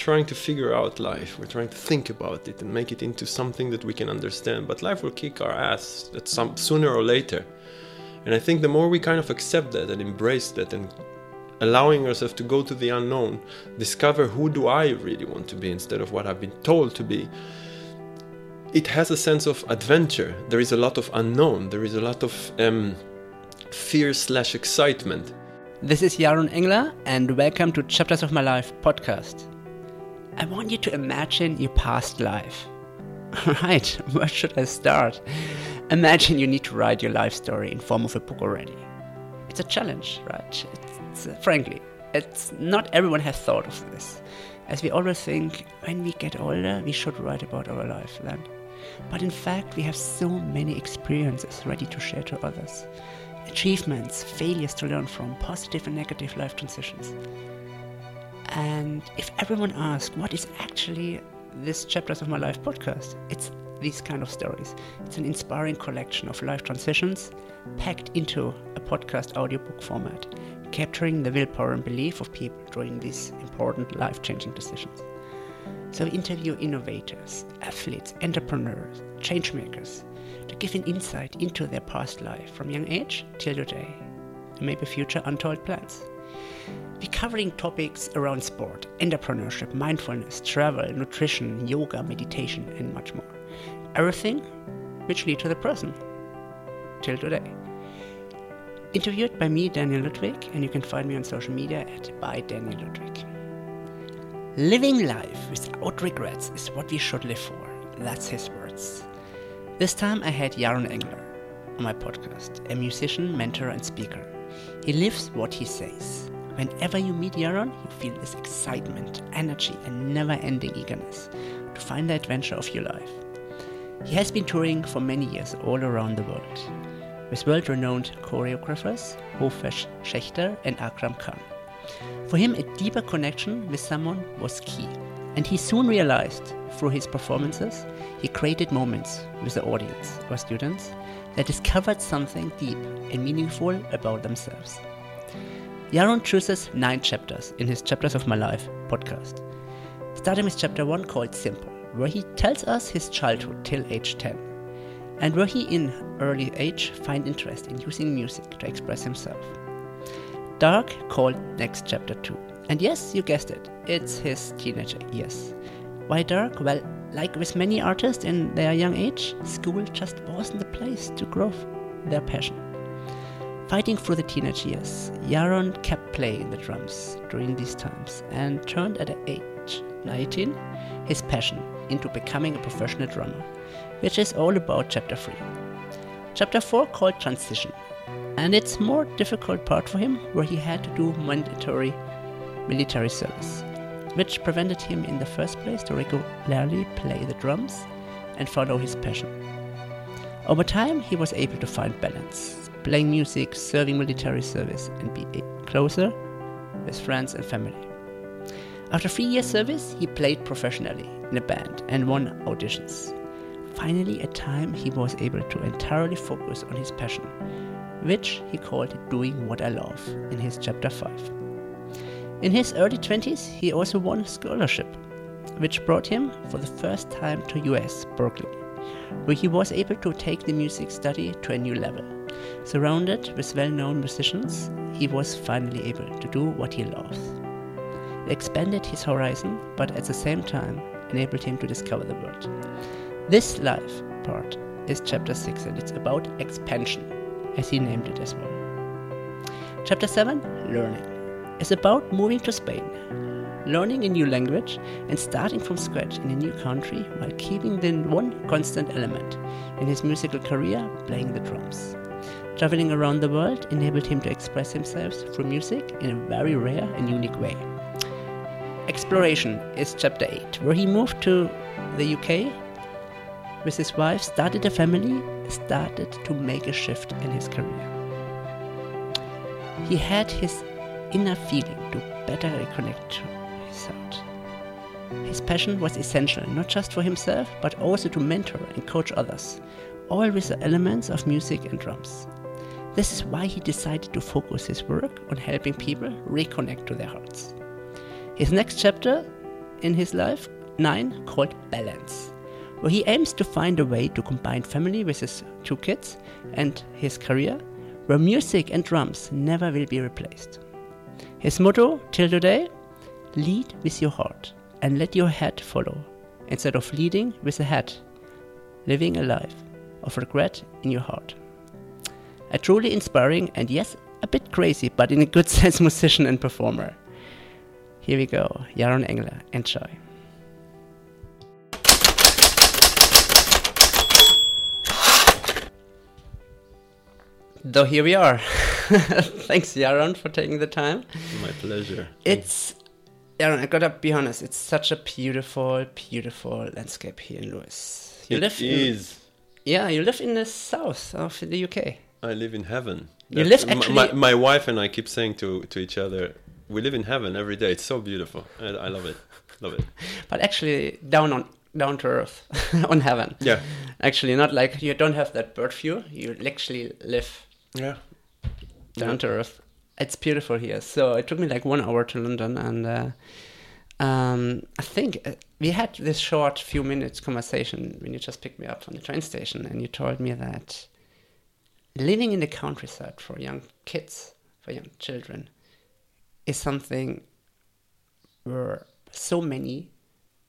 trying to figure out life. We're trying to think about it and make it into something that we can understand. But life will kick our ass at some sooner or later. And I think the more we kind of accept that and embrace that and allowing ourselves to go to the unknown, discover who do I really want to be instead of what I've been told to be. It has a sense of adventure. There is a lot of unknown. There is a lot of um, fear slash excitement. This is Yaron Engler, and welcome to Chapters of My Life podcast. I want you to imagine your past life. right, where should I start? Imagine you need to write your life story in form of a book already. It's a challenge, right? It's, uh, frankly, it's not everyone has thought of this, as we always think when we get older we should write about our life then. But in fact, we have so many experiences ready to share to others. Achievements, failures to learn from, positive and negative life transitions. And if everyone asks what is actually this Chapters of My Life podcast, it's these kind of stories. It's an inspiring collection of life transitions packed into a podcast audiobook format, capturing the willpower and belief of people during these important life changing decisions. So, we interview innovators, athletes, entrepreneurs, changemakers to give an insight into their past life from young age till today, and maybe future untold plans. We're covering topics around sport, entrepreneurship, mindfulness, travel, nutrition, yoga, meditation, and much more. Everything which lead to the present till today. Interviewed by me, Daniel Ludwig, and you can find me on social media at by Daniel Ludwig. Living life without regrets is what we should live for. That's his words. This time I had Yaron Engler on my podcast, a musician, mentor, and speaker. He lives what he says. Whenever you meet Yaron, you feel this excitement, energy, and never ending eagerness to find the adventure of your life. He has been touring for many years all around the world with world renowned choreographers Hofesh Shechter and Akram Khan. For him, a deeper connection with someone was key, and he soon realized through his performances he created moments with the audience or students that discovered something deep and meaningful about themselves. Yaron chooses nine chapters in his Chapters of My Life podcast, starting with chapter 1 called Simple, where he tells us his childhood till age 10, and where he in early age find interest in using music to express himself. Dark called next chapter 2. And yes, you guessed it, it's his teenager years. Why dark? Well, like with many artists in their young age, school just wasn't the place to grow their passion. Fighting through the teenage years, Yaron kept playing the drums during these times and turned at age 19 his passion into becoming a professional drummer, which is all about chapter 3. Chapter 4 called Transition, and it's more difficult part for him where he had to do mandatory military service, which prevented him in the first place to regularly play the drums and follow his passion. Over time, he was able to find balance, playing music, serving military service, and be closer with friends and family. After three years service, he played professionally in a band and won auditions. Finally, a time he was able to entirely focus on his passion, which he called doing what I love in his chapter 5. In his early 20s, he also won a scholarship, which brought him for the first time to US, Berklee, where he was able to take the music study to a new level. Surrounded with well-known musicians, he was finally able to do what he loves. It expanded his horizon, but at the same time enabled him to discover the world. This life part is chapter 6 and it's about expansion, as he named it as well. Chapter 7, Learning, is about moving to Spain, learning a new language, and starting from scratch in a new country while keeping the one constant element in his musical career playing the drums. Traveling around the world enabled him to express himself through music in a very rare and unique way. Exploration is chapter 8, where he moved to the UK with his wife, started a family, started to make a shift in his career. He had his inner feeling to better reconnect to his heart. His passion was essential not just for himself, but also to mentor and coach others, all with the elements of music and drums. This is why he decided to focus his work on helping people reconnect to their hearts. His next chapter in his life 9 called Balance, where he aims to find a way to combine family with his two kids and his career, where music and drums never will be replaced. His motto till today lead with your heart and let your head follow, instead of leading with the head, living a life of regret in your heart. A truly inspiring and yes, a bit crazy, but in a good sense, musician and performer. Here we go, Yaron Engler, enjoy. So here we are. Thanks, Yaron, for taking the time. My pleasure. It's Yaron. I gotta be honest. It's such a beautiful, beautiful landscape here in Lewes. You It live in, yeah, you live in the south of the UK. I live in heaven. You live actually- My, my wife and I keep saying to, to each other, we live in heaven every day. It's so beautiful. I, I love it. Love it. but actually down on down to earth on heaven. Yeah. Actually, not like you don't have that bird view. You actually live Yeah. down Yeah. to earth. It's beautiful here. So it took me like one hour to London, and uh, um, I think uh, we had this short few minutes conversation when you just picked me up from the train station, and you told me that living in the countryside for young kids, for young children, is something where so many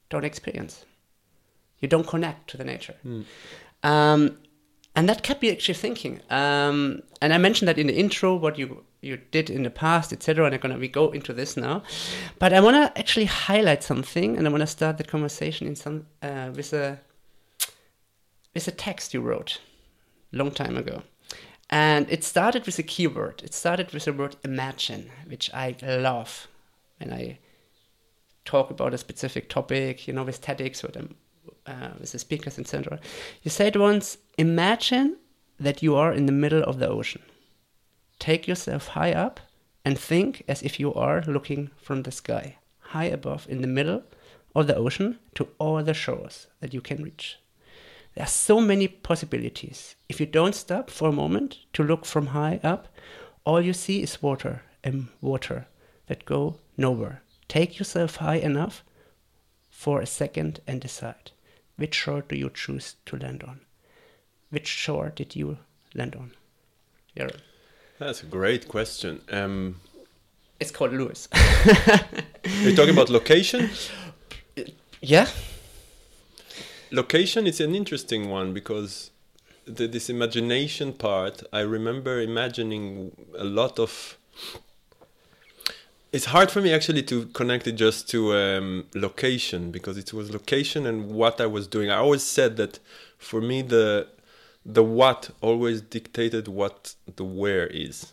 don't experience. You don't connect to the nature. Um, and that kept me actually thinking. Um, and I mentioned that in the intro, what you you did in the past, etc. And I'm gonna we go into this now, but I want to actually highlight something, and I want to start the conversation in some uh, with a with a text you wrote long time ago. And it started with a keyword. It started with the word imagine, which I love when I talk about a specific topic, you know, with TEDx or them, uh, with the speakers, etc. You said once, imagine that you are in the middle of the ocean. Take yourself high up and think as if you are looking from the sky, high above, in the middle of the ocean to all the shores that you can reach. There are so many possibilities. If you don't stop for a moment to look from high up, all you see is water and water that go nowhere. Take yourself high enough for a second and decide which shore do you choose to land on? Which shore did you land on? Yeah. That's a great question. Um, It's called Lewes. are you talking about location? yeah? Location is an interesting one because the, this imagination part, I remember imagining a lot of. It's hard for me actually to connect it just to um, location because it was location and what I was doing. I always said that for me the the what always dictated what the where is.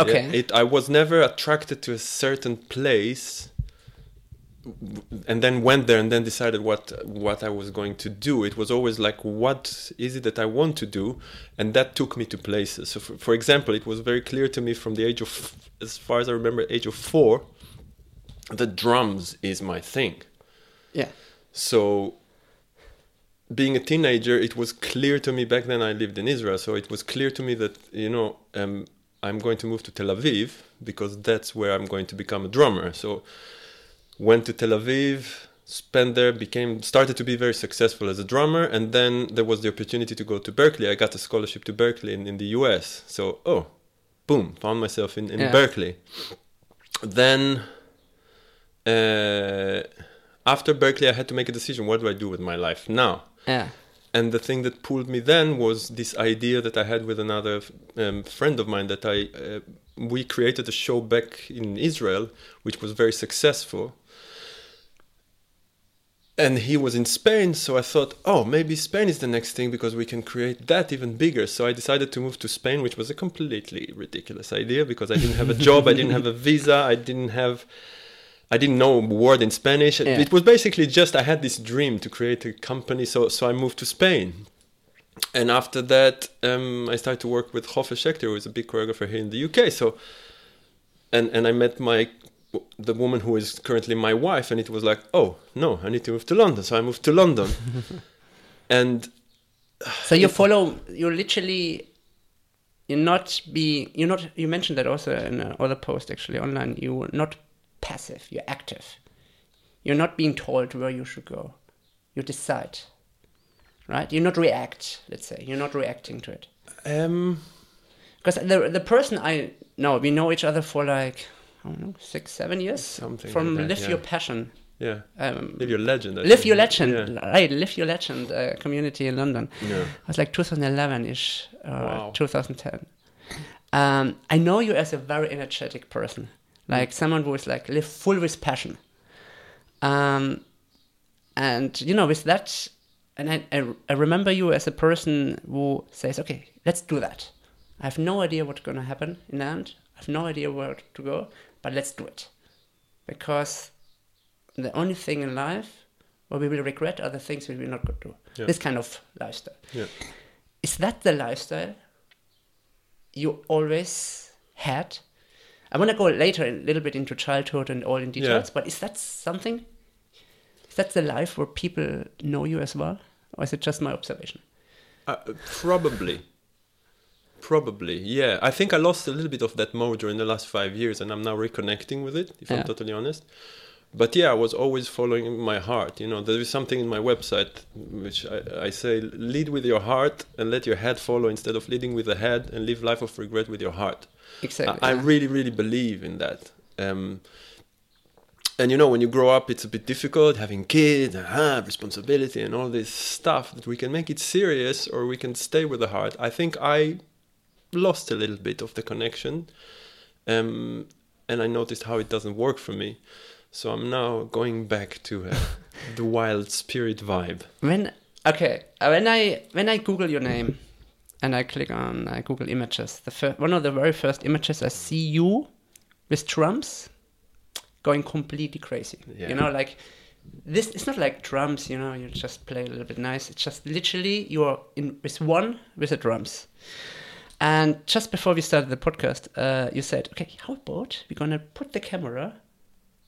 Okay. Yeah, it I was never attracted to a certain place and then went there and then decided what what I was going to do. It was always like, what is it that I want to do, and that took me to places. So, for, for example, it was very clear to me from the age of, as far as I remember, age of four, that drums is my thing. Yeah. So, being a teenager, it was clear to me back then. I lived in Israel, so it was clear to me that you know um, I'm going to move to Tel Aviv because that's where I'm going to become a drummer. So went to Tel Aviv, spent there, became started to be very successful as a drummer, and then there was the opportunity to go to Berklee. I got a scholarship to Berklee in, in the U.S. So oh, boom, found myself in, in Yeah. Berklee. Then uh, after Berklee, I had to make a decision: what do I do with my life now? Yeah. and the thing that pulled me then was this idea that I had with another um, friend of mine that I uh, we created a show back in Israel, which was very successful. And he was in Spain, so I thought, oh, maybe Spain is the next thing because we can create that even bigger. So I decided to move to Spain, which was a completely ridiculous idea because I didn't have a job, I didn't have a visa, I didn't have I didn't know a word in Spanish. Yeah. It was basically just I had this dream to create a company, so so I moved to Spain. And after that, um, I started to work with Hofe Shechter, who is a big choreographer here in the UK. So, and and I met my the woman who is currently my wife, and it was like, oh no, I need to move to London. So I moved to London, and So you follow, you literally, you're not being, you're not, you mentioned that also in another post actually online, you're not passive, you're active. you're not being told where you should go. You decide, right? You not react. Let's say you're not reacting to it. Um, Because the the person I know, we know each other for like I don't know six, seven years. Something from like that, Live yeah. Your Passion. yeah. Um, Live your legend. I Live think. Your Legend, Yeah. right? Live Your Legend uh, community in London. yeah. It was like 2011 ish, or Wow. 2010. Um, I know you as a very energetic person, like someone who is like live full with passion. Um, and you know, with that, and I, I, I remember you as a person who says, "Okay, let's do that." I have no idea what's going to happen in the end. I have no idea where to go, but let's do it, because the only thing in life where we will regret are the things we will not go do. Yeah. This kind of lifestyle. Yeah. Is that the lifestyle you always had? I want to go later a little bit into childhood and all in details, Yeah. but is that something? Is that the life where people know you as well? Or is it just my observation? Uh, probably. Probably, yeah. I think I lost a little bit of that mojo in the last five years, and I'm now reconnecting with it, if Yeah. I'm totally honest. But yeah, I was always following my heart. You know, there is something in my website which I, I say lead with your heart and let your head follow instead of leading with the head and live life of regret with your heart. Exactly. I, I really, really believe in that. Um, and you know, when you grow up, it's a bit difficult having kids, uh, responsibility, and all this stuff. That we can make it serious, or we can stay with the heart. I think I lost a little bit of the connection, um, and I noticed how it doesn't work for me. So I'm now going back to uh, the wild spirit vibe. when okay, uh, when I when I Google your name, and I click on uh, Google Images, the fir- one of the very first images I see you with drums going completely crazy. Yeah. You know, like this. It's not like drums. You know, you just play a little bit nice. It's just literally you're in with one with the drums. And just before we started the podcast, uh, you said, "Okay, how about we're gonna put the camera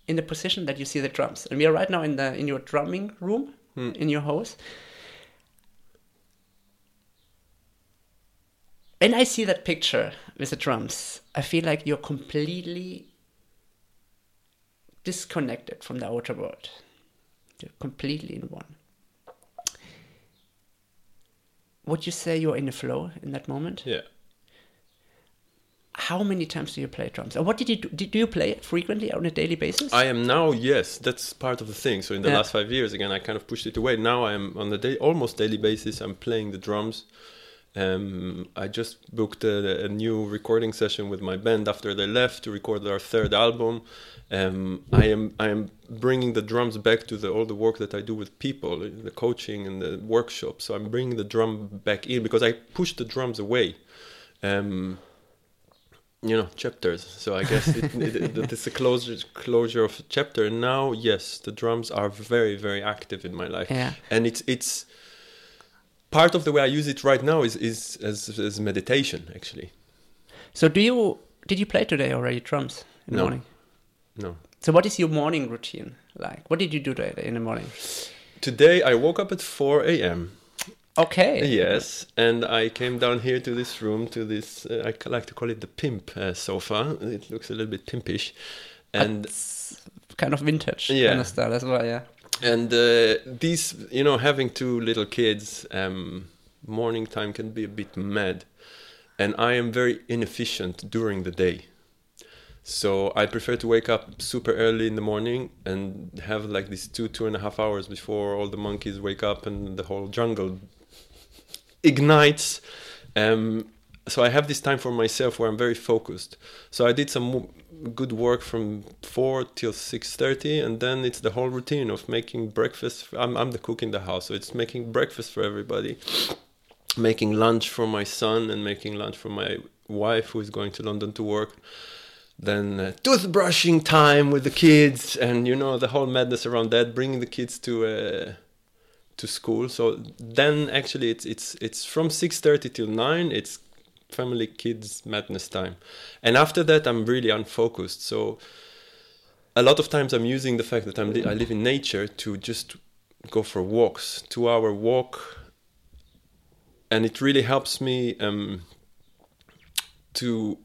in the position that you see the drums?" And we are right now in the in your drumming room in your house. When I see that picture with the drums, I feel like you're completely disconnected from the outer world. You're completely in one. Would you say you're in a flow in that moment? Yeah. How many times do you play drums? Or what did you do? Did you play it frequently on a daily basis? I am now, yes, that's part of the thing. So in the Yeah. last five years, again, I kind of pushed it away. Now I am on a day, almost daily basis. I'm playing the drums. Um, I just booked a, a new recording session with my band after they left to record our third album. Um, I am I am bringing the drums back to the all the work that I do with people, the coaching and the workshops. So I'm bringing the drum back in because I pushed the drums away. Um, you know chapters so i guess it, it, it, it's a closure closure of a chapter and now yes the drums are very very active in my life Yeah. and it's it's part of the way i use it right now is is as, as meditation actually so do you did you play today already drums in the morning? no So what is your morning routine like? What did you do today in the morning? today i woke up at 4 a.m Okay. yes and i came down here to this room to this uh, i like to call it the pimp uh, sofa it looks a little bit pimpish and It's kind of vintage Yeah. kind of style as well, yeah. and uh, these you know having two little kids um, morning time can be a bit mad and i am very inefficient during the day so i prefer to wake up super early in the morning and have like these two two and a half hours before all the monkeys wake up and the whole jungle ignites um, so i have this time for myself where i'm very focused. So i did some good work from 4 till 6.30 and then it's the whole routine of making breakfast. I'm, I'm the cook in the house so it's making breakfast for everybody making lunch for my son and making lunch for my wife who is going to london to work. Then uh, toothbrushing time with the kids and you know the whole madness around that bringing the kids to uh, to school. So then actually it's it's it's from 6:30 till 9 it's family kids madness time. And after that i'm really unfocused. So a lot of times i'm using the fact that I'm li- i live in nature to just go for walks 2 hour walk. And it really helps me um, to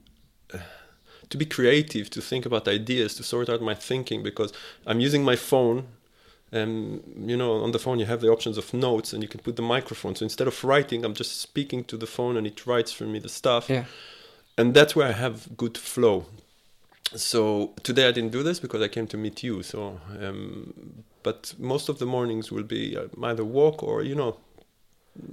to be creative, to think about ideas, to sort out my thinking because I'm using my phone um, you know, on the phone you have the options of notes, and you can put the microphone. So instead of writing, I'm just speaking to the phone, and it writes for me the stuff. Yeah. And that's where I have good flow. So today I didn't do this because I came to meet you. So, um, but most of the mornings will be uh, either walk or you know,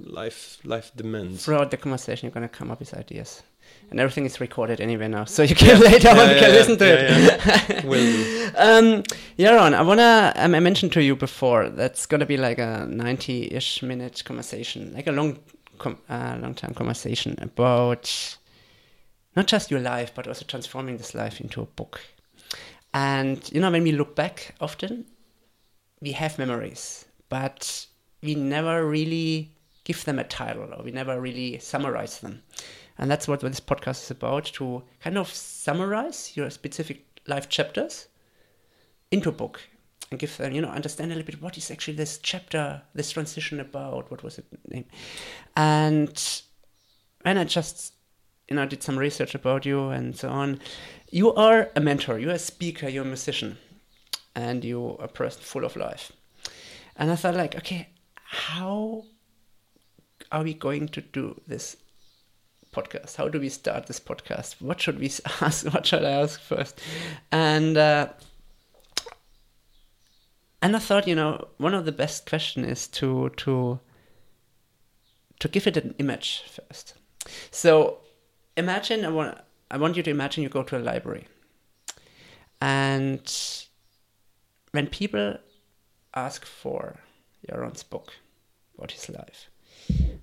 life life demands. Throughout the conversation, you're gonna come up with ideas, and everything is recorded anyway now, so you can later on Yeah, can yeah, listen to yeah, it. yeah. Um, Yaron, I wanna. Um, I mentioned to you before that's gonna be like a ninety-ish minute conversation, like a long, com- uh, long-time conversation about not just your life, but also transforming this life into a book. And you know, when we look back, often we have memories, but we never really give them a title, or we never really summarize them. And that's what this podcast is about: to kind of summarize your specific life chapters into a book and give them, you know, understand a little bit what is actually this chapter, this transition about, what was it name. And when I just, you know, did some research about you and so on, you are a mentor, you're a speaker, you're a musician, and you're a person full of life. And I thought, like, okay, how are we going to do this podcast? How do we start this podcast? What should we ask? What should I ask first? And uh, and I thought, you know, one of the best question is to to to give it an image first. So imagine I want I want you to imagine you go to a library, and when people ask for Yaron's book about his life,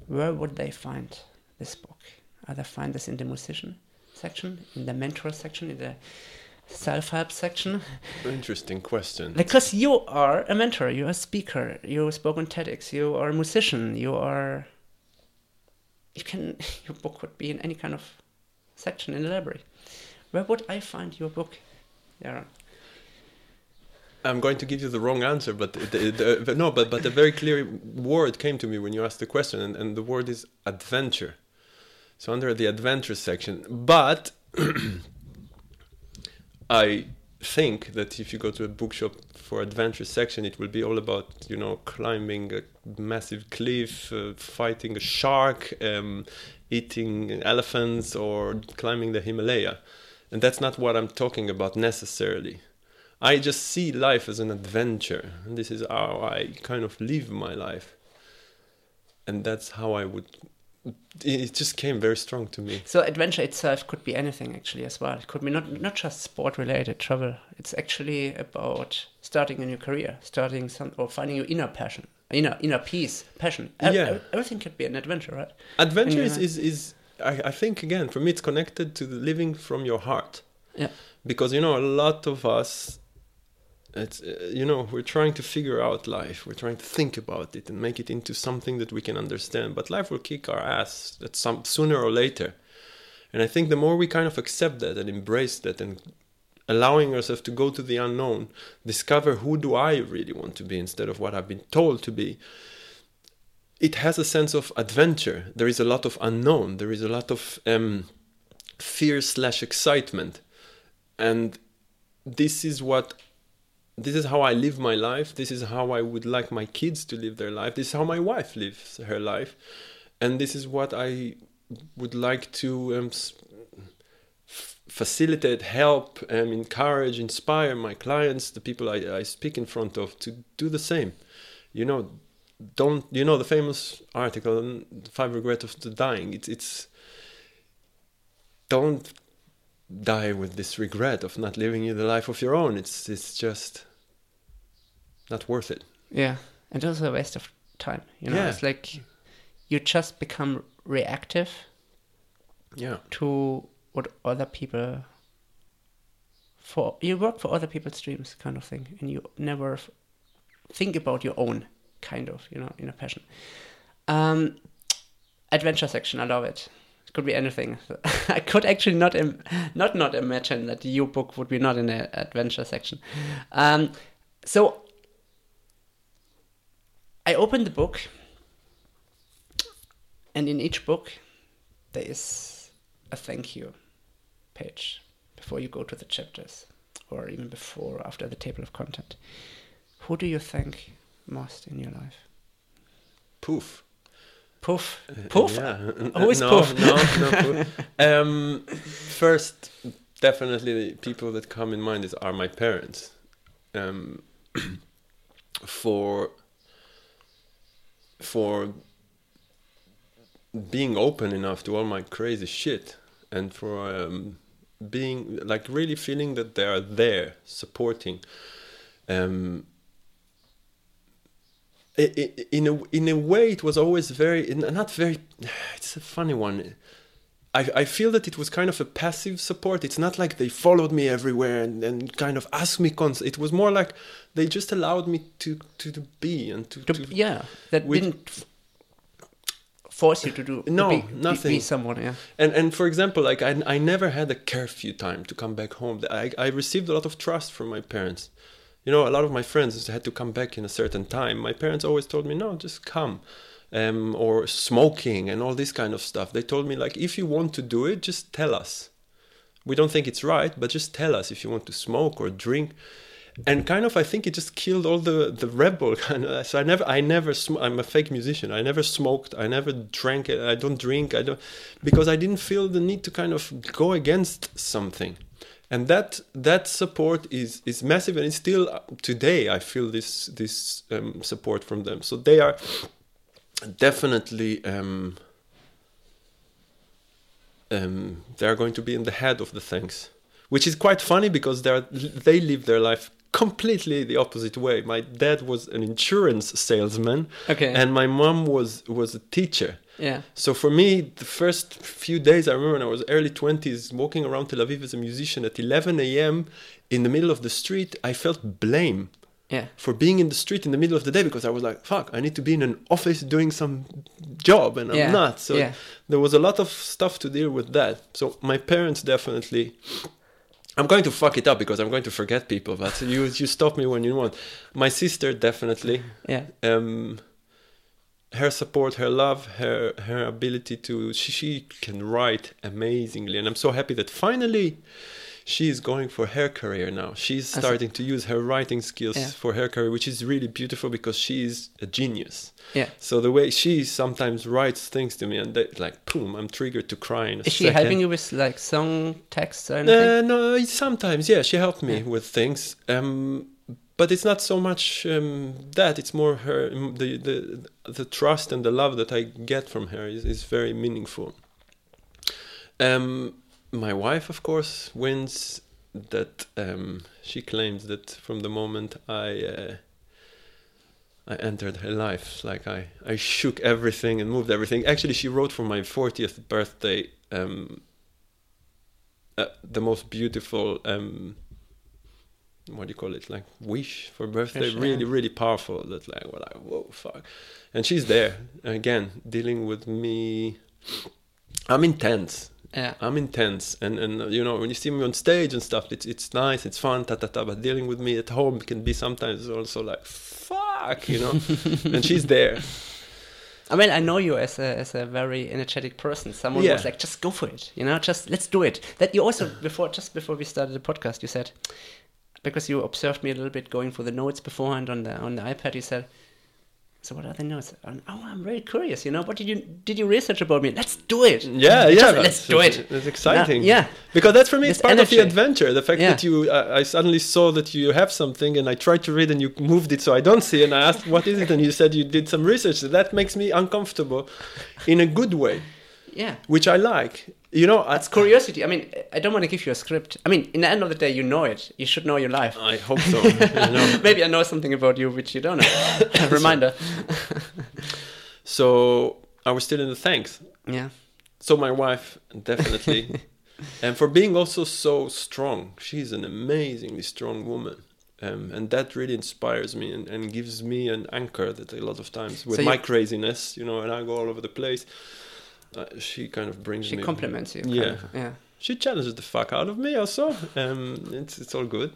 where would they find this book? Either find this in the musician section, in the mentor section, in the self-help section, Interesting question. because you are a mentor, you're a speaker, you spoke on TEDx, you are a musician, you are. You can. Your book would be in any kind of section in the library. Where would I find your book? Yeah. I'm going to give you the wrong answer, but the, the, the- no, but but a very clear word came to me when you asked the question, and, and the word is adventure. So under the adventure section, but I think that if you go to a bookshop for adventure section, it will be all about you know climbing a massive cliff, uh, fighting a shark, um, eating elephants, or climbing the Himalaya, and that's not what I'm talking about necessarily. I just see life as an adventure, and this is how I kind of live my life, and that's how I would. It just came very strong to me. So adventure itself could be anything actually as well. It could be not not just sport related travel. It's actually about starting a new career, starting some or finding your inner passion, inner inner peace, passion. Yeah. everything could be an adventure, right? Adventure is, is, is I, I think again for me it's connected to the living from your heart. Yeah. Because you know a lot of us it's uh, you know we're trying to figure out life. We're trying to think about it and make it into something that we can understand. But life will kick our ass at some sooner or later. And i think the more we kind of accept that and embrace that and allowing ourselves to go to the unknown discover who do i really want to be instead of what i've been told to be it has a sense of adventure. There is a lot of unknown. There is a lot of um, fear slash excitement. And this is what this is how I live my life. This is how I would like my kids to live their life. This is how my wife lives her life, and this is what I would like to um, facilitate, help, um, encourage, inspire my clients, the people I, I speak in front of, to do the same. You know, don't you know the famous article, Five Regrets of the Dying? It's it's don't die with this regret of not living the life of your own. It's it's just not worth it. Yeah, and also a waste of time. You know, Yeah. it's like you just become reactive Yeah. to what other people for you work for other people's dreams kind of thing and you never f- think about your own kind of you know inner passion um adventure section i love it it could be anything i could actually not Im- not not imagine that your book would be not in the adventure section um so i opened the book and in each book there is a thank you page before you go to the chapters or even before or after the table of content Who do you thank most in your life? Poof. Poof. Poof? Yeah. Who is no, Poof? No, no, Poof. Um, first, definitely the people that come in mind is are my parents. Um, for for being open enough to all my crazy shit and for um, being like really feeling that they are there supporting um, in a in a way it was always very not very it's a funny one I, I feel that it was kind of a passive support it's not like they followed me everywhere and, and kind of asked me cons it was more like they just allowed me to to, to be and to, To, to yeah, that Which- didn't force you to do to No, be, be- Be, nothing. someone. Yeah. and and for example like I, I never had a curfew time to come back home I, I received a lot of trust from my parents you know a lot of my friends had to come back in a certain time my parents always told me no just come um, or smoking and all this kind of stuff. They told me like if you want to do it just tell us. We don't think it's right but just tell us if you want to smoke or drink. And kind of i think it just killed all the the rebel kind of so i never i never sm- i'm a fake musician. I never smoked. I never drank i don't drink. I don't because i didn't feel the need to kind of go against something. And that that support is is massive and it's still uh, today i feel this this um, support from them. So they are definitely um, um, they are going to be in the head of the things, which is quite funny because they they live their life completely the opposite way. My dad was an insurance salesman, Okay. and my mom was was a teacher. yeah. So for me, the first few days, I remember when I was early 20s, walking around Tel Aviv as a musician at 11 a.m. in the middle of the street, I felt blame Yeah. for being in the street in the middle of the day because I was like, fuck, I need to be in an office doing some job and I'm not. So yeah. there was a lot of stuff to deal with that. So my parents definitely. I'm going to fuck it up because I'm going to forget people, but you you stop me when you want. My sister definitely Yeah. um, her support, her love, her her ability to she, she can write amazingly, and I'm so happy that finally she is going for her career now. She's starting to use her writing skills Yeah. for her career, which is really beautiful because she is a genius. Yeah. So the way she sometimes writes things to me, and they, like, boom, I'm triggered to cry in a Is she second. helping you with like song texts or anything? Uh, no, sometimes, yeah, she helped me Yeah. with things. Um, but it's not so much um, that; it's more her the, the the trust and the love that I get from her is, is very meaningful. Um, my wife, of course, wins. That um, she claims that from the moment I uh, I entered her life, like I I shook everything and moved everything. Actually, she wrote for my 40th birthday. Um, uh, the most beautiful um what do you call it like wish for birthday really really powerful that like well like whoa fuck and she's there again dealing with me i'm intense Yeah. i'm intense and and uh, you know when you see me on stage and stuff it's it's nice it's fun ta ta ta but dealing with me at home can be sometimes also like fuck you know and she's there I mean, I know you as a as a very energetic person. Someone Yeah. was like, "Just go for it," you know. Just let's do it. That you also before just before we started the podcast, you said because you observed me a little bit going for the notes beforehand on the on the iPad. You said, "So what are the notes?" And, oh, I'm very curious. You know, what did you did you research about me? Let's do it. Yeah, Just yeah. let's do it. It's exciting. Yeah. Because that's for me, it's part of the adventure. The fact Yeah. that you, uh, I suddenly saw that you have something, and I tried to read, and you moved it so I don't see. And I asked, "What is it?" And you said you did some research. That makes me uncomfortable, in a good way, Yeah. which I like. You know, That's curiosity. I mean, I don't want to give you a script. I mean, in the end of the day, you know it. You should know your life. I hope so. Maybe I know something about you which you don't know. Reminder. So I was still in the thanks. Yeah. So my wife definitely, and for being also so strong, she's an amazingly strong woman. Um, and that really inspires me and, and gives me an anchor that a lot of times with So my craziness, you know, and I go all over the place. Uh, she kind of brings She me. compliments you. Yeah. of, Yeah. She challenges the fuck out of me also. Um, it's it's all good.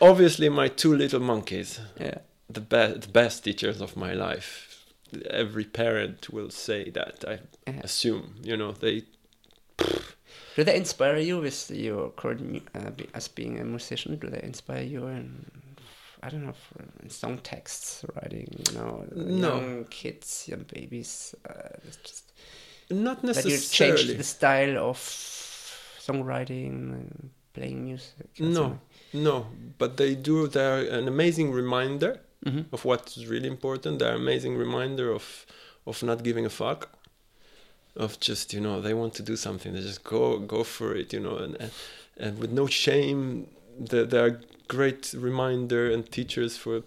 Obviously, my two little monkeys Yeah. the best the best teachers of my life every parent will say that i Yeah. assume you know they Do they inspire you with your uh, as being a musician? Do they inspire you in I don't know, for song texts writing, you know, No. young kids, young babies. Uh, it's just Not necessarily. that you change the style of songwriting, and playing music. No, no, but they do. They're an amazing reminder hmm of what's really important. They're an amazing reminder of of not giving a fuck, of just you know they want to do something. They just go go for it, you know, and and, and with no shame. They they're great reminder and teachers for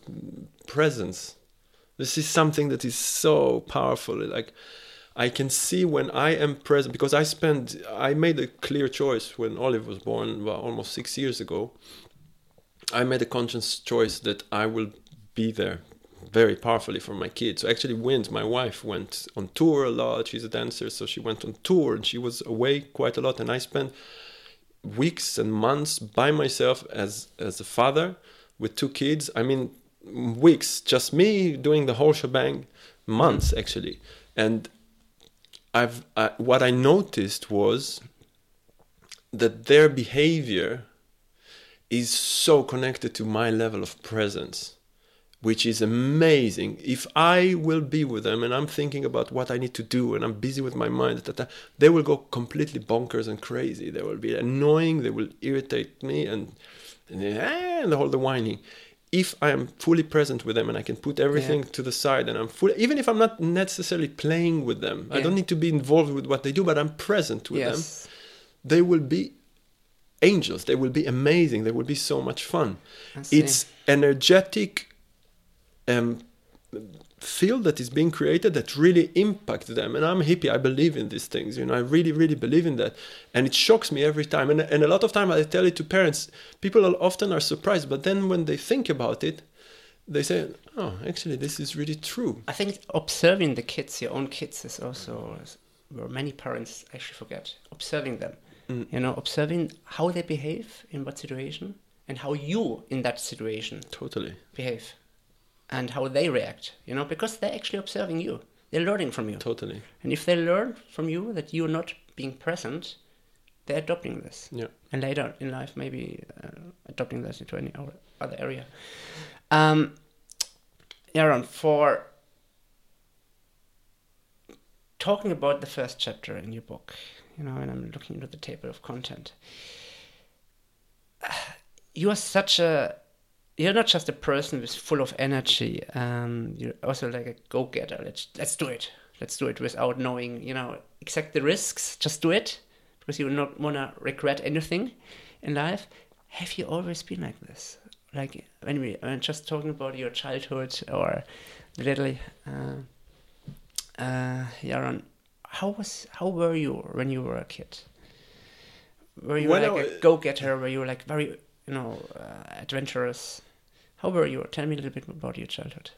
presence. This is something that is so powerful. Like I can see when I am present because I spent I made a clear choice when Olive was born well, almost six years ago. I made a conscious choice that I will be there very powerfully for my kids. So actually went my wife went on tour a lot. She's a dancer, so she went on tour and she was away quite a lot and I spent weeks and months by myself as as a father with two kids. I mean weeks just me doing the whole shebang months actually. And I've what I noticed was that their behavior is so connected to my level of presence, which is amazing. If I will be with them and I'm thinking about what I need to do and I'm busy with my mind, they will go completely bonkers and crazy. They will be annoying. They will irritate me and and, eh, and the whole the whining. If I am fully present with them and I can put everything to the side and I'm fully, even if I'm not necessarily playing with them, I don't need to be involved with what they do, but I'm present with them yes. they will be angels they will be amazing they will be so much fun it's energetic um, field that is being created that really impacts them. And i'm hippie. I believe in these things you know i really really believe in that. And it shocks me every time. And, and a lot of time i tell it to parents. People are often are surprised but then when they think about it they say oh actually this is really true. I think observing the kids, your own kids, is also where many parents actually forget. Observing them, Mm. you know, observing how they behave in what situation and how you in that situation totally. behave and how they react, you know, because they're actually observing you. They're learning from you. totally And if they learn from you that you're not being present, they're adopting this. yeah And later in life, maybe uh, adopting this into any other area. Um, Aaron, for talking about the first chapter in your book, you know, and I'm looking into the table of content. You are such a you're not just a person who's full of energy. Um, you're also like a go-getter. Let's let's do it. Let's do it without knowing, you know, exact the risks. Just do it because you not wanna regret anything in life. Have you always been like this? Like when we when just talking about your childhood or the little uh, uh, Yaron, how was how were you when you were a kid? Were you When like a go-getter? Were you like very you know uh, adventurous? How were you? Tell me a little bit about your childhood.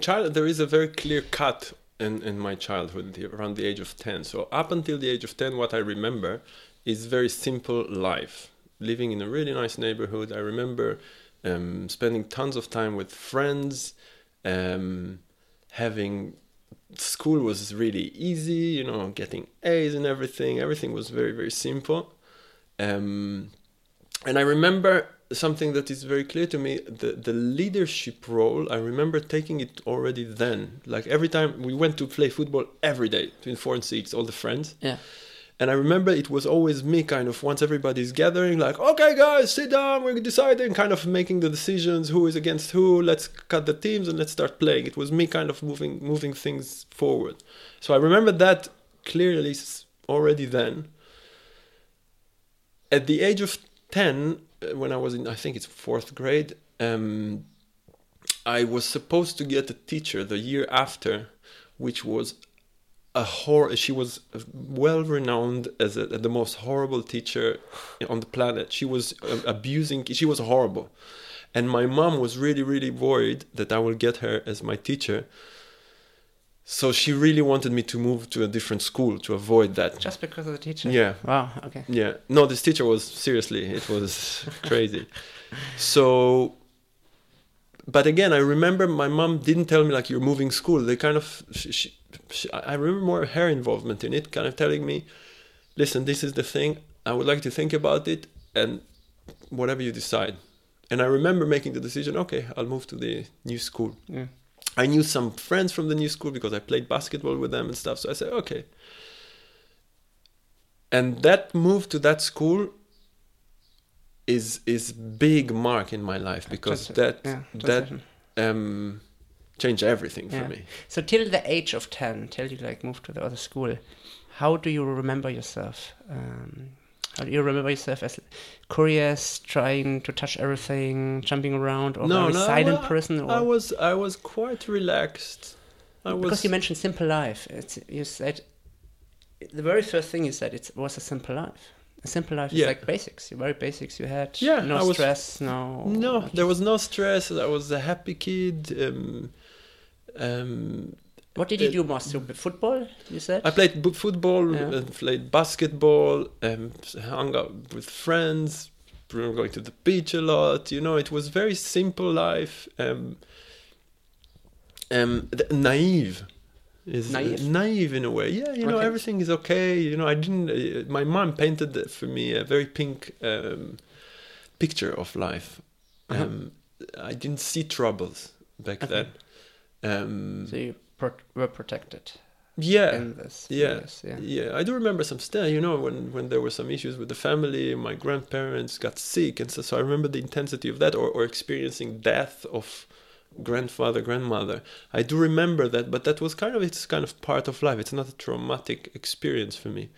child there is a very clear cut in, in my childhood around the age of 10 so up until the age of 10 what i remember is very simple life living in a really nice neighborhood i remember um, spending tons of time with friends um, having school was really easy you know getting a's and everything everything was very very simple um, and I remember something that is very clear to me the, the leadership role. I remember taking it already then. Like every time we went to play football every day between four and six, all the friends. Yeah. And I remember it was always me kind of once everybody's gathering, like, okay, guys, sit down, we're deciding, kind of making the decisions, who is against who, let's cut the teams and let's start playing. It was me kind of moving moving things forward. So I remember that clearly already then. At the age of 10, uh, when I was in, I think it's fourth grade, um, I was supposed to get a teacher the year after, which was a hor. She was well renowned as a, the most horrible teacher on the planet. She was uh, abusing. She was horrible, and my mom was really, really worried that I will get her as my teacher. So she really wanted me to move to a different school to avoid that. Just because of the teacher. Yeah. Wow. Okay. Yeah. No, this teacher was seriously, it was crazy. So, but again, I remember my mom didn't tell me like you're moving school. They kind of, she, she, she, I remember more her involvement in it, kind of telling me, listen, this is the thing. I would like to think about it, and whatever you decide. and I remember making the decision. Okay, I'll move to the new school. Yeah. I knew some friends from the new school because I played basketball with them and stuff. So I said, okay. And that move to that school is is big mark in my life because that yeah, that um changed everything Yeah. for me. So till the age of ten, till you like moved to the other school, how do you remember yourself? Um, you remember yourself as curious, trying to touch everything, jumping around, or very silent well, person? Or I was I was quite relaxed. I was because you mentioned simple life, it's, you said the very first thing you said it was a simple life. A simple life Yeah. is like basics. Very basics. You had Yeah, no was- stress, no. No, there was no stress. I was a happy kid. Um, um, What did you uh, do most? So, Football, you said. I played b- football, Yeah. and played basketball, um, hung out with friends, we were going to the beach a lot. You know, it was very simple life. Um, um, th- naive. Is Naive? naive in a way. Yeah, you know, Okay. everything is okay. You know, I didn't. Uh, my mom painted for me a very pink um, picture of life. Uh-huh. Um, I didn't see troubles back Okay. then. Um, so you pro- were protected yeah, in this. yeah, years, yeah. yeah. I do remember some stuff. You know, when when there were some issues with the family, my grandparents got sick, and so, so I remember the intensity of that, or or experiencing death of grandfather, grandmother. I do remember that, but that was kind of it's kind of part of life. It's not a traumatic experience for me.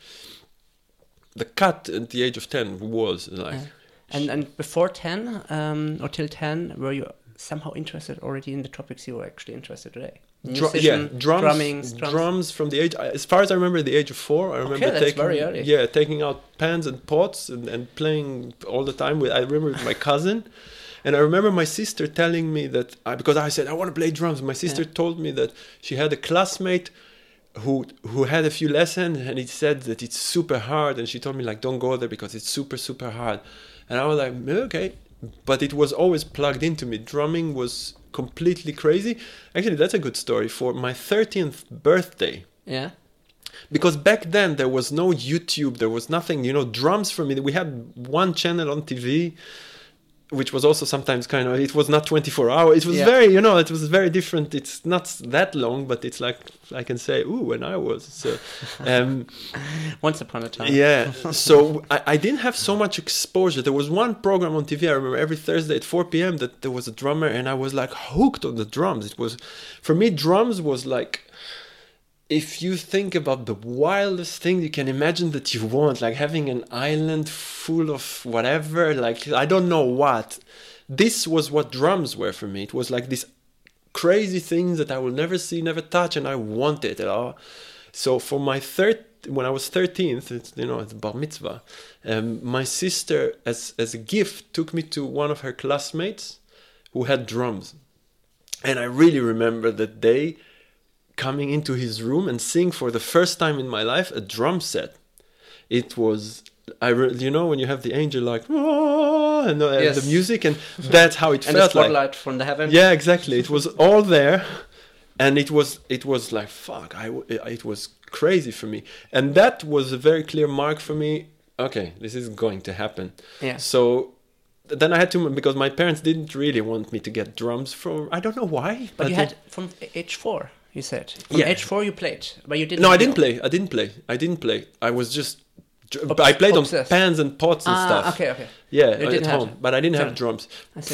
The cut at the age of ten was like. Yeah. And and before ten, um, or till ten, were you somehow interested already in the topics you were actually interested today? Dru- yeah, drums, drumming, drums, drums. from the age. As far as I remember, the age of four. I remember that's taking, very early. yeah, taking out pans and pots and, and playing all the time with. I remember with my cousin, and I remember my sister telling me that I, because I said I want to play drums. My sister Yeah. told me that she had a classmate who who had a few lessons, and he said that it's super hard, and she told me like don't go there because it's super super hard, and I was like okay, but it was always plugged into me. Drumming was completely crazy. Actually, that's a good story for my 13th birthday. Yeah. Because back then there was no YouTube, there was nothing, you know, drums for me. We had one channel on TV, which was also sometimes kind of, it was not 24 hours. It was Yeah. very, you know, it was very different. It's not that long, but it's like, I can say, ooh, when I was. So, um, Once upon a time. yeah. So I, I didn't have so much exposure. There was one program on TV. I remember every Thursday at 4 p.m. that there was a drummer, and I was like hooked on the drums. It was, for me, drums was like, if you think about the wildest thing you can imagine that you want, like having an island full of whatever, like I don't know what. This was what drums were for me. It was like this crazy things that I will never see, never touch, and I want it. Know? So for my third, when I was thirteenth, it's you know it's bar mitzvah. Um, my sister, as as a gift, took me to one of her classmates who had drums, and I really remember that day coming into his room and seeing for the first time in my life a drum set. It was. I re- you know when you have the angel like "Ah," and the, Yes. the music and that's how it And the felt like spotlight from the heaven. yeah exactly it was all there and it was it was like fuck I it was crazy for me and that was a very clear mark for me okay this is going to happen Yeah. so then i had to because my parents didn't really want me to get drums for i don't know why But you they- had from age four. You said from Yeah. age four you played, but you didn't. no i didn't play i didn't play i didn't play i was just Obs- I played obsessed. on pans and pots and Ah, stuff. okay, okay. Yeah, You at home, but I didn't So- have drums.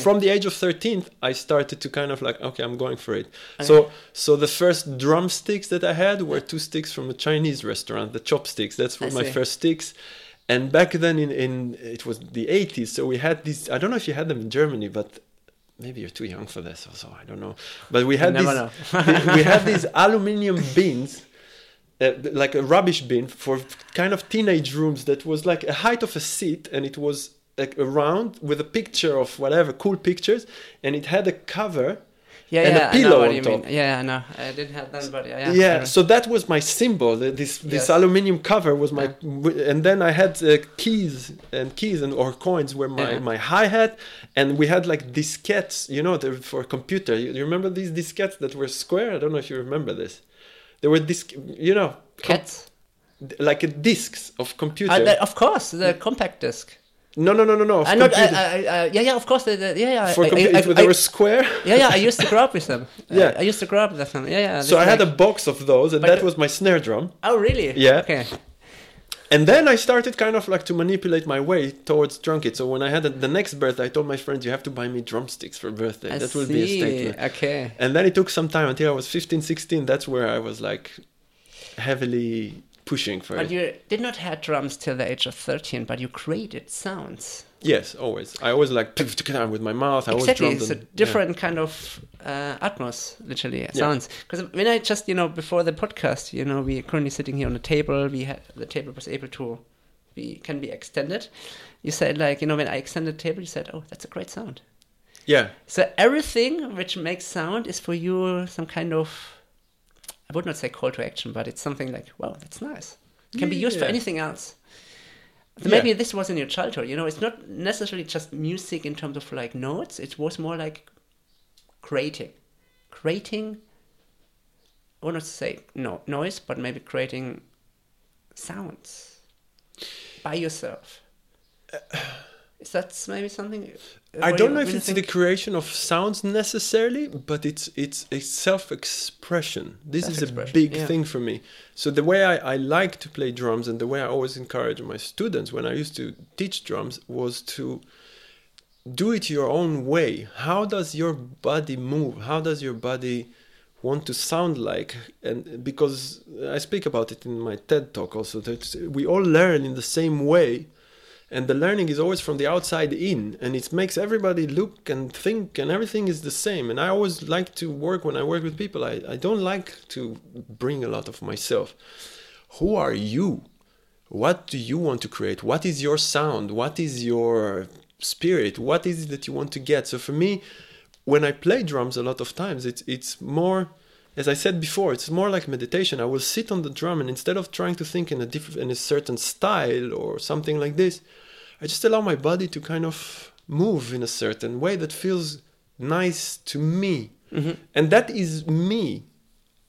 From the age of 13, I started to kind of like, okay, I'm going for it. So, so the first drumsticks that I had were two sticks from a Chinese restaurant, the chopsticks. That's were my first sticks. And back then in, in it was the 80s, so we had these. I don't know if you had them in Germany, but maybe you're too young for this, also I don't know. But we had these. we had these aluminium bins uh, like a rubbish bin for kind of teenage rooms that was like a height of a seat and it was like around with a picture of whatever cool pictures and it had a cover Yeah, and a yeah, I pillow on you top. mean. Yeah, I know. I didn't have that, but yeah. yeah, know. so that was my symbol this this Yes. aluminium cover was my and then i had uh, keys and keys and or coins were my Yeah. my hi-hat and we had like diskettes you know for computer you, you remember these diskettes that were square i don't know if you remember this there were disc you know com- Cats. like a discs of computer the- of course, the compact disc. No, no, no, no, no. I uh, not, I, computer- I, I, yeah, yeah, of course. The, the, yeah, yeah. for I, they were square. yeah, yeah. I used to grow up with them. Yeah. I, used to grow up with them. Yeah, yeah. so I had a box of those, and But that was my snare drum. Oh, really? Yeah. Okay. And then I started kind of like to manipulate my way towards drum kit. So when I had a, the next birthday, I told my friends, "You have to buy me drumsticks for birthday. That will be a statement." Okay. And then it took some time until I was 15, 16. That's where I was like heavily pushing for But it. you did not have drums till the age of 13, but you created sounds. Yes, always. I always like with my mouth. I always exactly. drummed It's a on- yeah. different kind of uh, atmos, literally, sounds. Because when I just, you know, before the podcast, you know, we are currently sitting here on the table. We had the table was able to be can be extended. You said like, you know, when I extended the table, you said, "Oh, that's a great sound." Yeah, So everything which makes sound is for you some kind of I would not say call to action, but it's something like, wow, that's nice. It can be used for anything else. So Yeah. maybe this was in your childhood, you know, it's not necessarily just music in terms of like notes, it was more like creating. Creating I would not say no noise, but maybe creating sounds by yourself. Uh, Is that maybe something? I don't you- know if it's think? the creation of sounds necessarily, but it's it's a self-expression. This is a big yeah. thing for me. So the way I, I like to play drums and the way I always encourage my students when I used to teach drums was to do it your own way. How does your body move? How does your body want to sound like? And because I speak about it in my TED talk also, that we all learn in the same way and the learning is always from the outside in and it makes everybody look and think and everything is the same. And i always like to work when i work with people i, I don't like to bring a lot of myself. Who are you? What do you want to create? What is your sound? What is your spirit? What is it that you want to get? So for me when i play drums a lot of times it's it's more as i said before it's more like meditation. I will sit on the drum and instead of trying to think in a different in a certain style or something like this i just allow my body to kind of move in a certain way that feels nice to me. Mm-hmm. And that is me.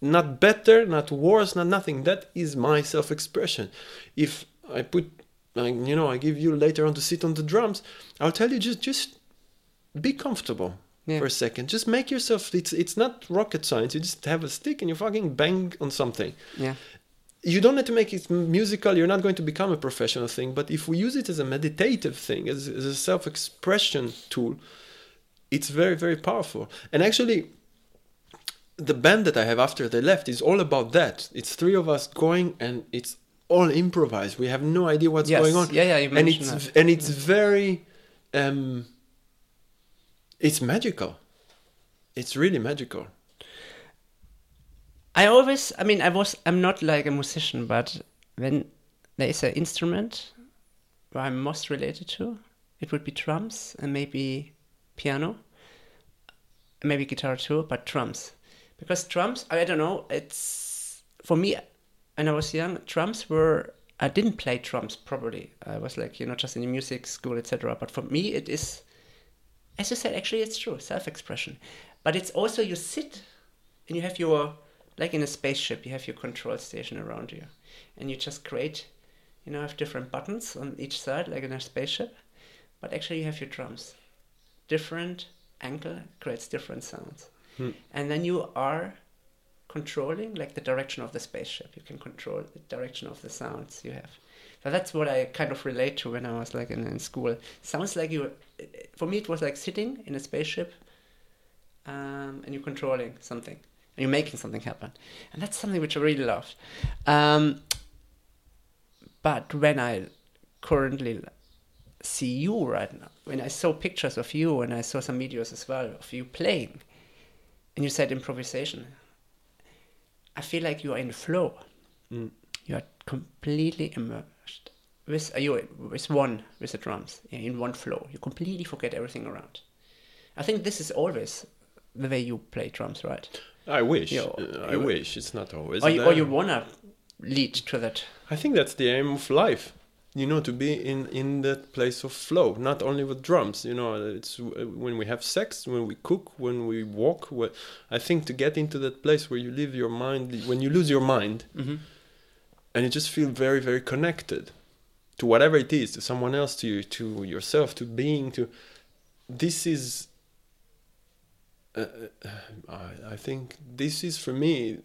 Not better not worse not nothing. That is my self-expression. If i put like you know i give you later on to sit on the drums i'll tell you just just be comfortable Yeah. for a second. Just make yourself it's it's not rocket science. You just have a stick and you fucking bang on something. Yeah. you don't have to make it musical. You're not going to become a professional thing. But if we use it as a meditative thing as, as a self-expression tool it's very very powerful. And actually the band that i have after they left is all about that. It's three of us going and it's all improvised. We have no idea what's Yes. going on. Yeah, yeah, you mentioned and it's that. and it's very um it's magical it's really magical I always, I mean, I was, I'm not like a musician, but when there is an instrument where I'm most related to, it would be drums and maybe piano, maybe guitar too, but drums. Because drums, I don't know, it's, for me, when I was young, drums were, I didn't play drums properly. I was like, you know, just in music school, etc. But for me, it is, as you said, actually, it's true, self expression. But it's also you sit and you have your like in a spaceship you have your control station around you and you just create you know have different buttons on each side like in a spaceship but actually you have your drums different angle creates different sounds Hmm. and then you are controlling like the direction of the spaceship. You can control the direction of the sounds you have. So that's what i kind of relate to when i was like in, in school. Sounds like you for me it was like sitting in a spaceship um, and you're controlling something. And you're making something happen. And that's something which i really love. Um, but when i currently see you right now when i saw pictures of you and i saw some videos as well of you playing and you said improvisation i feel like you are in flow. Mm. you are completely immersed. With uh, you with one with the drums in one flow. You completely forget everything around. I think this is always the way you play drums right? I wish. Yeah, Uh, i you- wish. It's not always or you, or you wanna lead to that. I think that's the aim of life. You know, to be in in that place of flow, not only with drums. You know, it's uh, when we have sex, when we cook, when we walk. I think to get into that place where you leave your mind, when you lose your mind, mm-hmm. and you just feel very, very connected. to whatever it is, to someone else, to you, to yourself, to being, to this is. Uh, I, I think this is for me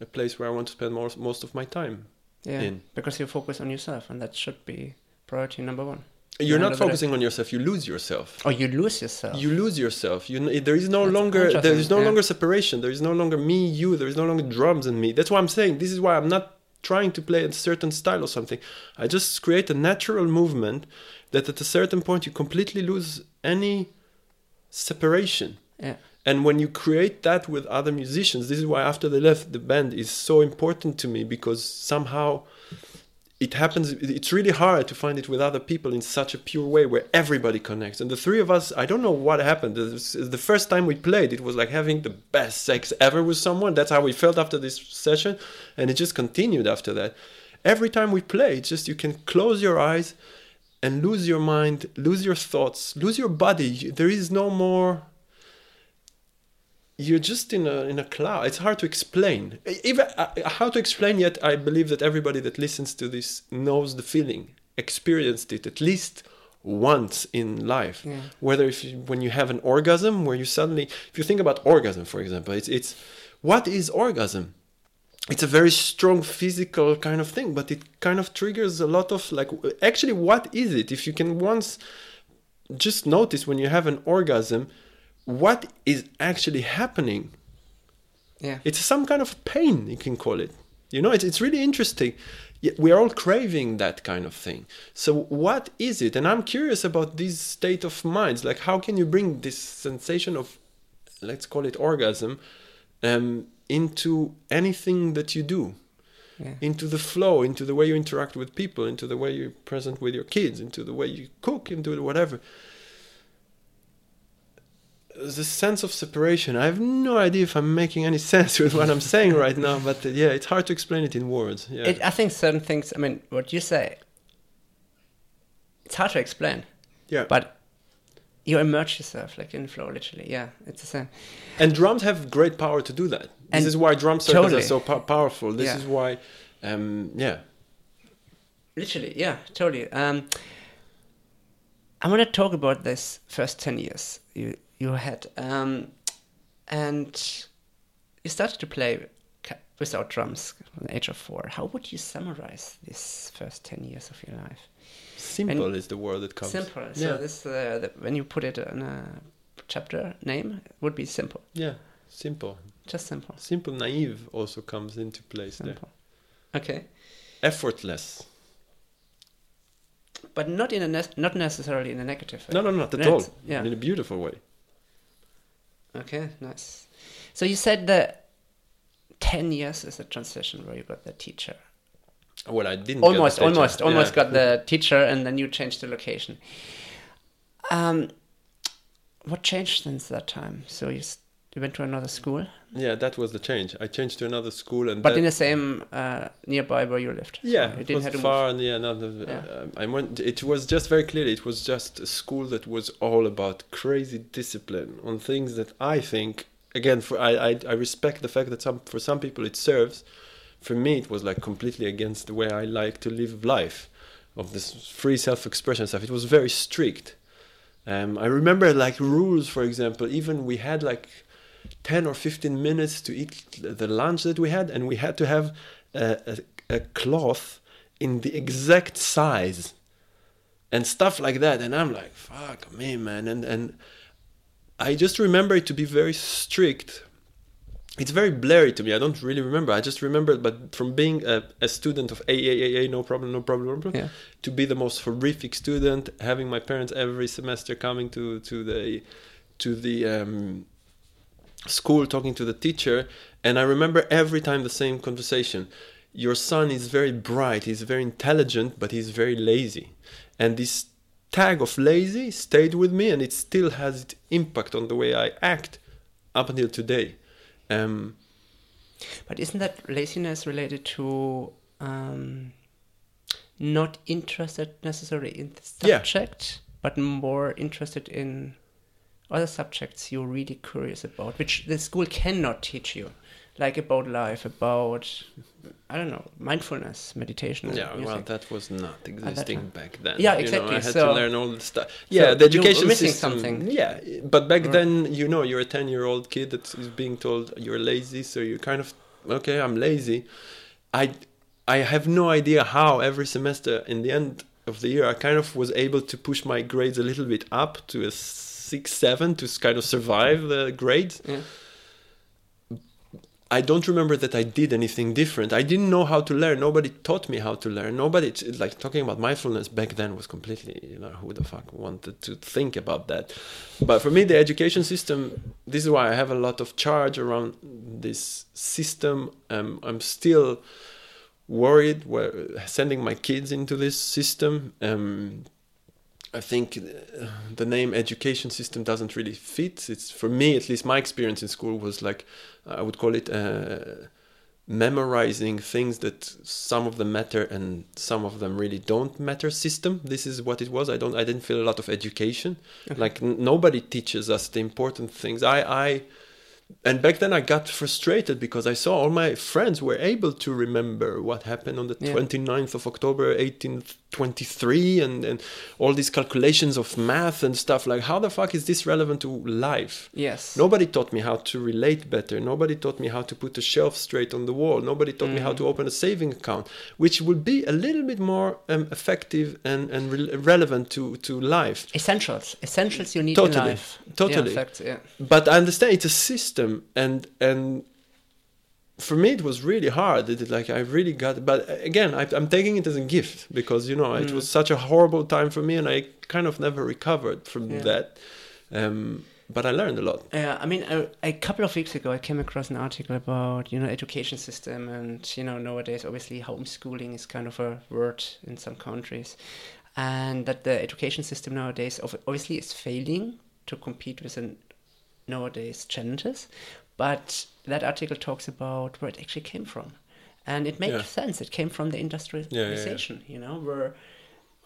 a place where I want to spend most most of my time. Yeah, in. because you focus on yourself, and that should be priority number one. You're end not of the day. focusing on yourself; you lose yourself. Or you lose yourself. You lose yourself. You there is no That's longer there interesting, is no yeah. longer separation. There is no longer me, you. There is no longer drums and me. That's why I'm saying this is why I'm not trying to play a certain style or something. I just create a natural movement that at a certain point you completely lose any separation. yeah. And when you create that with other musicians, this is why after they left the band is so important to me because somehow it happens it's really hard to find it with other people in such a pure way where everybody connects. And the three of us i don't know what happened. The first time we played it was like having the best sex ever with someone. That's how we felt after this session. And it just continued after that. Every time we play it's just you can close your eyes and lose your mind lose your thoughts lose your body. There is no more you're just in a in a cloud. It's hard to explain. Even uh, how to explain yet I believe that everybody that listens to this knows the feeling, experienced it at least once in life. Yeah. Whether if you, when you have an orgasm where you suddenly if you think about orgasm for example, it's it's what is orgasm? It's a very strong physical kind of thing, but it kind of triggers a lot of like actually what is it? If you can once just notice when you have an orgasm what is actually happening. Yeah. it's some kind of pain you can call it. You know it's, it's really interesting. We are all craving that kind of thing. So what is it? And i'm curious about this state of minds like how can you bring this sensation of let's call it orgasm um, into anything that you do? Yeah. into the flow into the way you interact with people into the way you're present with your kids into the way you cook into whatever the sense of separation i have no idea if i'm making any sense with what i'm saying right now but uh, yeah it's hard to explain it in words yeah It, I think certain things. I mean, what you say, it's hard to explain, yeah but you immerse yourself like in flow, literally. Yeah, it's the same. and drums have great power to do that this And is why drum circles totally. are so po- powerful this Yeah. is why um yeah Literally, yeah, totally. Um, I want to talk about this first ten years you you had, um, and you started to play without drums at the age of four. How would you summarize this first ten years of your life? simple And is the word that comes Simple. So this, uh, the, when you put it in a chapter name, it would be simple. yeah simple Just simple. simple naive also comes into place there Simple. Okay, effortless but not in a ne- not necessarily in a negative way. no no not at all yeah. in a beautiful way Okay, nice. So you said that ten years is a transition where you got the teacher. well i didn't get Almost, almost, almost Yeah. got the teacher, and then you changed the location. Um, what changed since that time? So you you went to another school, Yeah, that was the change. I changed to another school, and but that, in the same uh, nearby where you lived. So yeah, you it didn't was have to far. And yeah, no, the, Yeah. uh, I went. It was just very clearly. It was just a school that was all about crazy discipline on things that I think. Again, for I, I, I respect the fact that some for some people it serves. For me, it was like completely against the way I like to live life, of this free self-expression stuff. It was very strict. Um, I remember like rules, for example. Even we had like 10 or 15 minutes to eat the lunch that we had and we had to have a, a, a cloth in the exact size and stuff like that. And i'm like fuck me man. And and i just remember it to be very strict. It's very blurry to me. I don't really remember. I just remember but from being a, a student of AAAA, no problem no problem no problem Yeah. to be the most horrific student having my parents every semester coming to to the to the um, school talking to the teacher and i remember every time the same conversation. Your son is very bright he's very intelligent but he's very lazy. And this tag of lazy stayed with me and it still has its impact on the way i act up until today. Um, But isn't that laziness related to um, not interested necessarily in the Yeah. subject, but more interested in other subjects you're really curious about, which the school cannot teach you? like about life, about I don't know, mindfulness, meditation. Yeah, well, that was not existing back then. Yeah, You know, exactly, I had so- to learn all the stuff. Yeah, the you were education missing system. something. Yeah, but back Or- then, you know, you're a ten-year-old kid that is being told you're lazy, so you're kind of okay. I'm lazy. I I have no idea how every semester in the end of the year I kind of was able to push my grades a little bit up to a six, seven to kind of survive the grades. Yeah. I don't remember that I did anything different. I didn't know how to learn. Nobody taught me how to learn. Nobody, like talking about mindfulness back then was completely, you know, who the fuck wanted to think about that? But for me, the education system, this is why I have a lot of charge around this system. Um, I'm still worried where sending my kids into this system. Um, I think uh, the name education system doesn't really fit. It's for me, at least my experience in school was like I would call it uh, memorizing things that some of them matter and some of them really don't matter system. This is what it was. I don't. I didn't feel a lot of education. Okay. Like n- nobody teaches us the important things. I I. And back then I got frustrated because I saw all my friends were able to remember what happened on the Yeah. 29th of October 1823 and, and all these calculations of math and stuff like how the fuck is this relevant to life? Yes. Nobody taught me how to relate better. Nobody taught me how to put a shelf straight on the wall. Nobody taught me how Mm. to open a saving account, which would be a little bit more um, effective and, and re- relevant to, to life. Essentials. Essentials you need Totally. in life. Totally. Yeah, facts, yeah. But I understand it's a system, and and for me it was really hard. It, like I really got, but again, I, I'm taking it as a gift because you know it Mm. was such a horrible time for me, and I kind of never recovered from Yeah. that. Um, but I learned a lot. Yeah, I mean, a, a couple of weeks ago, I came across an article about you know education system, and you know nowadays, obviously, homeschooling is kind of a word in some countries, and that the education system nowadays obviously is failing to compete with the nowadays challenges, but that article talks about where it actually came from, and it makes Yeah. sense. It came from the industrialization, you know, where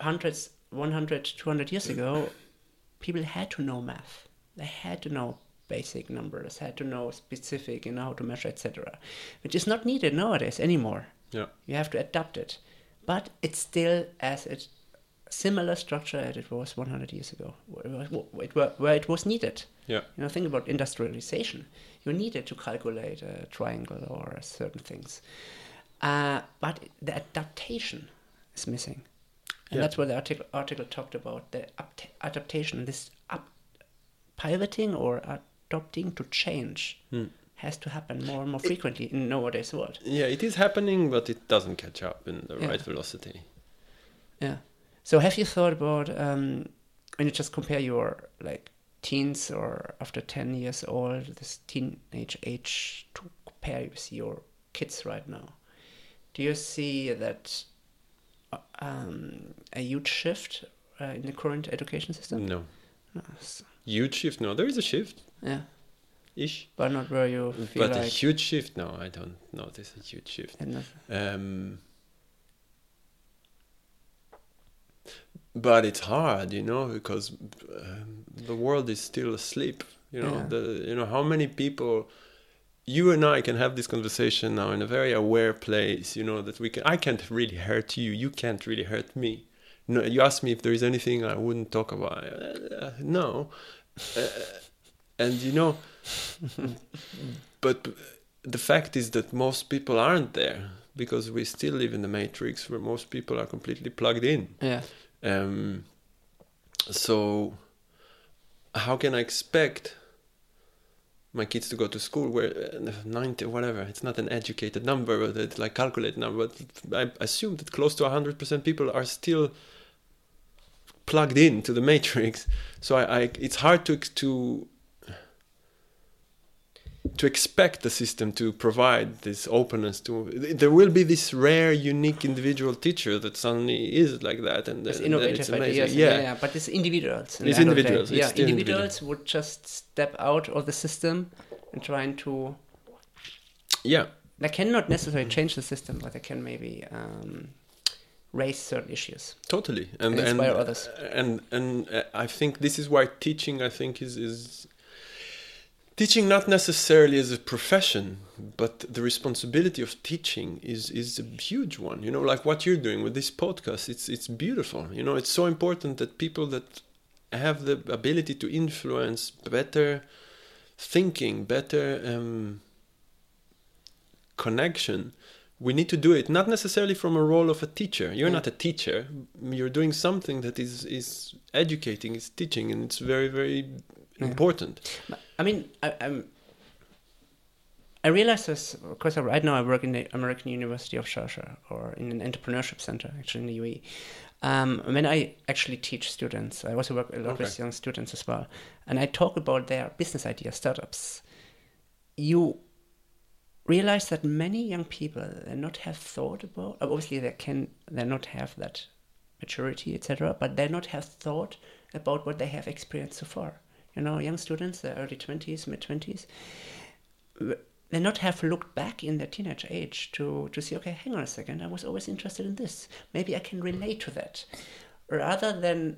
hundreds, 100, 200 years ago, people had to know math. They had to know basic numbers, had to know specific, you know, how to measure, etc., which is not needed nowadays anymore. Yeah, You have to adapt it, but it's still as it similar structure as it was 100 years ago, where it was, where it was needed. yeah, You know, think about industrialization. You needed to calculate a triangle or certain things, uh, but the adaptation is missing, and Yeah. that's what the article article talked about the apt- adaptation. This up pivoting or adopting to change Hmm. has to happen more and more frequently in nowadays world. yeah. It is happening, but it doesn't catch up in the Yeah. right velocity. Yeah. So have you thought about um, when you just compare your like teens or after ten years old, this teenage age to compare with your kids right now? Do you see that uh, um, a huge shift uh, in the current education system? No No, huge shift. No, there is a shift yeah, ish, but not where you feel but a huge shift. No, I don't notice a huge shift. Um, but it's hard, you know, because um, the world is still asleep. You know, Yeah. the you know how many people. You and I can have this conversation now in a very aware place. You know that we can. I can't really hurt you. You can't really hurt me. No, you ask me if there is anything I wouldn't talk about. Uh, no, uh, and you know, but the fact is that most people aren't there because we still live in the matrix where most people are completely plugged in. yeah, Um, so, how can I expect my kids to go to school where uh, 90 whatever? It's not an educated number but it's like calculated number but i assume that close to 100% people are still plugged in to the matrix. So i, I it's hard to to to expect the system to provide this openness to there will be this rare unique individual teacher that suddenly is like that and, it's then innovative it's amazing ideas. yeah Yeah. but it's individuals. in It's the end of the day. individuals, it's Yeah, individuals would just step out of the system and trying to yeah they cannot necessarily change the system, but they can maybe um, raise certain issues. totally and And and inspire others. and and uh, i think this is why teaching i think is is teaching not necessarily as a profession but the responsibility of teaching is is a huge one. You know like what you're doing with this podcast it's it's beautiful. You know it's so important that people that have the ability to influence better thinking better um, connection we need to do it not necessarily from a role of a teacher. You're not a teacher. You're doing something that is is educating is teaching and it's very very. Important I mean, I, I'm. I realize this because I, right now I work in the American University of Sharjah or in an entrepreneurship center, actually in the UAE. Um, when I actually teach students, I also work a lot with young students as well, and I talk about their business ideas, startups. You realize that many young people they not have thought about. Obviously, they can they not have that maturity, etc. But they not have thought about what they have experienced so far. You know, young students, the early twenties, mid twenties, they not have looked back in their teenage age to to see. Okay, hang on a second. I was always interested in this. Maybe I can relate to that, rather than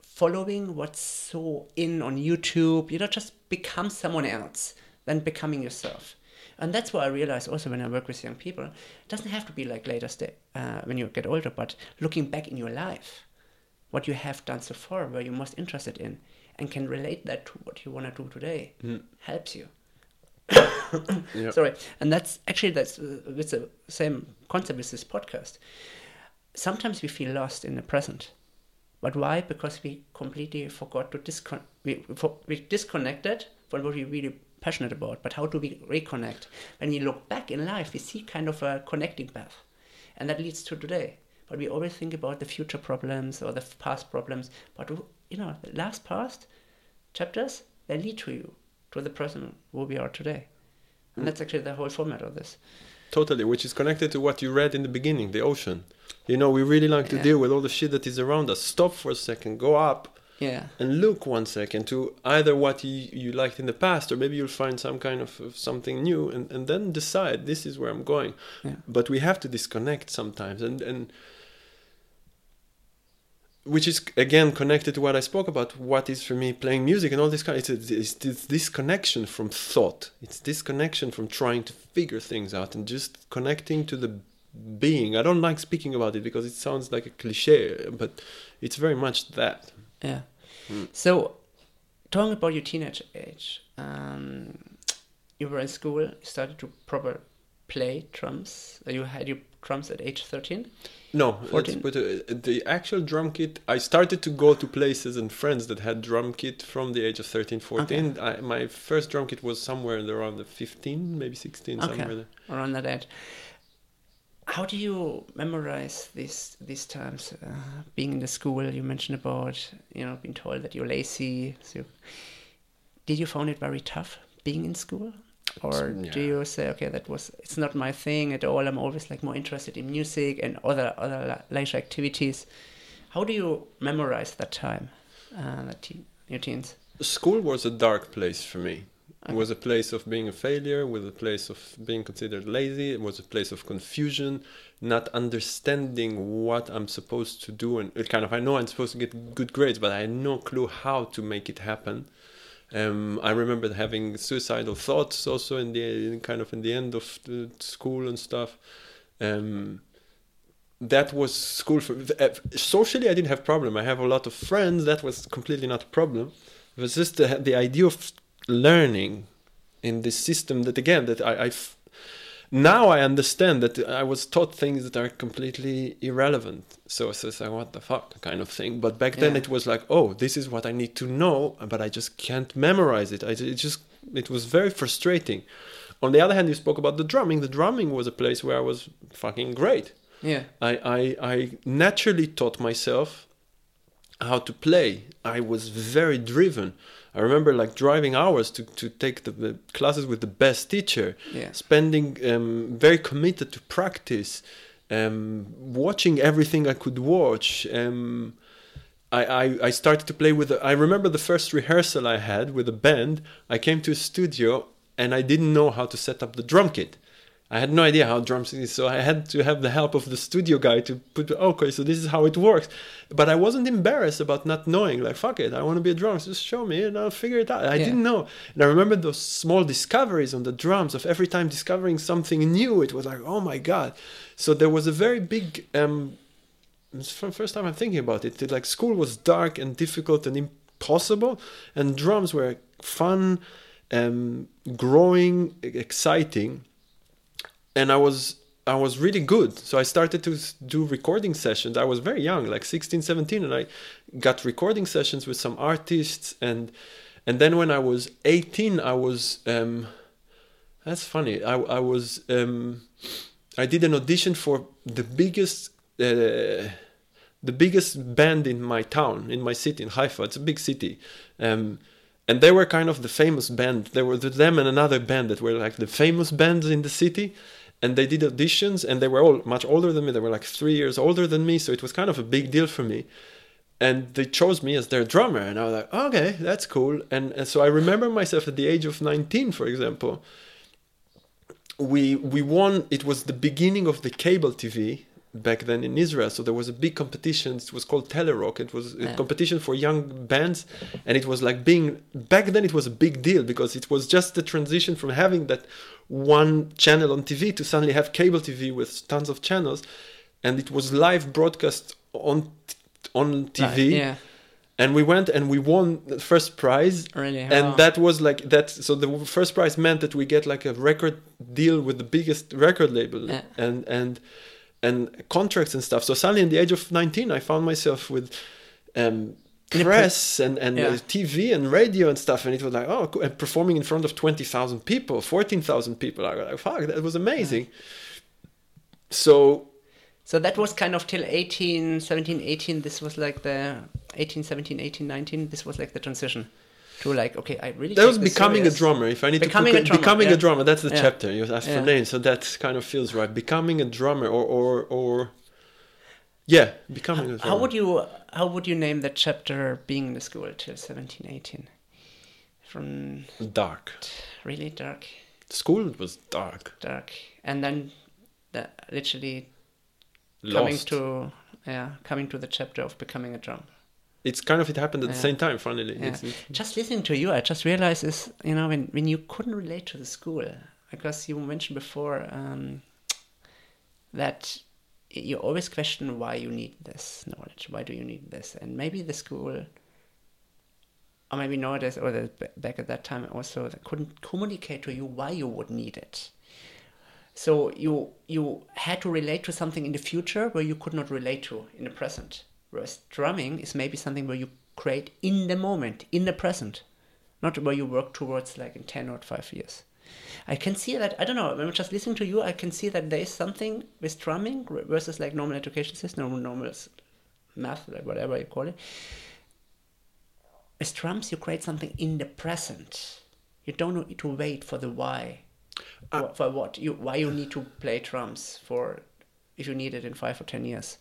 following what's so in on YouTube. You know, just become someone else than becoming yourself. And that's what I realize also when I work with young people. It doesn't have to be like later sta- uh, when you get older, but looking back in your life, what you have done so far, where you're most interested in, and can relate that to what you want to do today, helps you. Yeah. Sorry, and that's actually that's uh, it's the same concept as this podcast. Sometimes we feel lost in the present, but why? Because we completely forgot to discon we for, we disconnected from what we're really passionate about. But how do we reconnect? When we look back in life, we see kind of a connecting path, and that leads to today. But we always think about the future problems or the past problems. But you know, the last past chapters they lead to you to the person who we are today. And hmm. that's actually the whole format of this. Totally, which is connected to what you read in the beginning, the ocean. You know, we really like to Yeah. deal with all the shit that is around us. Stop for a second, go up, Yeah. and look one second to either what you, you liked in the past, or maybe you'll find some kind of, of something new, and, and then decide this is where I'm going. Yeah. But we have to disconnect sometimes, and and which is again connected to what I spoke about. What is for me playing music and all this kind. It's, a, it's this disconnection from thought. It's disconnection from trying to figure things out and just connecting to the being. I don't like speaking about it because it sounds like a cliche, but it's very much that. Yeah. Mm. So, talking about your teenage age, um, you were in school, you started to proper play drums. You had your drums at age 13? No, let's 14? put a, the actual drum kit. I started to go to places and friends that had drum kit from the age of 13, 14. I, my first drum kit was somewhere around the 15, maybe 16, Okay. somewhere there. Around that age. How do you memorize these these times? Uh, being in the school, you mentioned about you know being told that you're lazy. So, did you find it very tough being in school, or do you say, okay, that was it's not my thing at all. I'm always like more interested in music and other other leisure activities. How do you memorize that time, uh, that teen, your teens? School was a dark place for me. It was a place of being a failure, it was a place of being considered lazy. It was a place of confusion, not understanding what I'm supposed to do, and it kind of I know I'm supposed to get good grades, but I had no clue how to make it happen. Um, I remember having suicidal thoughts also in the in kind of in the end of the school and stuff. Um, that was school for uh, socially. I didn't have problem. I have a lot of friends. That was completely not a problem. It was just the the idea of learning in this system that again that I, I now I understand that I was taught things that are completely irrelevant. So it's just like what the fuck kind of thing. But back then Yeah. it was like, oh, this is what I need to know, but I just can't memorize it. I it just it was very frustrating. On the other hand, you spoke about the drumming. The drumming was a place where I was fucking great. Yeah. I, I, I naturally taught myself how to play. I was very driven. I remember like driving hours to, to take the, the classes with the best teacher, Yeah. spending um, very committed to practice, um, watching everything I could watch. Um, I, I, I started to play with. I remember the first rehearsal I had with a band. I came to a studio and I didn't know how to set up the drum kit. I had no idea how drums is, so I had to have the help of the studio guy to put. Okay, so this is how it works. But I wasn't embarrassed about not knowing. Like, fuck it, I want to be a drummer. Just show me, and I'll figure it out. I Yeah. didn't know, and I remember those small discoveries on the drums of every time discovering something new. It was like, oh my god. So there was a very big. Um, it's for the first time I'm thinking about it. it. Like school was dark and difficult and impossible, and drums were fun, um, growing, exciting, and I was I was really good. So I started to do recording sessions. I was very young, like 16, 17, and I got recording sessions with some artists, and and then when I was 18, I was um, that's funny. I I was um, I did an audition for the biggest. Uh, the biggest band in my town, in my city, in Haifa. It's a big city, um, and they were kind of the famous band. There were them and another band that were like the famous bands in the city, and they did auditions, and they were all much older than me. They were like three years older than me, so it was kind of a big deal for me. And they chose me as their drummer, and I was like, okay, that's cool. And, and so I remember myself at the age of 19, for example, we we won. It was the beginning of the cable TV back then in Israel. So there was a big competition. It was called Telerock. It was a Yeah. competition for young bands, and it was like being back then. It was a big deal because it was just the transition from having that one channel on TV to suddenly have cable TV with tons of channels, and it was live broadcast on on TV. Right, yeah, And we went and we won the first prize really. and wow. that was like that so the first prize meant that we get like a record deal with the biggest record label Yeah. and and and contracts and stuff so suddenly in the age of 19 i found myself with um press and and Yeah. uh, tv and radio and stuff and it was like oh cool. and performing in front of 20,000 people 14,000 people i was like fuck that was amazing so So that was kind of till 18, 17, 18. This was like the 18, 17, 18, 19. This was like the transition to like, okay, I really. that was becoming serious. a drummer if i need Becoming to a drummer, becoming yeah. a drummer that's the Yeah. chapter you asked for Yeah. names so that kind of feels right becoming a drummer or or or yeah becoming a drummer How would you how would you name that chapter being in the school till 17, 18? From dark really dark, school was dark dark, and then the, literally coming to yeah coming to the chapter of becoming a drum. It's kind of it happened at the same time finally Yeah. It's- it's- Just listening to you, I just realized is you know when when you couldn't relate to the school because you mentioned before um, that you always question why you need this knowledge, why do you need this, and maybe the school. Or maybe nowadays, or the, back at that time also, they couldn't communicate to you why you would need it. So you you had to relate to something in the future where you could not relate to in the present. Whereas drumming is maybe something where you create in the moment, in the present, not where you work towards like in ten or five years. I can see that. I don't know. When I'm just listening to you, I can see that there is something with drumming versus like normal education system, or normal s- math, like whatever you call it. With drums, you create something in the present. You don't need to wait for the why. Uh, for what you why you need to play drums for if you need it in five or ten years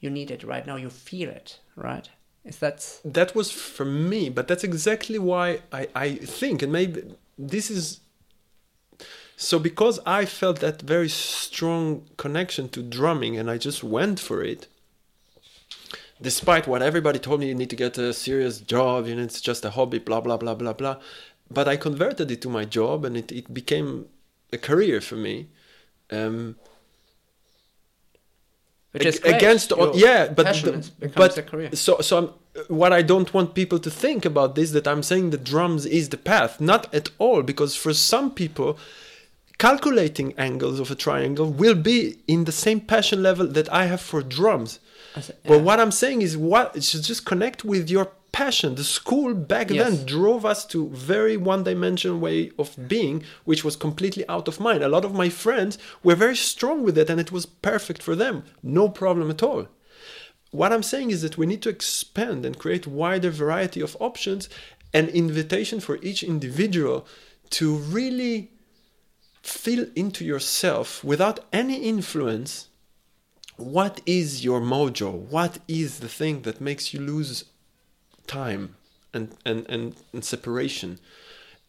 you need it right now you feel it right? Is that that was for me but that's exactly why i i think and maybe this is so because i felt that very strong connection to drumming and i just went for it despite what everybody told me you need to get a serious job you know it's just a hobby blah blah blah blah blah. But i converted it to my job and it, it became a career for me. Um which is great. against all, Your yeah but passion but, is- becomes a career so so I'm, what i don't want people to think about this that i'm saying the drums is the path not at all because for some people calculating angles of a triangle will be in the same passion level that i have for drums said, but yeah. what i'm saying is what it should just connect with your passion. The school back Yes. then drove us to very one dimensional way of being which was completely out of mind. A lot of my friends were very strong with it and it was perfect for them. No problem at all. What i'm saying is that we need to expand and create wider variety of options and invitation for each individual to really feel into yourself without any influence. What is your mojo? What is the thing that makes you lose time and, and, and, and separation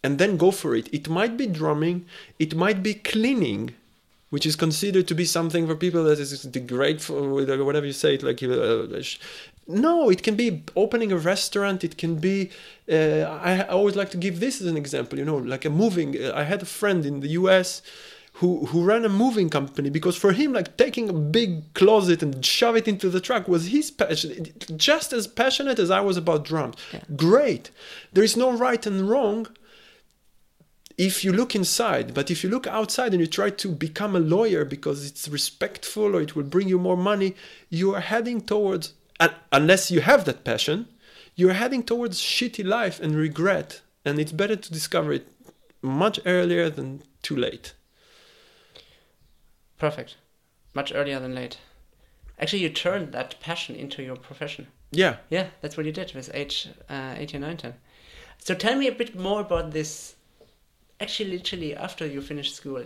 and then go for it it might be drumming it might be cleaning which is considered to be something for people that is degradeful, whatever you say it, like uh, no, it can be opening a restaurant. It can be. Uh, I, I always like to give this as an example. You know, like a moving. Uh, I had a friend in the U.S. who who ran a moving company because for him, like taking a big closet and shove it into the truck was his passion. Just as passionate as I was about drums. Yeah. Great. There is no right and wrong if you look inside, but if you look outside and you try to become a lawyer because it's respectful or it will bring you more money, you are heading towards unless you have that passion, you're heading towards shitty life and regret. And it's better to discover it much earlier than too late. Perfect. Much earlier than late. Actually, you turned that passion into your profession. Yeah. Yeah, that's what you did with age uh, 18, 19. So tell me a bit more about this. Actually, literally, after you finished school,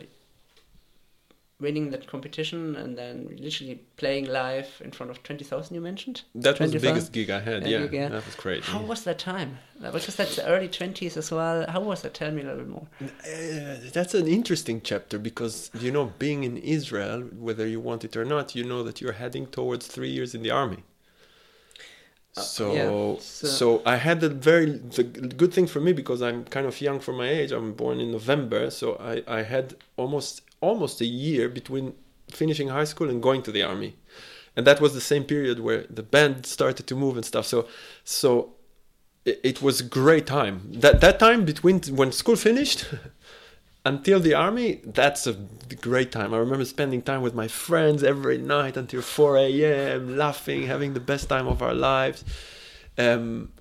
winning that competition and then literally playing live in front of 20,000 you mentioned? That was the biggest gig I had, yeah. Gig, yeah. That was great. How was that time? Because that's the early 20s as well. How was that? Tell me a little bit more. Uh, that's an interesting chapter because, you know, being in Israel, whether you want it or not, you know that you're heading towards three years in the army. Uh, so, yeah, so, so I had a very the good thing for me because I'm kind of young for my age. I'm born in November, so I I had almost almost a year between finishing high school and going to the army. And that was the same period where the band started to move and stuff. So so it, it was a great time. That that time between when school finished until the army that's a great time. I remember spending time with my friends every night until 4 a.m laughing having the best time of our lives. Um,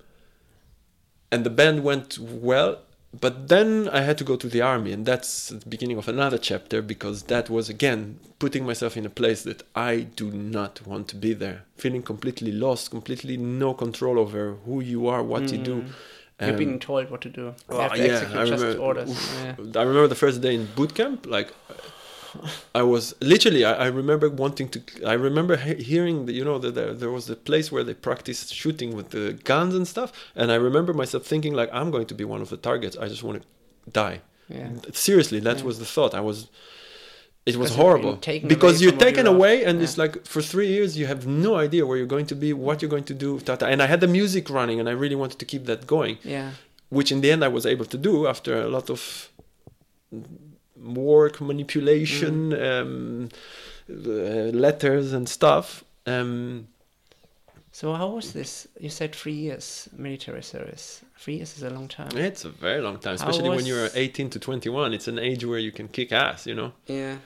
and the band went well but then I had to go to the army, and that's the beginning of another chapter because that was again putting myself in a place that I do not want to be there, feeling completely lost, completely no control over who you are, what mm. you do. Um, You're being told what to do. You oh, yeah, I remember, yeah. I remember the first day in boot camp, like I was literally. I, I, remember wanting to. I remember he- hearing that you know that there, there was a place where they practiced shooting with the guns and stuff, and I remember myself thinking like, I'm going to be one of the targets. I just want to die. Yeah. Seriously, that yeah. was the thought. I was. It was horrible because you're taken away, and yeah. it's like for three years you have no idea where you're going to be, what you're going to do. Tata. And I had the music running, and I really wanted to keep that going. Yeah. Which in the end I was able to do after a lot of work manipulation, mm. um, uh, letters and stuff. Um, so how was this? You said three years military service. Three years is a long time. It's a very long time, especially was... when you're 18 to 21. It's an age where you can kick ass, you know. Yeah,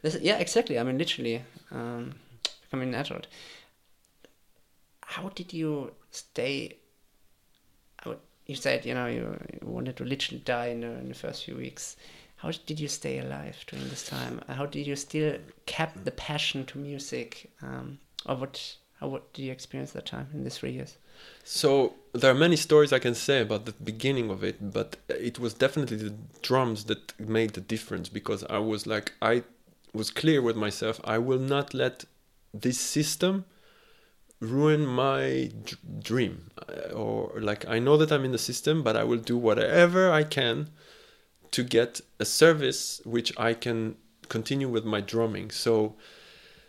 this, yeah, exactly. I mean, literally, um, becoming an adult. How did you stay? You said you know you, wanted to literally die in the, in the first few weeks how did you stay alive during this time? How did you still kept the passion to music? Um, or what? How what did you experience that time in these three years? So there are many stories I can say about the beginning of it, but it was definitely the drums that made the difference because I was like I was clear with myself. I will not let this system ruin my dream uh, or like I know that I'm in the system, but I will do whatever I can to get a service which I can continue with my drumming. So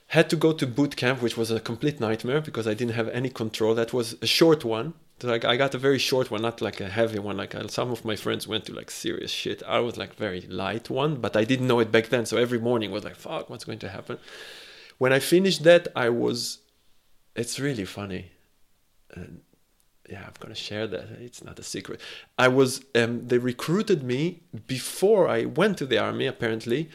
had to go to boot camp, which was a complete nightmare because I didn't have any control. That was a short one. Like I got a very short one, not like a heavy one. Like uh, some of my friends went to like serious shit. I was like very light one, but I didn't know it back then. So every morning was like, "Fuck, what's going to happen?" When I finished that, I was. It's really funny yeah, I'm gonna share that. It's not a secret. I was um, they recruited me before I went to the army. Apparently,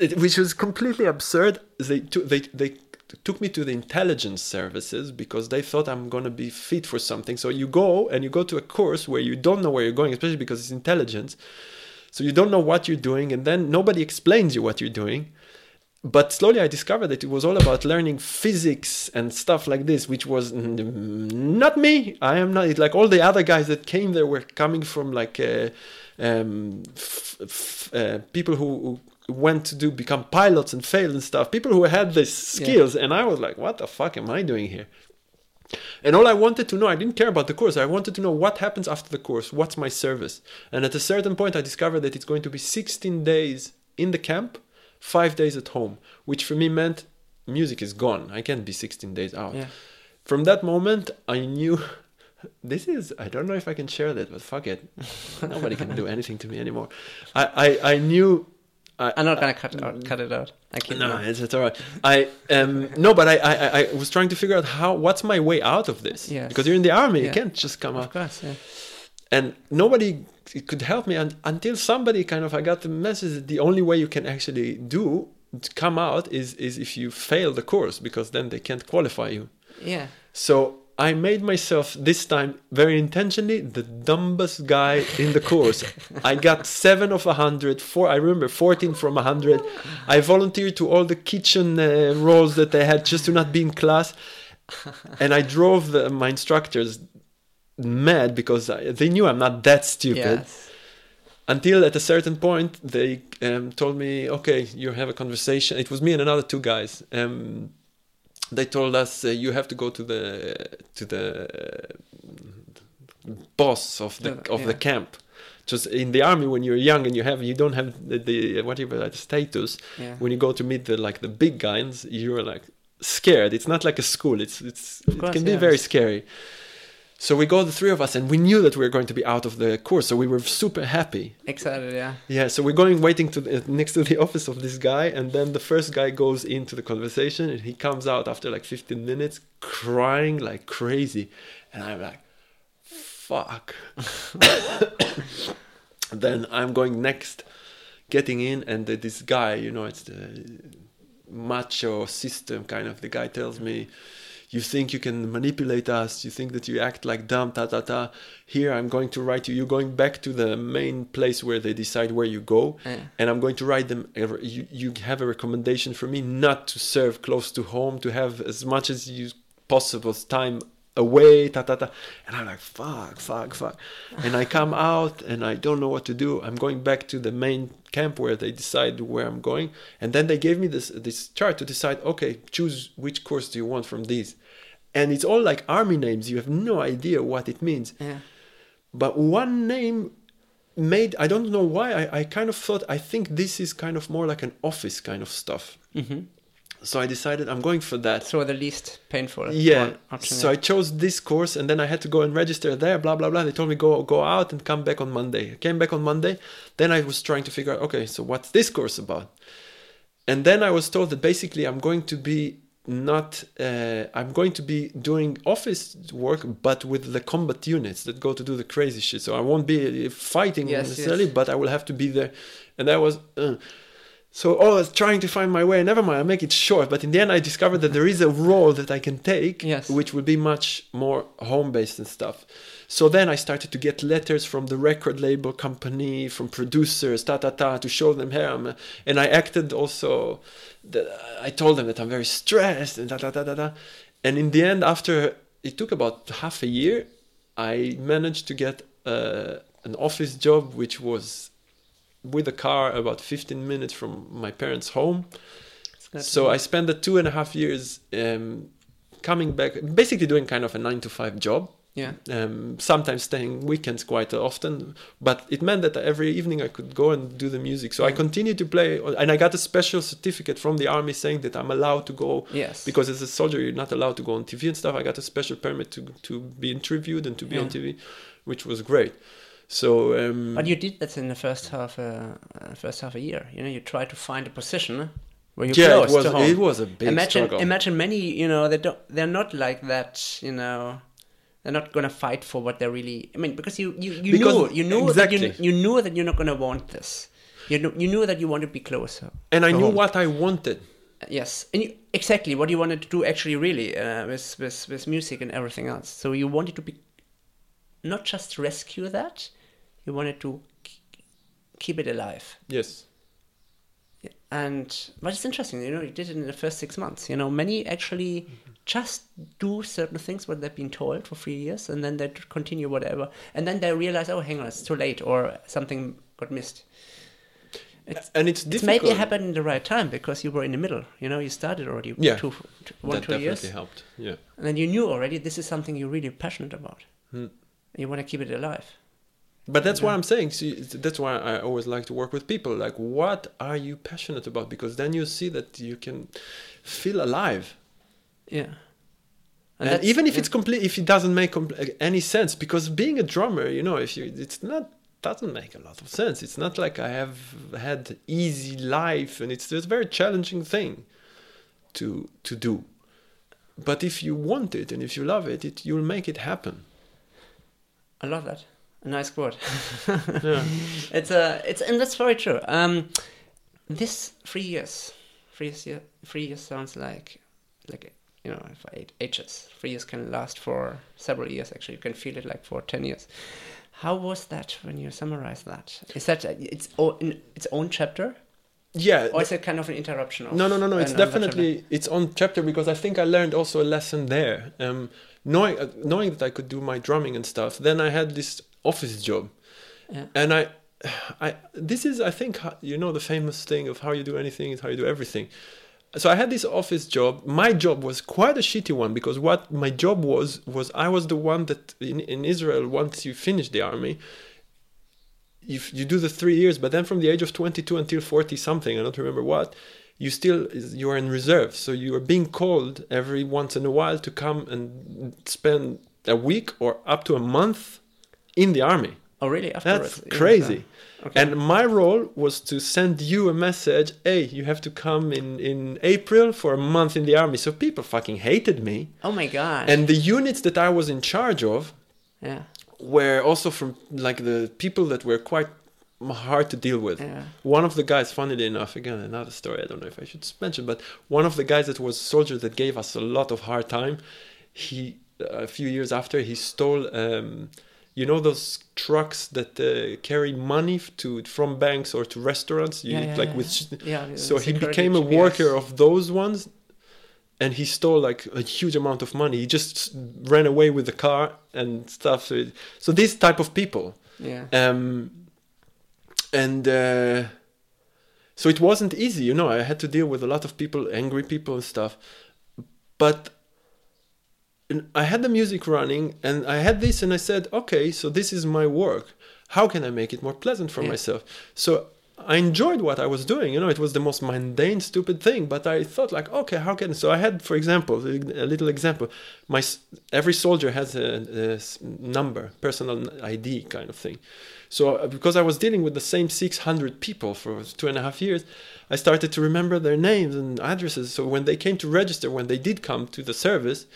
it, which was completely absurd. They took they they took me to the intelligence services because they thought I'm gonna be fit for something. So you go and you go to a course where you don't know where you're going, especially because it's intelligence. So you don't know what you're doing, and then nobody explains you what you're doing but slowly I discovered that it was all about learning physics and stuff like this, which was not me. I am not like all the other guys that came there were coming from like uh, um, f- f- uh, people who, who, went to do become pilots and failed and stuff. People who had these skills, yeah. and I was like, what the fuck am I doing here? And all I wanted to know, I didn't care about the course. I wanted to know what happens after the course. What's my service? And at a certain point, I discovered that it's going to be 16 days in the camp five days at home, which for me meant music is gone. I can't be 16 days out. Yeah. From that moment, I knew this is, I don't know if I can share that, but fuck it. Nobody can do anything to me anymore. I, I, I knew. I, I'm not gonna cut it out. Cut it out. I keep no, it's, it's all right. I um no, but I, I I was trying to figure out how what's my way out of this. Yes. Because you're in the army, you can't just come out Of course. Yeah. and nobody could help me and, until somebody kind of i got the message that the only way you can actually do to come out is is if you fail the course because then they can't qualify you. Yeah. so i made myself this time very intentionally the dumbest guy in the course. I got seven of a hundred four i remember 14 from a hundred. I volunteered to all the kitchen uh, roles that they had just to not be in class. And i drove the, my instructors mad because I, they knew i'm not that stupid. Yes. until at a certain point they um, told me okay you have a conversation. It was me and another two guys. Um, they told us uh, you have to go to the to the uh, boss of the The- of the camp. Just in the army when you're young and you have you don't have the, the whatever the status. Yeah. when you go to meet the like the big guys you're like scared. It's not like a school. It's it's it can be very scary so we go the three of us and we knew that we were going to be out of the course so we were super happy Excited. Yeah. yeah, so we're going waiting to the, next to the office of this guy, and then the first guy goes into the conversation, and he comes out after like 15 minutes crying like crazy, and I'm like, "Fuck." then I'm going next, getting in, and the, this guy, you know, it's the macho system kind of. The guy tells me, "You think you can manipulate us? You think that you act like dumb, ta ta ta." Here, I'm going to write you. You're going back to the main place where they decide where you go, Yeah. and I'm going to write them. You you have a recommendation for me not to serve close to home, to have as much as you possible time away, ta ta ta. And I'm like, fuck, fuck, fuck. And I come out and I don't know what to do. I'm going back to the main camp where they decide where I'm going. And then they gave me this this chart to decide, okay, choose which course do you want from these. And it's all like army names. You have no idea what it means. Yeah. But one name made I don't know why I, I kind of thought I think this is kind of more like an office kind of stuff. Mm-hmm. So I decided I'm going for that. So the least painful. Yeah. option, So I chose this course and then I had to go and register there, blah blah blah. They told me go go out and come back on Monday. I came back on Monday. Then I was trying to figure out, okay, so what's this course about? And then I was told that basically I'm going to be not uh, I'm going to be doing office work but with the combat units that go to do the crazy shit. So I won't be fighting Yes, necessarily, yes. but I will have to be there. And that was uh, so oh, I was trying to find my way. Never mind, I make it short. But in the end, I discovered that there is a role that I can take, Yes. which will be much more home based and stuff. So then I started to get letters from the record label company, from producers, ta ta ta, to show them here. I'm and I acted also. That I told them that I'm very stressed and ta ta ta ta ta. And in the end, after it took about half a year, I managed to get uh, an office job, which was with a car about 15 minutes from my parents' home. So I spent the two and a half years um, coming back, basically doing kind of a nine to five job. yeah. Um, sometimes staying weekends quite often, but it meant that every evening I could go and do the music. So I Yeah. continued to play, and I got a special certificate from the army saying that I'm allowed to go Yes. because as a soldier you're not allowed to go on TV and stuff. I got a special permit to to be interviewed and to be on TV, which was great. So, um, But you did that in the first half, uh, uh, first half a year. You know, you tried to find a position where you're yeah, close it was to home. it was a big imagine, struggle. imagine many. You know, they don't. They're not like that. You know, they're not gonna fight for what they're really. I mean, because you you, you Because- knew you knew that you, exactly. you knew that you're not gonna want this. You knew, you knew that you wanted to be closer. and I knew home. what I wanted. Yes, and you, exactly what you wanted to do actually, really, uh, with, with with music and everything else. So you wanted to be not just rescue that, you wanted to keep it alive. Yes. And but it's interesting, you know, you did it in the first six months. You know, many actually just do certain things what they've been told for three years, and then they continue whatever, and then they realize, oh, hang on, it's too late, or something got missed. It's, and it's it's maybe happened in the right time because you were in the middle. You know, you started already Yeah. two, two, one, that two definitely years, helped. Yeah. and then you knew already this is something you're really passionate about. Hmm. You want to keep it alive. But that's what I'm saying. See, that's why I always like to work with people. Like, what are you passionate about? Because then you see that you can feel alive. Yeah. And, that's- even if yeah. it's complete, if it doesn't make compl- uh, any sense, because being a drummer, you know, if you, it's not doesn't make a lot of sense. It's not like I have had easy life, and it's, it's a very challenging thing to to do. But if you want it and if you love it, it you'll make it happen. I love that. Nice quote. Yeah. it's a it's and that's very true. Um, this three years, three years, three years sounds like like you know if eight ages. Three years can last for several years. Actually, you can feel it like for ten years. How was that when you summarize that? Is that uh, its own in its own chapter, Yeah. or is it kind of an interruption? Of No, no, no, no. It's definitely its own chapter because I think I learned also a lesson there. Um, knowing uh, knowing that I could do my drumming and stuff. Then I had this office job, Yeah. and I, I this is I think you know the famous thing of how you do anything is how you do everything. So I had this office job. My job was quite a shitty one because what my job was was I was the one that in, in Israel once you finish the army, if you do the three years, but then from the age of 22 until 40 something, I don't remember what, you still you are in reserve. So you are being called every once in a while to come and spend a week or up to a month in the army. Oh, really? Afterwards, That's Yeah, crazy. so- okay. And my role was to send you a message, hey, you have to come in, in April for a month in the army. So people fucking hated me. oh my god. And the units that I was in charge of yeah, were also from like the people that were quite hard to deal with. yeah. One of the guys, funnily enough, again another story. I don't know if I should mention, but one of the guys that was soldier that gave us a lot of hard time. He a few years after he stole, um, you know, those trucks that uh, carry money to from banks or to restaurants. You, Yeah, like yeah, with, yeah. So he became a worker of those ones. And he stole like a huge amount of money. He just ran away with the car and stuff. So, it- so this type of people, Yeah. um, and uh, so it wasn't easy you know i had to deal with a lot of people angry people and stuff but and i had the music running and i had this and i said okay so this is my work. How can i make it more pleasant for Yeah. myself? So i enjoyed what i was doing. You know it was the most mundane stupid thing but i thought like okay how can so i had for example a little example. My every soldier has a number personal id kind of thing. So uh, because I was dealing with the same 600 people for two and a half years, I started to remember their names and addresses. So when they came to register, when they did come to the service,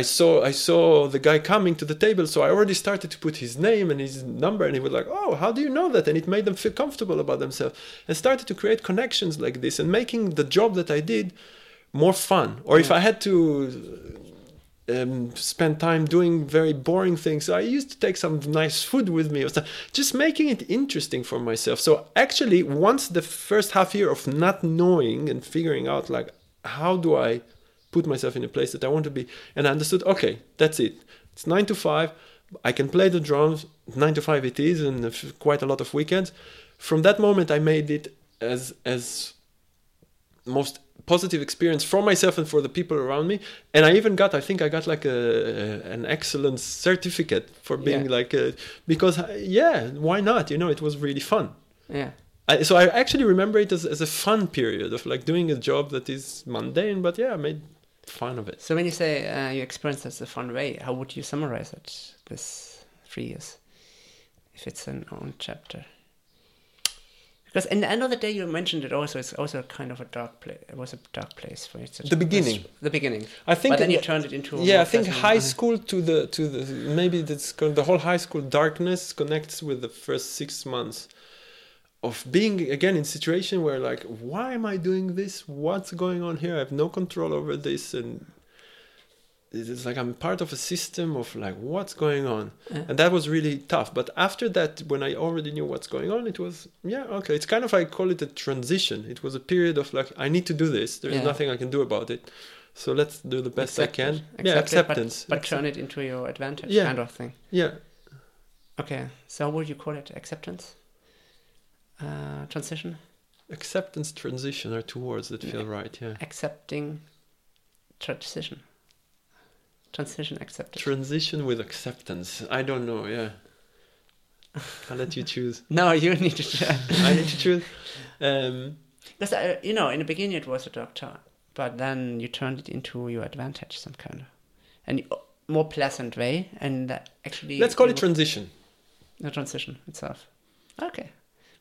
I saw I saw the guy coming to the table. So I already started to put his name and his number, and he was like, "Oh, how do you know that?" And it made them feel comfortable about themselves, and started to create connections like this, and making the job that I did more fun. Or if I had to um, spend time doing very boring things. I used to take some nice food with me or stuff, just making it interesting for myself. So actually, once the first half year of not knowing and figuring out like how do I put myself in a place that I want to be, and I understood, okay, that's it. It's nine to five. I can play the drums. Nine to five it is, and quite a lot of weekends. From that moment, I made it as as most positive experience for myself and for the people around me and i even got i think i got like a, an excellence certificate for being Yeah. like a, because uh, yeah why not you know it was really fun Yeah. I, so i actually remember it as, as a fun period of like doing a job that is mundane but yeah i made fun of it So when you say uh, you experienced this a fun way, how would you summarize it? This three years, if it's an own chapter. Because in the end of the day, you mentioned it also. It's also kind of a dark place. It was a dark place for you. The beginning. The beginning. i think but then you turned it into. a yeah i think high school to the to the maybe that's con- the whole high school darkness connects with the first six months of being again in situation where like why am i doing this what's going on here i have no control over this and it's like i'm part of a system of like what's going on Yeah. and that was really tough but after that when i already knew what's going on it was yeah okay it's kind of i call it a transition it was a period of like i need to do this there's Yeah. nothing i can do about it so let's do the best i can it, yeah accept it, but- acceptance But, turn it into your advantage, Yeah. kind of thing. yeah Okay. So would you call it? Acceptance. Uh, transition. acceptance transition or two words that feel right yeah Accepting. Transition. Transition accepted. transition with acceptance i don't know yeah I'll let you choose. No, you need to choose. I need to choose. Um, Because uh, you know, in the beginning it was a doctor, but then you turned it into your advantage, some kind of, and more pleasant way, and actually. let's call it transition. the transition itself. Okay,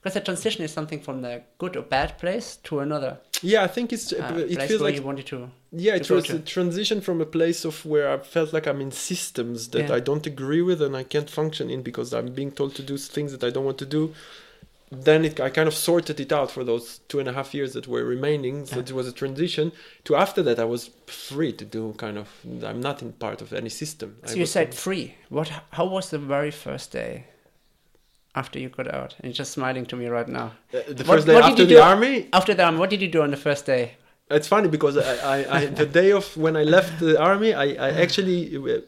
because the transition is something from the good or bad place to another Yeah, I think it's. uh, it feels like you wanted to. Yeah, it to go was to. a transition from a place of where I felt like I'm in systems that Yeah. I don't agree with and I can't function in because I'm being told to do things that I don't want to do. Then it, I kind of sorted it out for those two and a half years that were remaining. So Yeah. it was a transition to after that I was free to do kind of. I'm not in part of any system. I So you said free. What? How was the very first day after you got out? And just smiling to me right now. The What- first day what after the do? army. After the army, what did you do on the first day? It's funny because I, I, I the day of when I left the army, I, I actually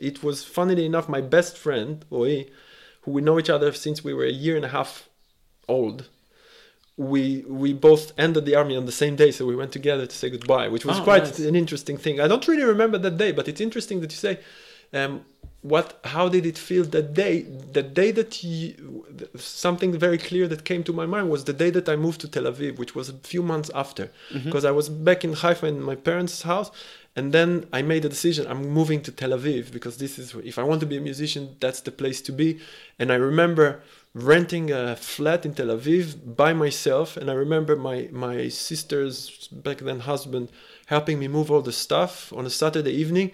it was funnily enough my best friend Oi, who we know each other since we were a year and a half old. We we both ended the army on the same day, so we went together to say goodbye, which was Oh, quite nice. an interesting thing. I don't really remember that day, but it's interesting that you say, um, what? How did it feel that day? The day that you, something very clear that came to my mind was the day that I moved to Tel Aviv, which was a few months after, Mm-hmm. because I was back in Haifa in my parents' house, and then I made a decision. I'm moving to Tel Aviv because this is if I want to be a musician, that's the place to be. And I remember renting a flat in Tel Aviv by myself, and I remember my my sister's back then husband helping me move all the stuff on a Saturday evening.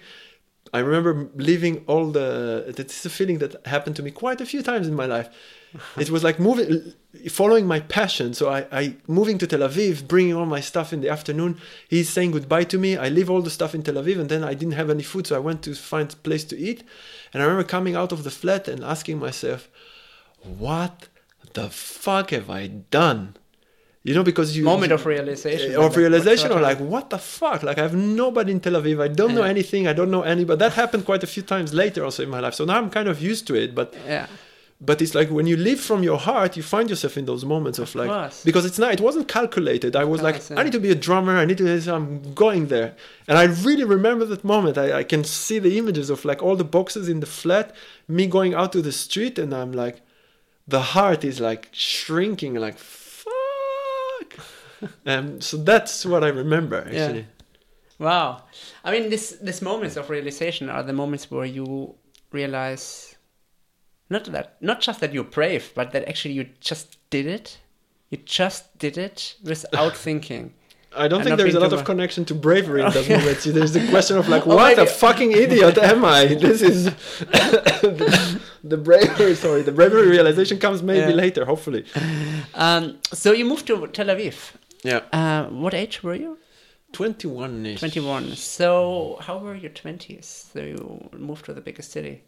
I remember leaving all the. That's a feeling that happened to me quite a few times in my life. It was like moving, following my passion. So I, I moving to Tel Aviv, bringing all my stuff in the afternoon. He's saying goodbye to me. I leave all the stuff in Tel Aviv, and then I didn't have any food, so I went to find a place to eat. And I remember coming out of the flat and asking myself, "What the fuck have I done?" You know, because you Moment of realization. Eh, of realization or like what the fuck? Like i have nobody in tel aviv. I don't know anything. I don't know anybody. that happened quite a few times later also in my life. So now i'm kind of used to it but Yeah. but it's like when you live from your heart you find yourself in those moments of like course. because it's not it wasn't calculated. I was Of like i need to be a drummer. I need to so i'm going there. And i really remember that moment. I, I can see the images of like all the boxes in the flat me going out to the street and i'm like the heart is like shrinking like um, so that's what i remember Yeah. actually Wow. I mean, this this moments of realization are the moments where you realize not that not just that you're brave, but that actually you just did it. You just did it without thinking. I don't And think there's a lot of connection to bravery in those moments. There's the question of like, Oh, what a fucking idiot am I? This is the, the bravery. Sorry, the bravery realization comes maybe Yeah. later, hopefully. Um, so you moved to Tel Aviv. Yeah, Uh, what age were you? twenty-one ish. 21. So how were your 20s? So you moved to the biggest city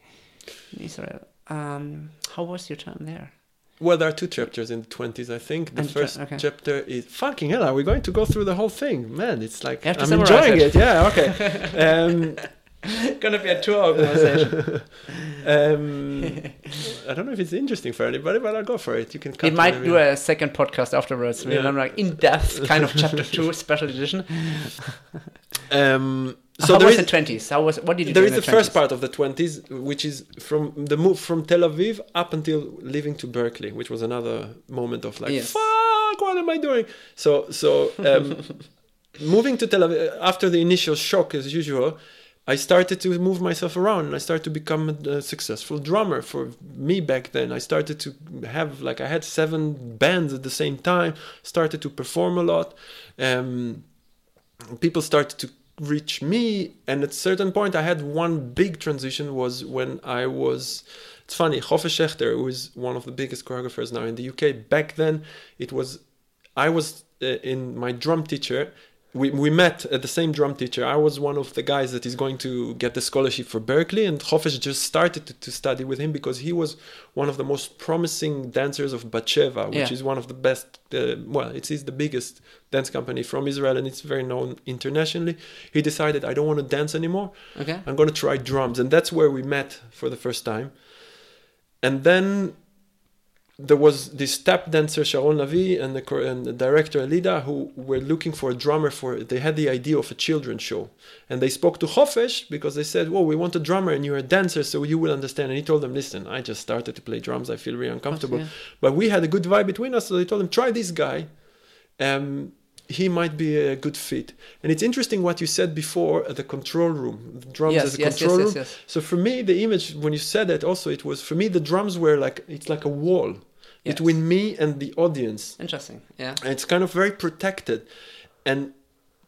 in Israel. Um, how was your time there? Well, there are two chapters in the twenties. I think the And first okay. chapter is fucking hell. Are we going to go through the whole thing? Man, it's like You have to I'm enjoying it. it. Yeah, okay. um, Gonna be a tour organization. um, I don't know if it's interesting for anybody, but I'll go for it. You can. we cut might do a second podcast afterwards. We'll Yeah. like in depth kind of chapter two special edition. Um, So how there was is the twenties? How was what did you there do is the, the, first part of the 20s which is from the move from tel aviv up until leaving to Berklee which was another moment of like Yes. fuck what am i doing so so um, moving to tel aviv after the initial shock as usual i started to move myself around and i started to become a, successful drummer for me back then. I started to have like i had seven bands at the same time started to perform a lot. Um, people started to reach me and at a certain point i had one big transition was when i was it's funny Hofesh Shechter who is one of the biggest choreographers now in the uk back then it was i was uh, in my drum teacher we, we met at the same drum teacher i was one of the guys that is going to get the scholarship for Berklee and Hofesh just started to, to study with him because he was one of the most promising dancers of Batsheva, which Yeah. is one of the best uh, well it is the biggest dance company from Israel and it's very known internationally. He decided I don't want to dance anymore. Okay. I'm going to try drums and that's where we met for the first time. And then there was this tap dancer Sharon Lavi and the, and the director Elida who were looking for a drummer for. They had the idea of a children's show, and they spoke to Hofesh because they said, "Well, we want a drummer, and you're a dancer, so you will understand." And he told them, "Listen, I just started to play drums. I feel really uncomfortable, yeah. but we had a good vibe between us, so they told him, try this guy." Um, he might be a good fit. And it's interesting what you said before at the control room, the drums Yes, as a yes, control yes, room. So for me, the image when you said that also, it was for me the drums were like it's like a wall between me and the audience. Interesting. Yeah. And it's kind of very protected, and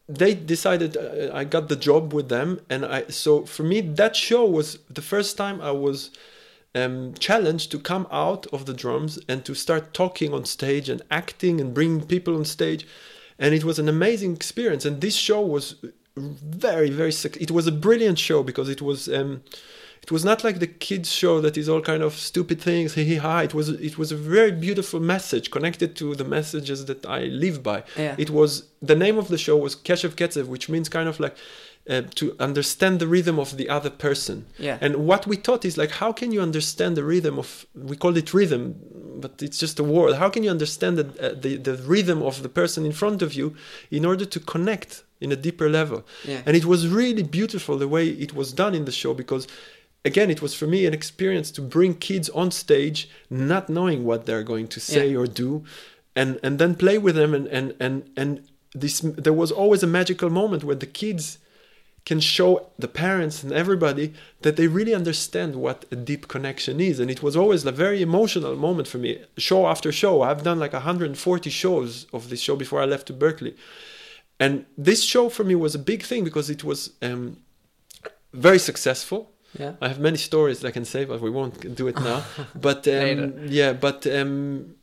they decided uh, I got the job with them, and I so for me that show was the first time I was um, challenged to come out of the drums and to start talking on stage and acting and bringing people on stage, and it was an amazing experience. And this show was very very it was a brilliant show because it was. Um, it was not like the kids show that is all kind of stupid things hee hee ha it was it was a very beautiful message connected to the messages that i live by Yeah. it was the name of the show was keshev ketzev which means kind of like uh, to understand the rhythm of the other person Yeah. and what we taught is like how can you understand the rhythm of we call it rhythm but it's just a word how can you understand the, uh, the the rhythm of the person in front of you in order to connect in a deeper level Yeah. and it was really beautiful the way it was done in the show because again it was for me an experience to bring kids on stage not knowing what they're going to say Yeah. or do and and then play with them and and and and this there was always a magical moment where the kids can show the parents and everybody that they really understand what a deep connection is. And it was always a very emotional moment for me. Show after show. I've done like 140 shows of this show before i left to Berklee. And this show for me was a big thing because it was um, very successful. Yeah. I have many stories that I can say, but we won't do it now. but um, yeah, but um,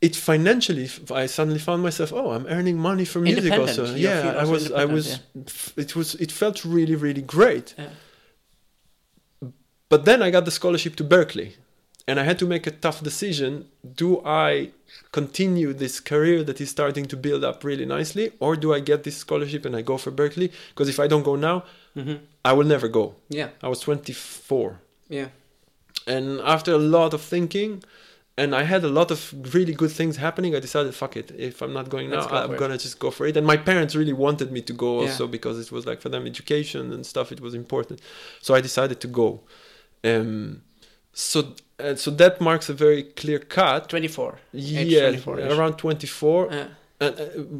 it financially, i suddenly found myself, oh, I'm earning money from music also. Yeah, feel I was, I was. f- It was, it felt really, really great. Yeah. But then I got the scholarship to Berklee, and I had to make a tough decision: Do I continue this career that is starting to build up really nicely, or do I get this scholarship and I go for Berklee? Because if I don't go now, Mm-hmm. I will never go. Yeah. I was 24. Yeah. And after a lot of thinking, and I had a lot of really good things happening, I decided, fuck it. If I'm not going now, go I'm going to just go for it. And my parents really wanted me to go Yeah. also because it was like for them education and stuff, it was important. So I decided to go. Um, so, uh, so that marks a very clear cut. 24. Yeah, 24 around 24 Yeah. uh,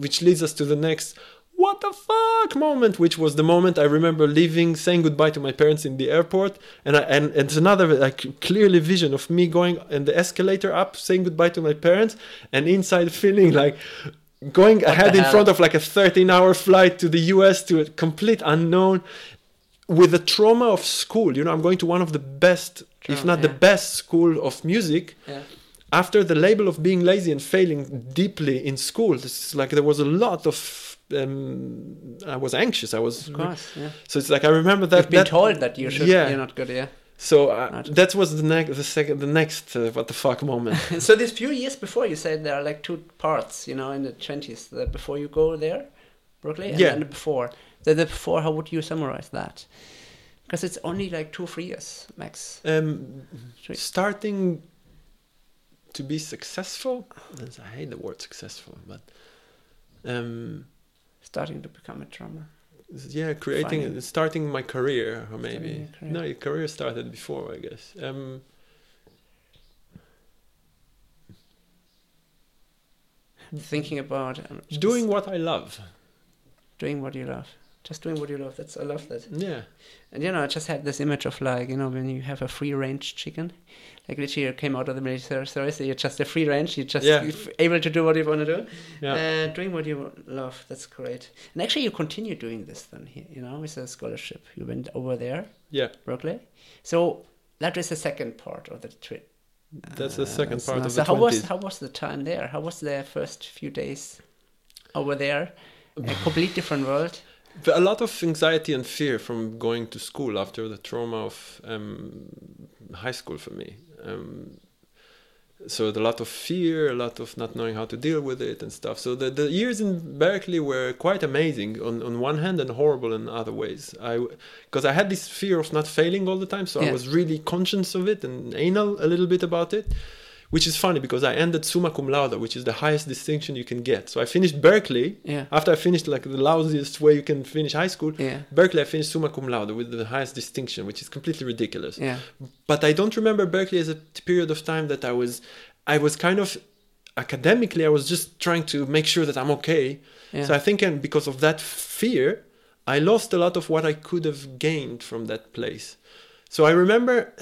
which leads us to the next what the fuck moment which was the moment i remember leaving saying goodbye to my parents in the airport. And I, and it's another like clearly vision of me going in the escalator up saying goodbye to my parents and inside feeling like going ahead in front of like a 13 hour flight to the us to a complete unknown with the trauma of school. You know i'm going to one of the best if not the best school of music. Yeah. after the label of being lazy and failing deeply in school this is like there was a lot of um, i was anxious i was Of course. Yeah. so it's like i remember that, You've been that told that you should. yeah. You're not good. Yeah. so uh, Right. that was the next the second the next uh, what the fuck moment so these few years before, you said there are like two parts. You know, in the twenties, the before you go there, Berklee, and Yeah. then the before. The, the before, how would you summarize that? Because it's only like two, three years max. um, starting to be successful i hate the word successful but um Starting to become a drummer. yeah creating Finding- starting my career or maybe career. no your career started before i guess um Thinking about um, doing what i love doing what you love. Just doing what you love. That's I love that. yeah And you know, I just had this image of like, you know, when you have a free range chicken, like literally you came out of the military service, you're just a free range, you're just Yeah. able to do what you want to do. yeah Uh, doing what you love, that's great. And actually, you continue doing this then here, you know, with a scholarship. You went over there, yeah Berklee. So that was the second part of the trip. That's the second part of the trip. so how was how was the time there? How was the first few days over there? A complete different world. A lot of anxiety and fear from going to school after the trauma of um, high school for me. Um, so a lot of fear, a lot of not knowing how to deal with it and stuff. So the, the years in Berklee were quite amazing on, on one hand and horrible in other ways. I because I had this fear of not failing all the time, so Yeah. I was really conscious of it and anal a little bit about it. Which is funny because I ended summa cum laude, which is the highest distinction you can get. So I finished Berklee Yeah. after I finished like the lousiest way you can finish high school. Yeah. Berklee, I finished summa cum laude with the highest distinction, which is completely ridiculous Yeah. but I don't remember Berklee as a period of time that I was I was kind of academically I was just trying to make sure that I'm okay. Yeah. So I think and because of that fear, I lost a lot of what I could have gained from that place. So I remember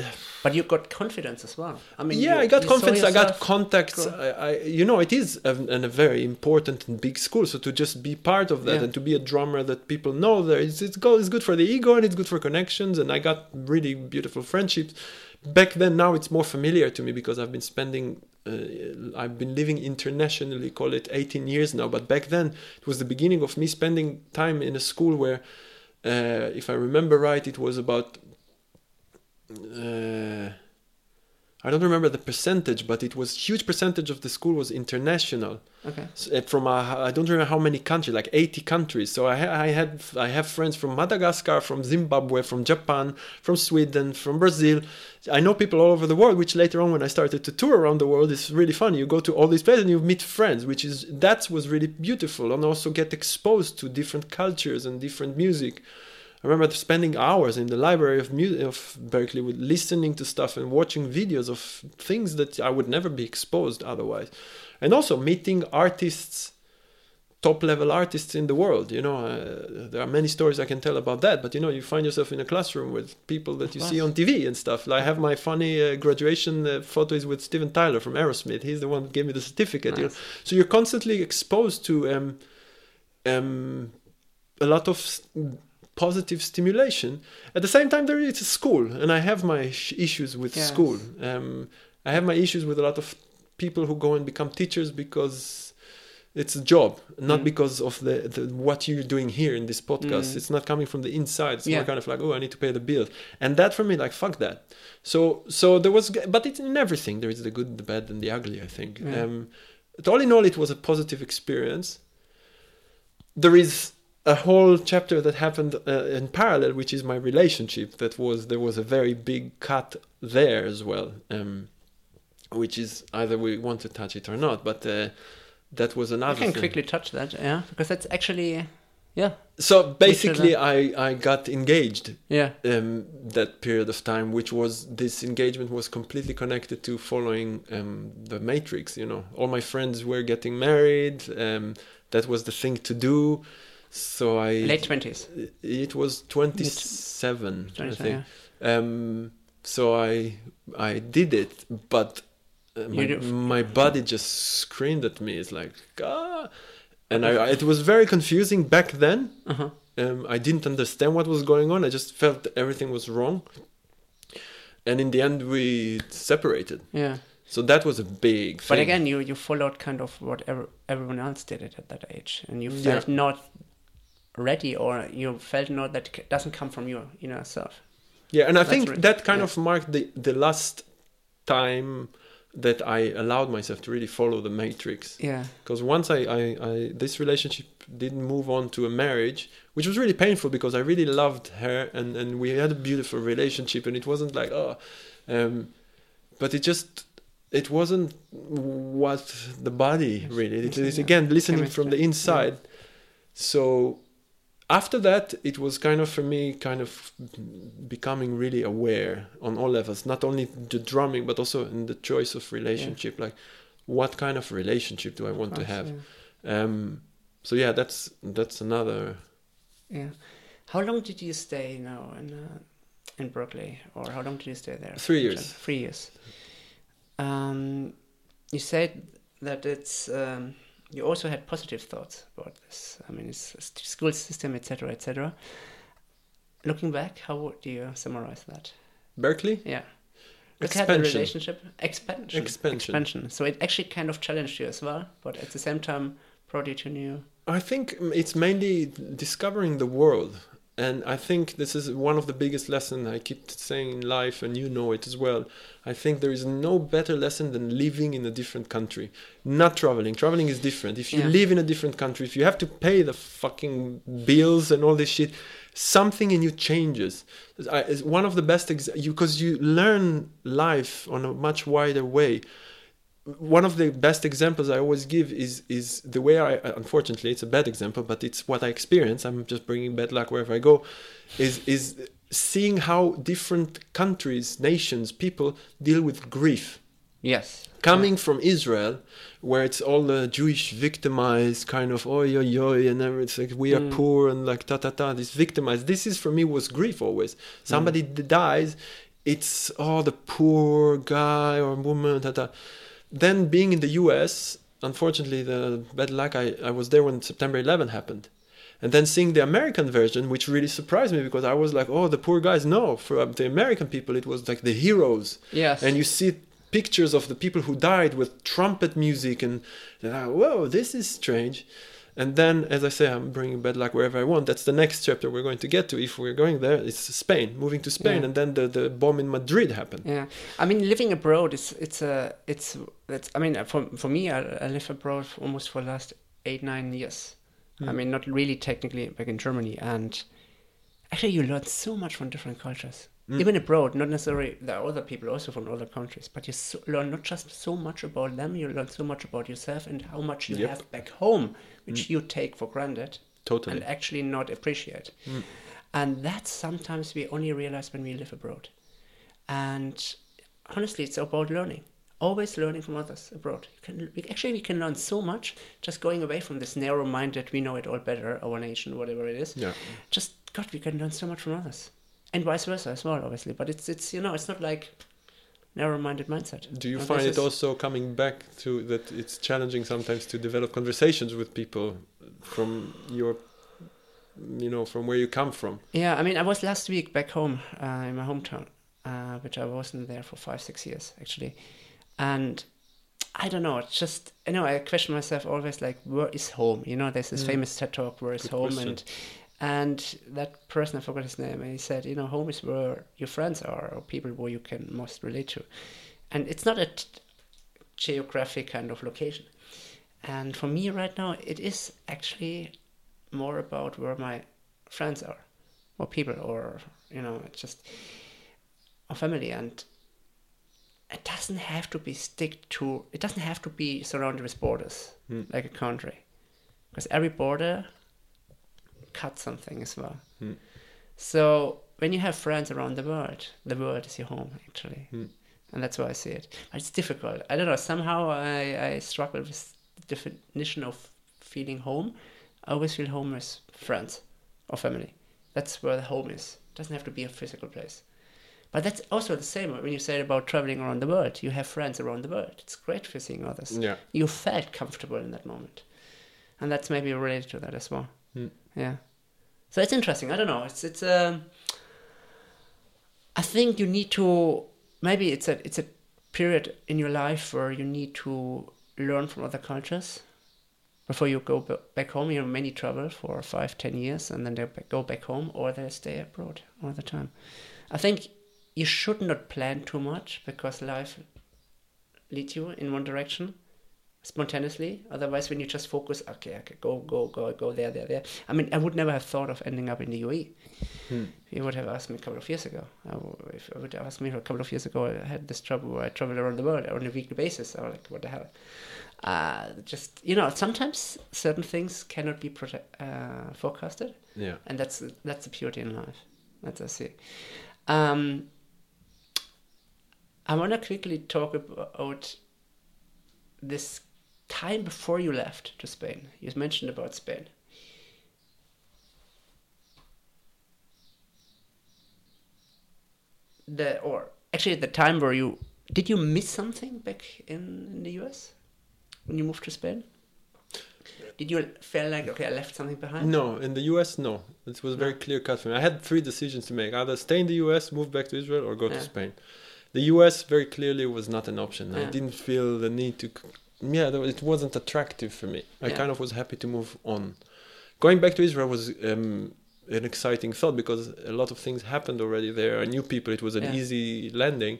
But you got confidence as well. I mean, yeah, you- I got confidence. I got contacts. I, I, you know, it is a, a very important and big school. So to just be part of that Yeah. and to be a drummer that people know there, it's it's, go, it's good for the ego and it's good for connections. And I got really beautiful friendships. Back then, now it's more familiar to me because I've been spending. Uh, I've been living internationally, call it 18 years now. But back then, it was the beginning of me spending time in a school where, uh, if I remember right, it was about. Uh, I don't remember the percentage, but it was huge percentage of the school was international. Okay. S- uh, From a, I don't remember how many countries, like 80 countries. So I, ha- I had I have friends from Madagascar, from Zimbabwe, from Japan, from Sweden, from Brazil. I know people all over the world. Which later on, when I started to tour around the world, is really fun. You go to all these places and you meet friends, which is that was really beautiful, and also get exposed to different cultures and different music. I remember spending hours in the library of mu- of Berklee with listening to stuff and watching videos of things that I would never be exposed otherwise, and also meeting artists, top level artists in the world. You know, uh, there are many stories I can tell about that. But you know, you find yourself in a classroom with people that you see on TV and stuff. Like, I have my funny uh, graduation uh, photos with Steven Tyler from Aerosmith. He's the one that gave me the certificate. you know. So you're constantly exposed to um, um, a lot of s- positive stimulation. At the same time, there is a school, and I have my issues with Yes. school. Um, I have my issues with a lot of people who go and become teachers because it's a job, not Mm. because of the, the what you're doing here in this podcast. Mm. It's not coming from the inside. It's Yeah. more kind of like, oh, I need to pay the bills, and that for me, like, fuck that. So, so there was, but it's in everything. There is the good, the bad, and the ugly. I think. Yeah. Um, but all in all, it was a positive experience. There is a whole chapter that happened uh, in parallel, which is my relationship. That was there was a very big cut there as well, um, which is either we want to touch it or not. But uh, that was I another. can thing. quickly touch that, yeah, because that's actually, yeah, So basically, I I got engaged yeah, um, that period of time, which was this engagement was completely connected to following um, the Matrix. You know, all my friends were getting married. Um, that was the thing to do. So I late twenties. It was twenty seven, I think. yeah. Um, so I I did it, but uh, my, my body just screamed at me. It's like ah, and I, it was very confusing back then. Uh-huh. Um, I didn't understand what was going on. I just felt everything was wrong. And in the end, we separated. Yeah. So that was a big thing. But again, you you followed kind of what ever, everyone else did it at that age, and you felt not ready, or you felt not that doesn't come from your inner self. yeah, and I That's think really- that kind yeah. of marked the, the last time that I allowed myself to really follow the matrix. Yeah. Because once I, I, I, this relationship didn't move on to a marriage, which was really painful because I really loved her and, and we had a beautiful relationship and it wasn't like, oh, um, but it just, it wasn't what the body really, it is again listening from the inside. So after that, it was kind of for me, kind of becoming really aware on all levels, not only the drumming, but also in the choice of relationship. Like, what kind of relationship do I want to have? Yeah. Um, so yeah, that's that's another. yeah. How long did you stay now in uh, in Berklee, or how long did you stay there? Three years. Three years. Um, you said that it's um, you also had positive thoughts about this. I mean, it's school system, etc., etc. Looking back, how would you summarize that? Berklee Yeah. Look at the relationship expansion. Expansion. Expansion. So it actually kind of challenged you as well, but at the same time brought you to new. I think mm, it's mainly discovering the world and I think this is one of the biggest lessons I keep saying in life, and you know it as well. I think there is no better lesson than living in a different country, not traveling. Traveling is different. If you Yeah. live in a different country, if you have to pay the fucking bills and all this shit, something in you changes. I, it's one of the best ex- you because you learn life on a much wider way one of the best examples I always give is is the way I unfortunately it's a bad example but it's what I experience. I'm just bringing bad luck wherever I go is is seeing how different countries nations people deal with grief. Yes. coming from Israel where it's all the Jewish victimized kind of oi oi oi and everything it's like we are mm. poor and like ta ta ta this victimized. This is for me was grief always. Mm. Somebody d- dies it's oh the poor guy or woman ta ta then being in the US, unfortunately, the bad luck, I, I was there when September 11 happened. And then seeing the American version, which really surprised me because I was like, oh, the poor guys. No, for um, the American people, it was like the heroes. Yes. And you see pictures of the people who died with trumpet music, and they're like, whoa, this is strange. And then, as I say, I'm bringing bad luck wherever I want. That's the next chapter we're going to get to. If we're going there, it's Spain, moving to Spain. Yeah. And then the, the bomb in Madrid happened. Yeah, I mean, living abroad is it's a it's it's. I mean, for for me, I, I live abroad for almost for the last eight nine years. I mm. mean, not really technically back in Germany, and actually, you learn so much from different cultures. Mm. Even abroad, not necessarily there are other people also from other countries, but you so, learn not just so much about them, you learn so much about yourself and how much you Yep. have back home, which mm. you take for granted Totally. and actually not appreciate. Mm. And that's sometimes we only realize when we live abroad. And honestly, it's about learning. Always learning from others abroad. You can we, actually we can learn so much just going away from this narrow mind that we know it all better, our nation, whatever it is. Yeah. Just God, we can learn so much from others, and vice versa as well, obviously. But it's it's you know it's not like narrow-minded mindset. Do you And find it is- also coming back to that it's challenging sometimes to develop conversations with people from your, you know, from where you come from? Yeah, I mean, I was last week back home uh, in my hometown, uh, which I wasn't there for five, six years actually, and I don't know. It's just you know I question myself always like, where is home? You know, there's this famous TED talk, "Where is Good home?" question. and and that person I forgot his name, and he said, you know, home is where your friends are or people where you can most relate to, and it's not a t- geographic kind of location. And for me right now, it is actually more about where my friends are, or people, or you know, it's just or family, and it doesn't have to be stick to. It doesn't have to be surrounded with borders hmm. like a country, because every border cuts something as well. Hmm. So when you have friends around the world, the world is your home actually, Hmm. and that's why I see it. But it's difficult. I don't know. Somehow I I struggle with the definition of feeling home. I always feel home as friends or family. That's where the home is. It doesn't have to be a physical place. But that's also the same when you say about traveling around the world. You have friends around the world. It's great for seeing others. Yeah. You felt comfortable in that moment. And that's maybe related to that as well. Yeah. So it's interesting. I don't know. It's it's um I think you need to maybe it's a it's a period in your life where you need to learn from other cultures before you go back home. You many travel for five, ten years, and then they go back home, or they stay abroad all the time. I think you should not plan too much because life leads you in one direction spontaneously. Otherwise, when you just focus, okay, okay, go, go, go, go there, there, there. I mean, I would never have thought of ending up in the UAE. Hmm. You would have asked me a couple of years ago. I w- if I would have asked me a couple of years ago, I had this trouble where I traveled around the world on a weekly basis. I was like, what the hell? Uh, just you know, sometimes certain things cannot be prote- uh, forecasted, Yeah. and that's that's the beauty in life. That's I see. Um, I want to quickly talk about this time before you left to Spain. You mentioned about Spain. The or actually at the time where you did you miss something back in, in the US when you moved to Spain? Did you feel like okay, I left something behind? No, in the US, no. It was very clear cut for me. I had three decisions to make: either stay in the US, move back to Israel, or go Yeah. to Spain. The US very clearly was not an option. I didn't feel the need to. Yeah, it wasn't attractive for me. I Yeah. kind of was happy to move on. Going back to Israel was um, an exciting thought because a lot of things happened already there. I knew people; it was an Yeah. easy landing.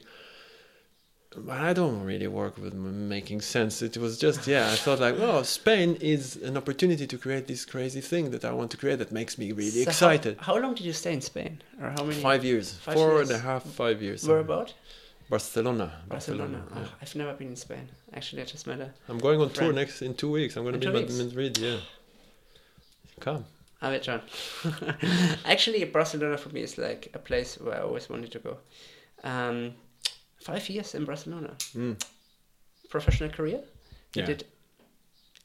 But I don't really work with making sense. It was just yeah. I thought like, oh, Spain is an opportunity to create this crazy thing that I want to create that makes me really So how- excited. How, long did you stay in Spain, or how many? Five years, Five four years. and a half, five years. Where about? Barcelona. Barcelona. yeah. Oh, I've never been in Spain. Actually, I just met a. I'm going on tour next in two weeks. I'm going In to be in? Madrid. Yeah, come. I will join. Actually, Barcelona for me is like a place where I always wanted to go. Um, five years in Barcelona. Mm. Professional career. You Yeah. did.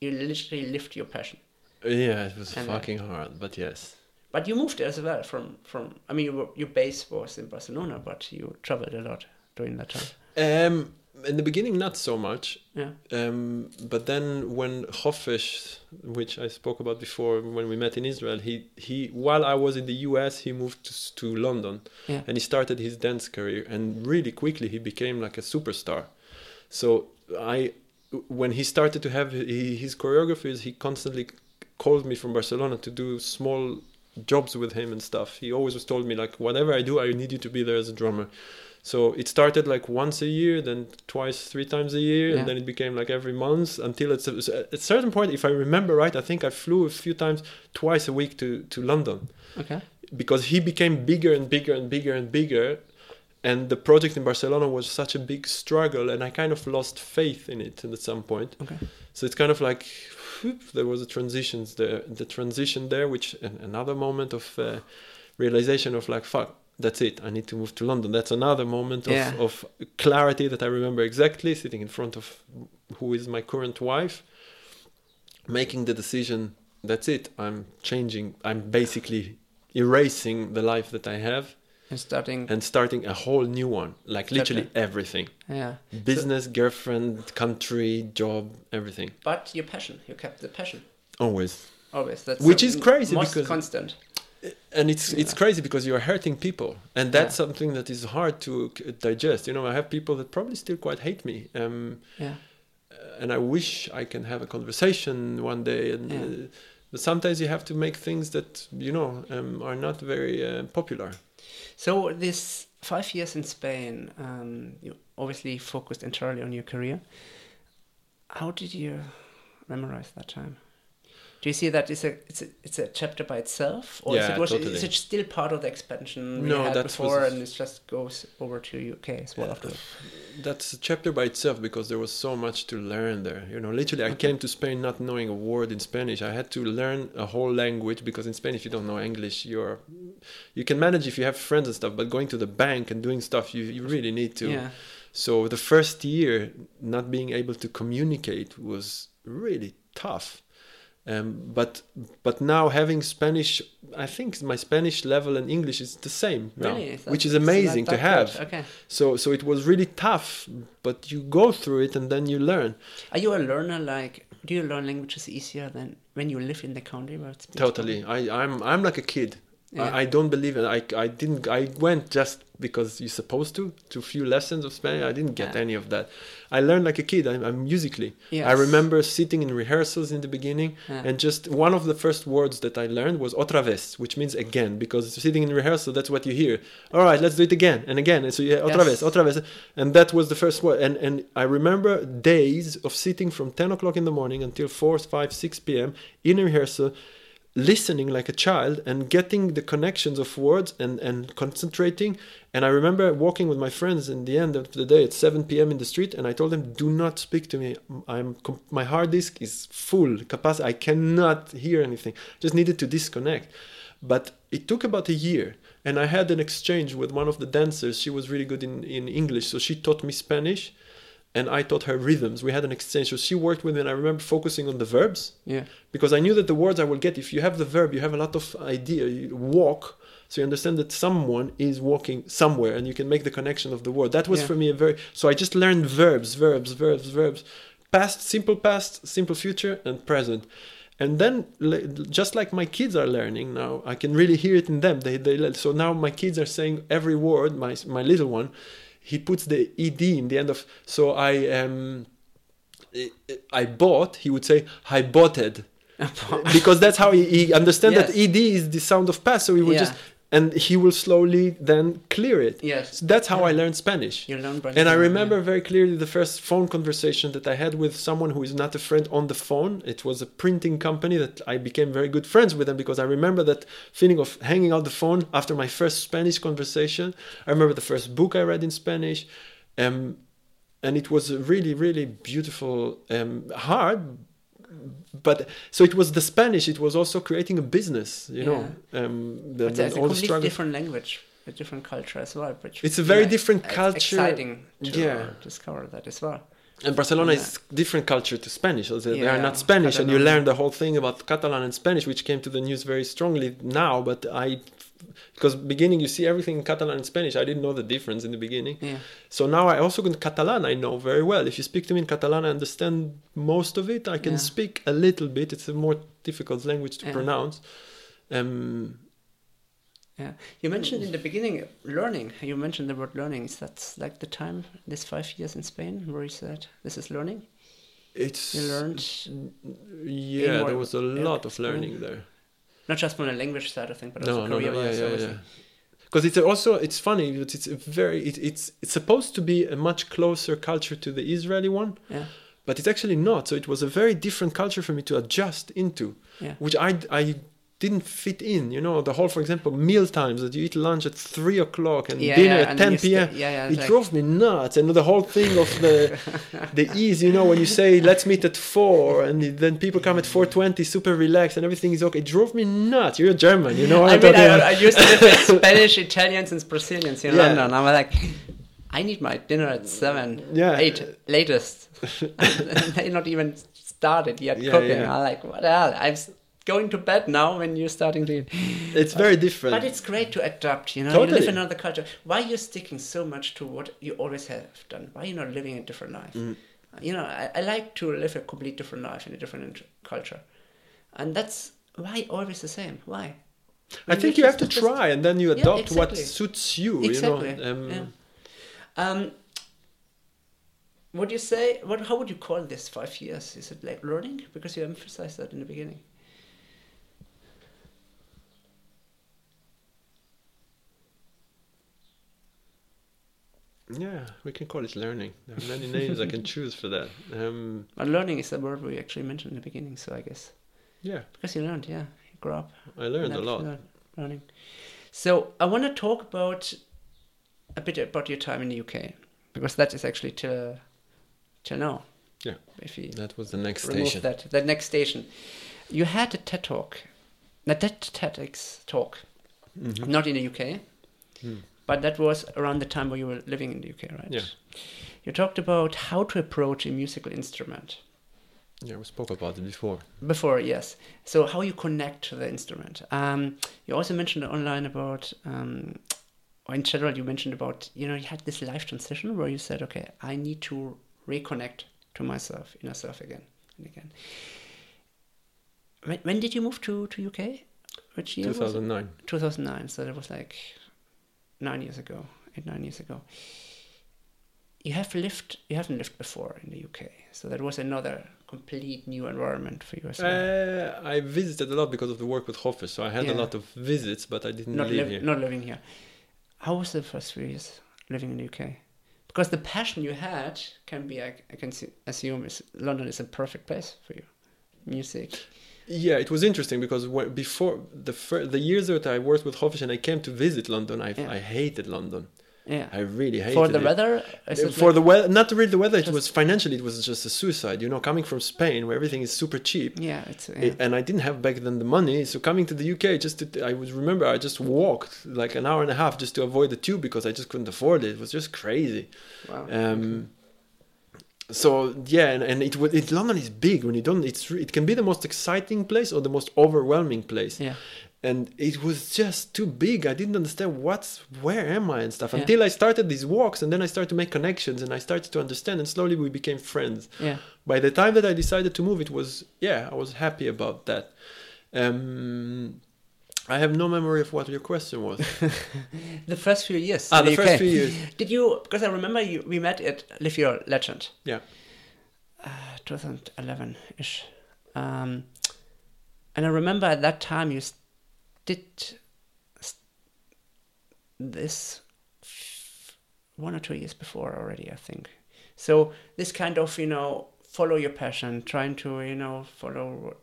You literally lived your passion. Yeah, it was And, uh, fucking hard, but yes. But you moved as well from from. I mean, your base was in Barcelona, but you traveled a lot during that time. Um, in the beginning, not so much. Yeah. Um, but then when Hofesh, which I spoke about before, when we met in Israel, he, he while I was in the US, he moved to, to London Yeah. and he started his dance career. And really quickly, he became like a superstar. So I, when he started to have his choreographers, he constantly called me from Barcelona to do small jobs with him and stuff. He always told me like, whatever I do, I need you to be there as a drummer. So it started like once a year, then twice, three times a year, Yeah. and then it became like every month until it's a, at a certain point. If I remember right, I think I flew a few times, twice a week to to London Okay. because he became bigger and bigger and bigger and bigger and the project in barcelona was such a big struggle and i kind of lost faith in it at some point Okay. so it's kind of like whoop, there was a transitions there the transition there which another moment of uh, realization of like fuck that's it i need to move to london that's another moment of, Yeah. of clarity that i remember exactly sitting in front of who is my current wife making the decision that's it i'm changing i'm basically erasing the life that i have And starting. and starting a whole new one like literally everything yeah. business girlfriend country job everything But your passion, you kept the passion always always. That's Which is crazy most because- constant. And it's it's crazy because you're hurting people and that's Yeah. something that is hard to digest you know i have people that probably still quite hate me um, Yeah. and i wish i can have a conversation one day and Yeah. uh, but sometimes you have to make things that you know um, are not very uh, popular So this five years in Spain, um, you obviously focused entirely on your career. How did you memorize that time? Do you see that it's a it's a it's a chapter by itself, or is it was totally. is it still part of the expansion we No, had that before, was- and it just goes over to UK as well afterwards? that's a chapter by itself because there was so much to learn there. You know literally i came to spain not knowing a word in spanish. I had to learn a whole language because in spain if you don't know english you're you can manage if you have friends and stuff but going to the bank and doing stuff you, you really need to. Yeah, so the first year not being able to communicate was really tough um, but but now having spanish i think my spanish level and english is the same really, which is amazing to have? Okay, so so it was really tough, but you go through it and then you learn. are you a learner? Like, do you learn languages easier than when you live in the country where it's Totally. I I'm I'm like a kid. Yeah. I, I don't believe it. I I didn't. I went just because you're supposed to to a few lessons of Spanish. I didn't get Yeah. any of that. I learned like a kid. I'm, I'm musically. I remember sitting in rehearsals in the beginning, Yeah. and just one of the first words that I learned was otra vez, which means again, because sitting in rehearsal, that's what you hear. All right, let's do it again and again. And so yeah, otra Yes. vez, otra vez, and that was the first word. And and I remember days of sitting from ten o'clock in the morning until four, five, six p.m. in a rehearsal, listening like a child and getting the connections of words and and concentrating. And I remember walking with my friends in the end of the day at 7 p.m. in the street, and I told them, "Do not speak to me. I'm my hard disk is full capacity. I cannot hear anything. Just needed to disconnect." But it took about a year, and I had an exchange with one of the dancers. She was really good in in English, so she taught me Spanish, and I taught her rhythms. We had an exchange. So she worked with me, and I remember focusing on the verbs Yeah, because I knew that the words I will get, if you have the verb, you have a lot of idea. You walk, so you understand that someone is walking somewhere, and you can make the connection of the word. That was Yeah. for me a very. So I just learned verbs, verbs, verbs, verbs, past, simple past, simple future, and present. And then, just like my kids are learning now, I can really hear it in them. They, they, so now my kids are saying every word. My my little one, he puts the ed in the end of. So I um, I- bought. He would say I boughted because that's how he, he understand that ed is the sound of pass so he will Yeah. just and he will slowly then clear it Yes. so that's how i learned spanish You learn and I remember yeah. very clearly the first phone conversation that I had with someone who is not a friend on the phone. It was a printing company that I became very good friends with them because I remember that feeling of hanging out the phone after my first Spanish conversation. I remember the first book I read in Spanish. Um, and it was really, really beautiful, um, hard. But so it was the Spanish, it was also creating a business, you know. Um, the, there's a all the completely different language, a different culture as well. Which It's a very yeah, different culture. Exciting to Yeah. discover that as well. And Barcelona Yeah. is different culture to Spanish. They they are not Spanish, and you learn the whole thing about Catalan and Spanish, which came to the news very strongly now. But I, because beginning you see everything in Catalan and Spanish, I didn't know the difference in the beginning. Yeah. So now I also in Catalan I know very well. If you speak to me in Catalan, I understand most of it. I can Yeah. speak a little bit. It's a more difficult language to Yeah. pronounce. Um, Yeah, you mentioned in the beginning learning. You mentioned the word learning. Is that like the time, this five years in Spain, where you said this is learning? it's You learned yeah, there was a lot of learning there. Not just from the language side of things, but no, also no, no, career-wise. yeah, obviously. yeah. Because it's also it's funny, but it's a very it, it's it's supposed to be a much closer culture to the Israeli one, Yeah, but it's actually not. So it was a very different culture for me to adjust into, yeah, which I I didn't fit in. You know, the whole, for example, meal times that you eat lunch at three o'clock and yeah. dinner yeah, at and ten p.m. yeah, yeah. It like- drove me nuts, and the whole thing of the the ease, you know, when you say let's meet at four, and then people come at four twenty, super relaxed, and everything is okay. It drove me nuts. You're German, you know. I I'm mean, I. I used to live with Spanish, Italians, and Brazilians in. London. I'm like, I need my dinner at seven, Yeah. eight latest. they not even started yet cooking. I'm like, what the hell? I'm going to bed now when you're starting to eat. It's very different. But it's great to adapt, you know. You live in another culture. Why are you sticking so much to what you always have done? Why are you not living a different life? Mm. You know, I, I like to live a complete different life in a different culture. And that's why always the same. Why? I think you have to try, and then you Yeah, adopt what suits you. Exactly. You know. Um, yeah. Um, would you say what? How would you call this five years? Is it like learning? Because you emphasized that in the beginning. Yeah, we can call it learning. There are many names I can choose for that. Um, But learning is the word we actually mentioned in the beginning. So I guess yeah, because you learned, yeah, you grew up. I learned a lot. learned- Learning. So I want to talk about a bit about your time in the UK because that is actually till till now. Yeah. If you That was the next station. that, the next station, you had a TED talk, a TED TEDx talk, Mhm. not in the UK, Hmm. But that was around the time where you were living in the UK, right? Yeah. You talked about how to approach a musical instrument. Yeah, we spoke about it before. Before, yes. So how you connect to the instrument. Um, you also mentioned online about, um, or in general, you mentioned about, you know, you had this life transition where you said, okay, I need to reconnect to myself, inner self again and again. When, when did you move to, to UK? Which year 2009. 2009. So that was like nine years ago, eight, nine years ago. You have lived, you haven't lived before in the UK. So that was another complete new environment for you as well. Uh, I visited a lot because of the work with Hofesh, so I had Yeah. a lot of visits, but I didn't not, live live, here. not living here. How was the first few years living in the UK? Because the passion you had can be, I, I can see, assume, is London is a perfect place for you. Music. Yeah, it was interesting because before the fir- the years that I worked with Hofesh and I came to visit London, I, Yeah. I hated London. Yeah. I really hated For the it. weather? For like- the weather, not really the weather. It Just- was financially, it was just a suicide. You know, coming from Spain where everything is super cheap, Yeah, it's. Yeah. it- and I didn't have back then the money. So coming to the UK, just to, I would remember I just walked like an hour and a half just to avoid the tube because I just couldn't afford it. It was just crazy. wow. Um, so yeah, and, and it, it London is big when you don't. It's it can be the most exciting place or the most overwhelming place yeah. and it was just too big i didn't understand what's where am i and stuff Yeah. until i started these walks and then i started to make connections and i started to understand and slowly we became friends Yeah. by the time that i decided to move it was yeah i was happy about that um i have no memory of what your question was The first few years. ah the UK. first few years Did you? Because I remember you, we met at Live Your Legend. Yeah. Uh, 2011 ish. Um, and I remember at that time you did this one or two years before already, I think. So this kind of you know follow your passion, trying to you know follow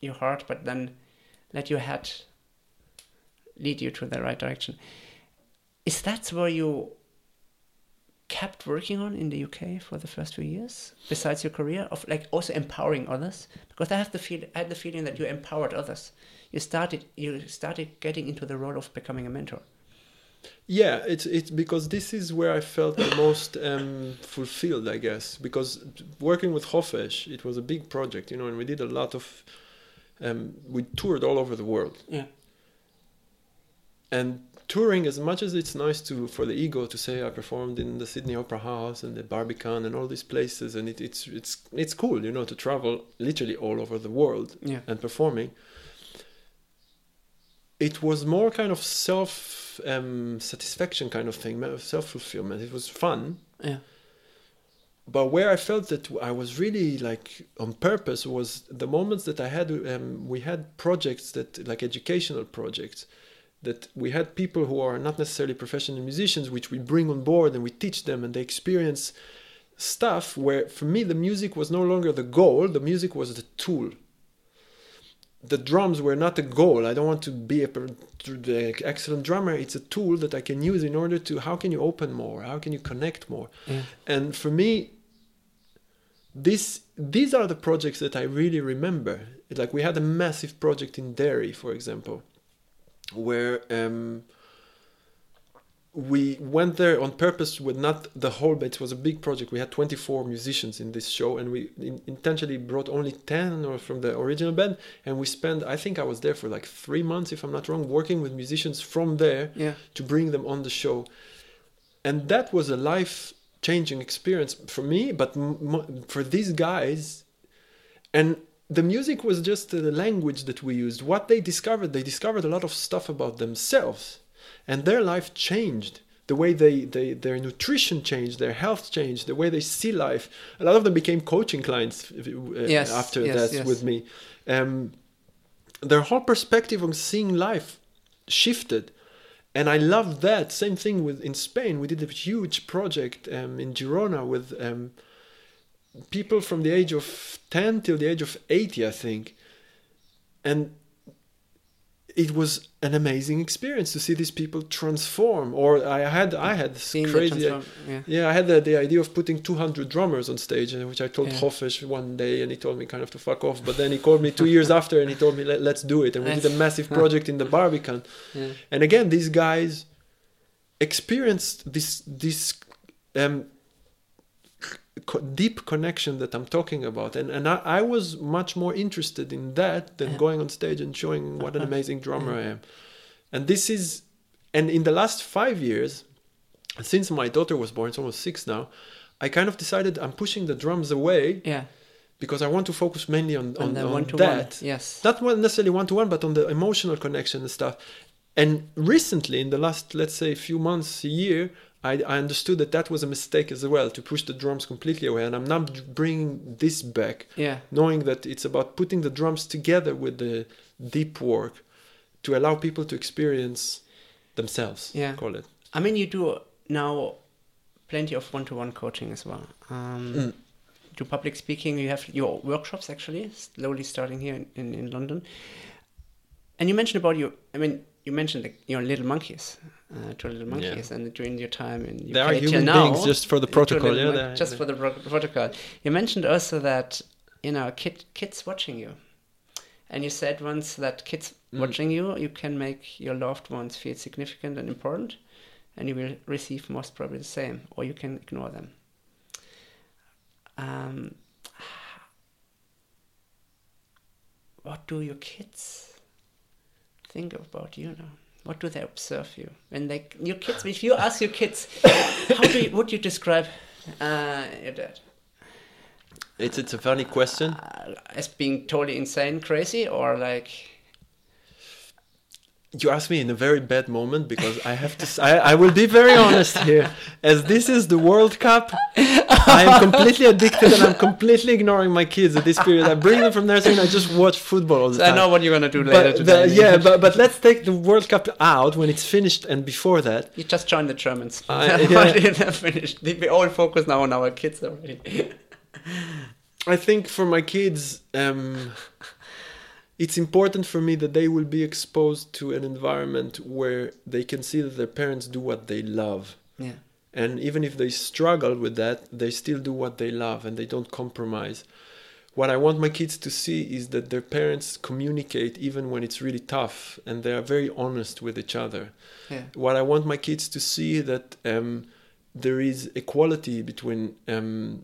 your heart, but then let your head lead you to the right direction. Is that where you kept working on in the UK for the first few years, besides your career of like also empowering others? Because I have the feel I had the feeling that you empowered others. You started you started getting into the role of becoming a mentor. Yeah, it's it's because this is where I felt the most um, fulfilled, I guess. Because working with Hofesh, it was a big project, you know, and we did a lot of. Um, we toured all over the world, Yeah. And touring, as much as it's nice to for the ego to say I performed in the Sydney Opera House and the Barbican and all these places, and it, it's it's it's cool, you know, to travel literally all over the world Yeah. and performing. It was more kind of self um, satisfaction kind of thing, self fulfillment. It was fun, Yeah. but where I felt that I was really like on purpose was the moments that I had. Um, we had projects that like educational projects that we had people who are not necessarily professional musicians, which we bring on board and we teach them and they experience stuff where for me the music was no longer the goal, the music was the tool. The drums were not the goal. I don't want to be a the excellent drummer. It's a tool that I can use in order to how can you open more? How can you connect more? Yeah. And for me, this these are the projects that I really remember. Like we had a massive project in Derry, for example, where um, we went there on purpose with not the whole but it was a big project. We had 24 musicians in this show and we in, intentionally brought only 10 or from the original band and we spent i think i was there for like three months if i'm not wrong working with musicians from there Yeah. to bring them on the show. And that was a life changing experience for me but m- m- for these guys. And the music was just the language that we used what they discovered they discovered a lot of stuff about themselves and their life changed the way they, they their nutrition changed their health changed the way they see life a lot of them became coaching clients uh, Yes, after yes, that yes. with me um, their whole perspective on seeing life shifted and I love that. Same thing with in Spain. We did a huge project um, in Girona with um, people from the age of ten till the age of eighty, I think, and it was an amazing experience to see these people transform. Or I had I had Seeing crazy. yeah. Yeah, I had the, the idea of putting 200 drummers on stage, which I told Yeah. Hofesh one day, and he told me kind of to fuck off. But then he called me two years after, and he told me, Let, "Let's do it." And we did a massive project in the Barbican. Yeah. And again, these guys experienced this this um, co- deep connection that I'm talking about, and and I, I was much more interested in that than Yeah. going on stage and showing what an Uh-huh. amazing drummer I am. And this is, and in the last five years, since my daughter was born, it's almost six now. I kind of decided I'm pushing the drums away Yeah. because I want to focus mainly on, on, on one to one. that Yes. not necessarily one to one, but on the emotional connection and stuff. And recently, in the last, let's say, few months, a year, I, I understood that that was a mistake as well to push the drums completely away. And I'm now bringing this back, Yeah. knowing that it's about putting the drums together with the deep work to allow people to experience themselves. Yeah. call it. I mean, you do now plenty of one-to-one coaching as well. Um, Mm. Do public speaking. You have your workshops actually slowly starting here in, in, in London. And you mentioned about your. I mean, you mentioned the, your little monkeys, uh, two little Yeah. monkeys, and during your time in They are human now, beings, just for the protocol. Yeah, mon- just for the pro- protocol. You mentioned also that you know kid, kids watching you, and you said once that kids Mm. watching you, you can make your loved ones feel significant and important, and you will receive most probably the same, or you can ignore them. Um, what do your kids think about you now? What do they observe you when they your kids? If you ask your kids, how do you, would you describe uh, your dad? It's it's a funny question. Uh, as being totally insane, crazy, or like you asked me in a very bad moment because I have to. I will be very honest here. As this is the World Cup, I am completely addicted and I'm completely ignoring my kids at this period. I bring them from nursery and I just watch football all the So I know what you're gonna do later but today. the, yeah, but but let's take the World Cup out when it's finished and before that. You just joined the Germans. I- yeah. finished. We all focus now on our kids already. I think for my kids, um, it's important for me that they will be exposed to an environment where they can see that their parents do what they love. yeah. And even if they struggle with that, they still do what they love and they don't compromise. What I want my kids to see is that their parents communicate even when it's really tough and they are very honest with each other. Yeah. What I want my kids to see that um, there is equality between um,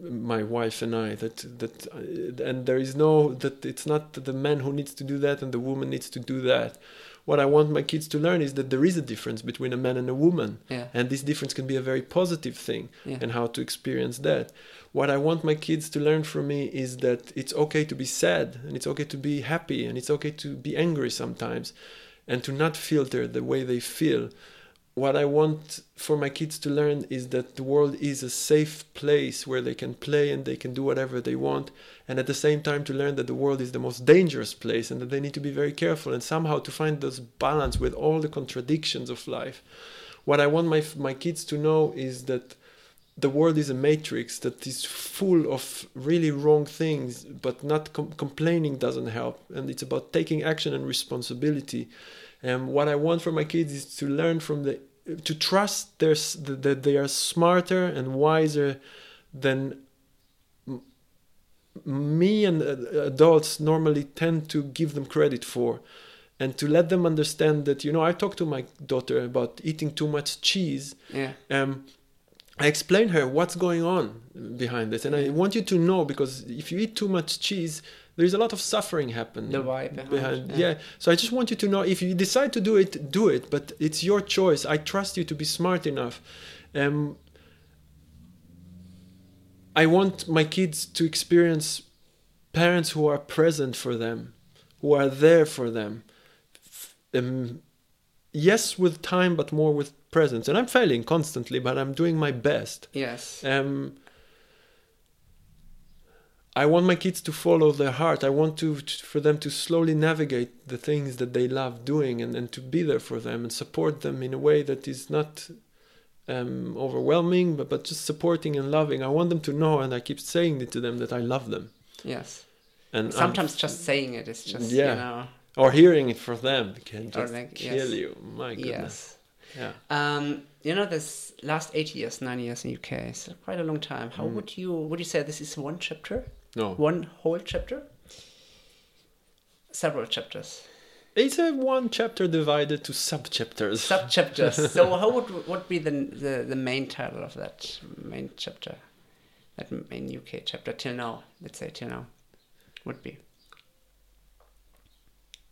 my wife and I. That that uh, and there is no that it's not the man who needs to do that and the woman needs to do that. What I want my kids to learn is that there is a difference between a man and a woman, Yeah. and this difference can be a very positive thing, Yeah. and how to experience that. What I want my kids to learn from me is that it's okay to be sad, and it's okay to be happy, and it's okay to be angry sometimes, and to not filter the way they feel. What I want for my kids to learn is that the world is a safe place where they can play and they can do whatever they want, and at the same time to learn that the world is the most dangerous place and that they need to be very careful and somehow to find this balance with all the contradictions of life. What I want my my kids to know is that the world is a matrix that is full of really wrong things, but not com- complaining doesn't help. And it's about taking action and responsibility. And what I want for my kids is to learn from the, to trust their, that they are smarter and wiser than me and uh, adults normally tend to give them credit for. And to let them understand that you know i talked to my daughter about eating too much cheese. Yeah. um, I explain her what's going on behind this, and I want you to know because if you eat too much cheese, there's a lot of suffering happen The why behind, Yeah. yeah. so I just want you to know if you decide to do it, do it, but it's your choice. I trust you to be smart enough. Um, I want my kids to experience parents who are present for them, who are there for them. Um, yes, with time, but more with presence. And I'm failing constantly, but I'm doing my best. Yes. Um, I want my kids to follow their heart. I want to, for them to slowly navigate the things that they love doing and, and to be there for them and support them in a way that is not um, overwhelming, but, but just supporting and loving. I want them to know, and I keep saying it to them that I love them. Yes. And I'm- Sometimes just saying it is just Yeah. you know. or hearing it from them can just like, kill yes. you. My goodness. Yes. Yeah. Um, you know, this last eight years, nine years in UK, is quite a long time. Mm. How would you would you say this is one chapter, No. one whole chapter, several chapters, It's a one chapter divided to sub chapters. sub chapters? so how would what be the, the the main title of that main chapter, that main UK chapter till now? Let's say till now, would be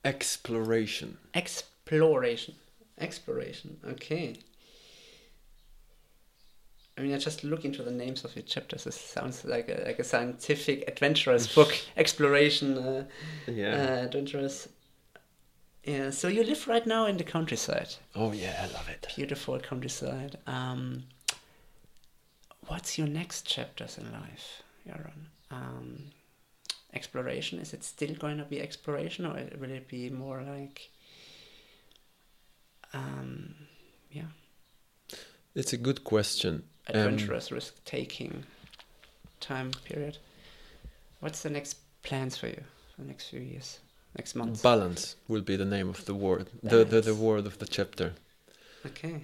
Exploration. exploration. Exploration. Okay. I mean, I just look into the names of your chapters. It sounds like a, like a scientific, adventurous book. Exploration, uh, Yeah. uh, adventurous. Yeah. So you live right now in the countryside. oh yeah, I love it. Beautiful countryside. Um, what's your next chapters in life, Yaron? Um, exploration. Is it still going to be exploration, or will it be more like? Um, yeah. It's a good question. Um, adventurous risk taking time period. What's the next plans for you for the next few years, next month? balance will be the name of the word. The, the the word of the chapter. okay.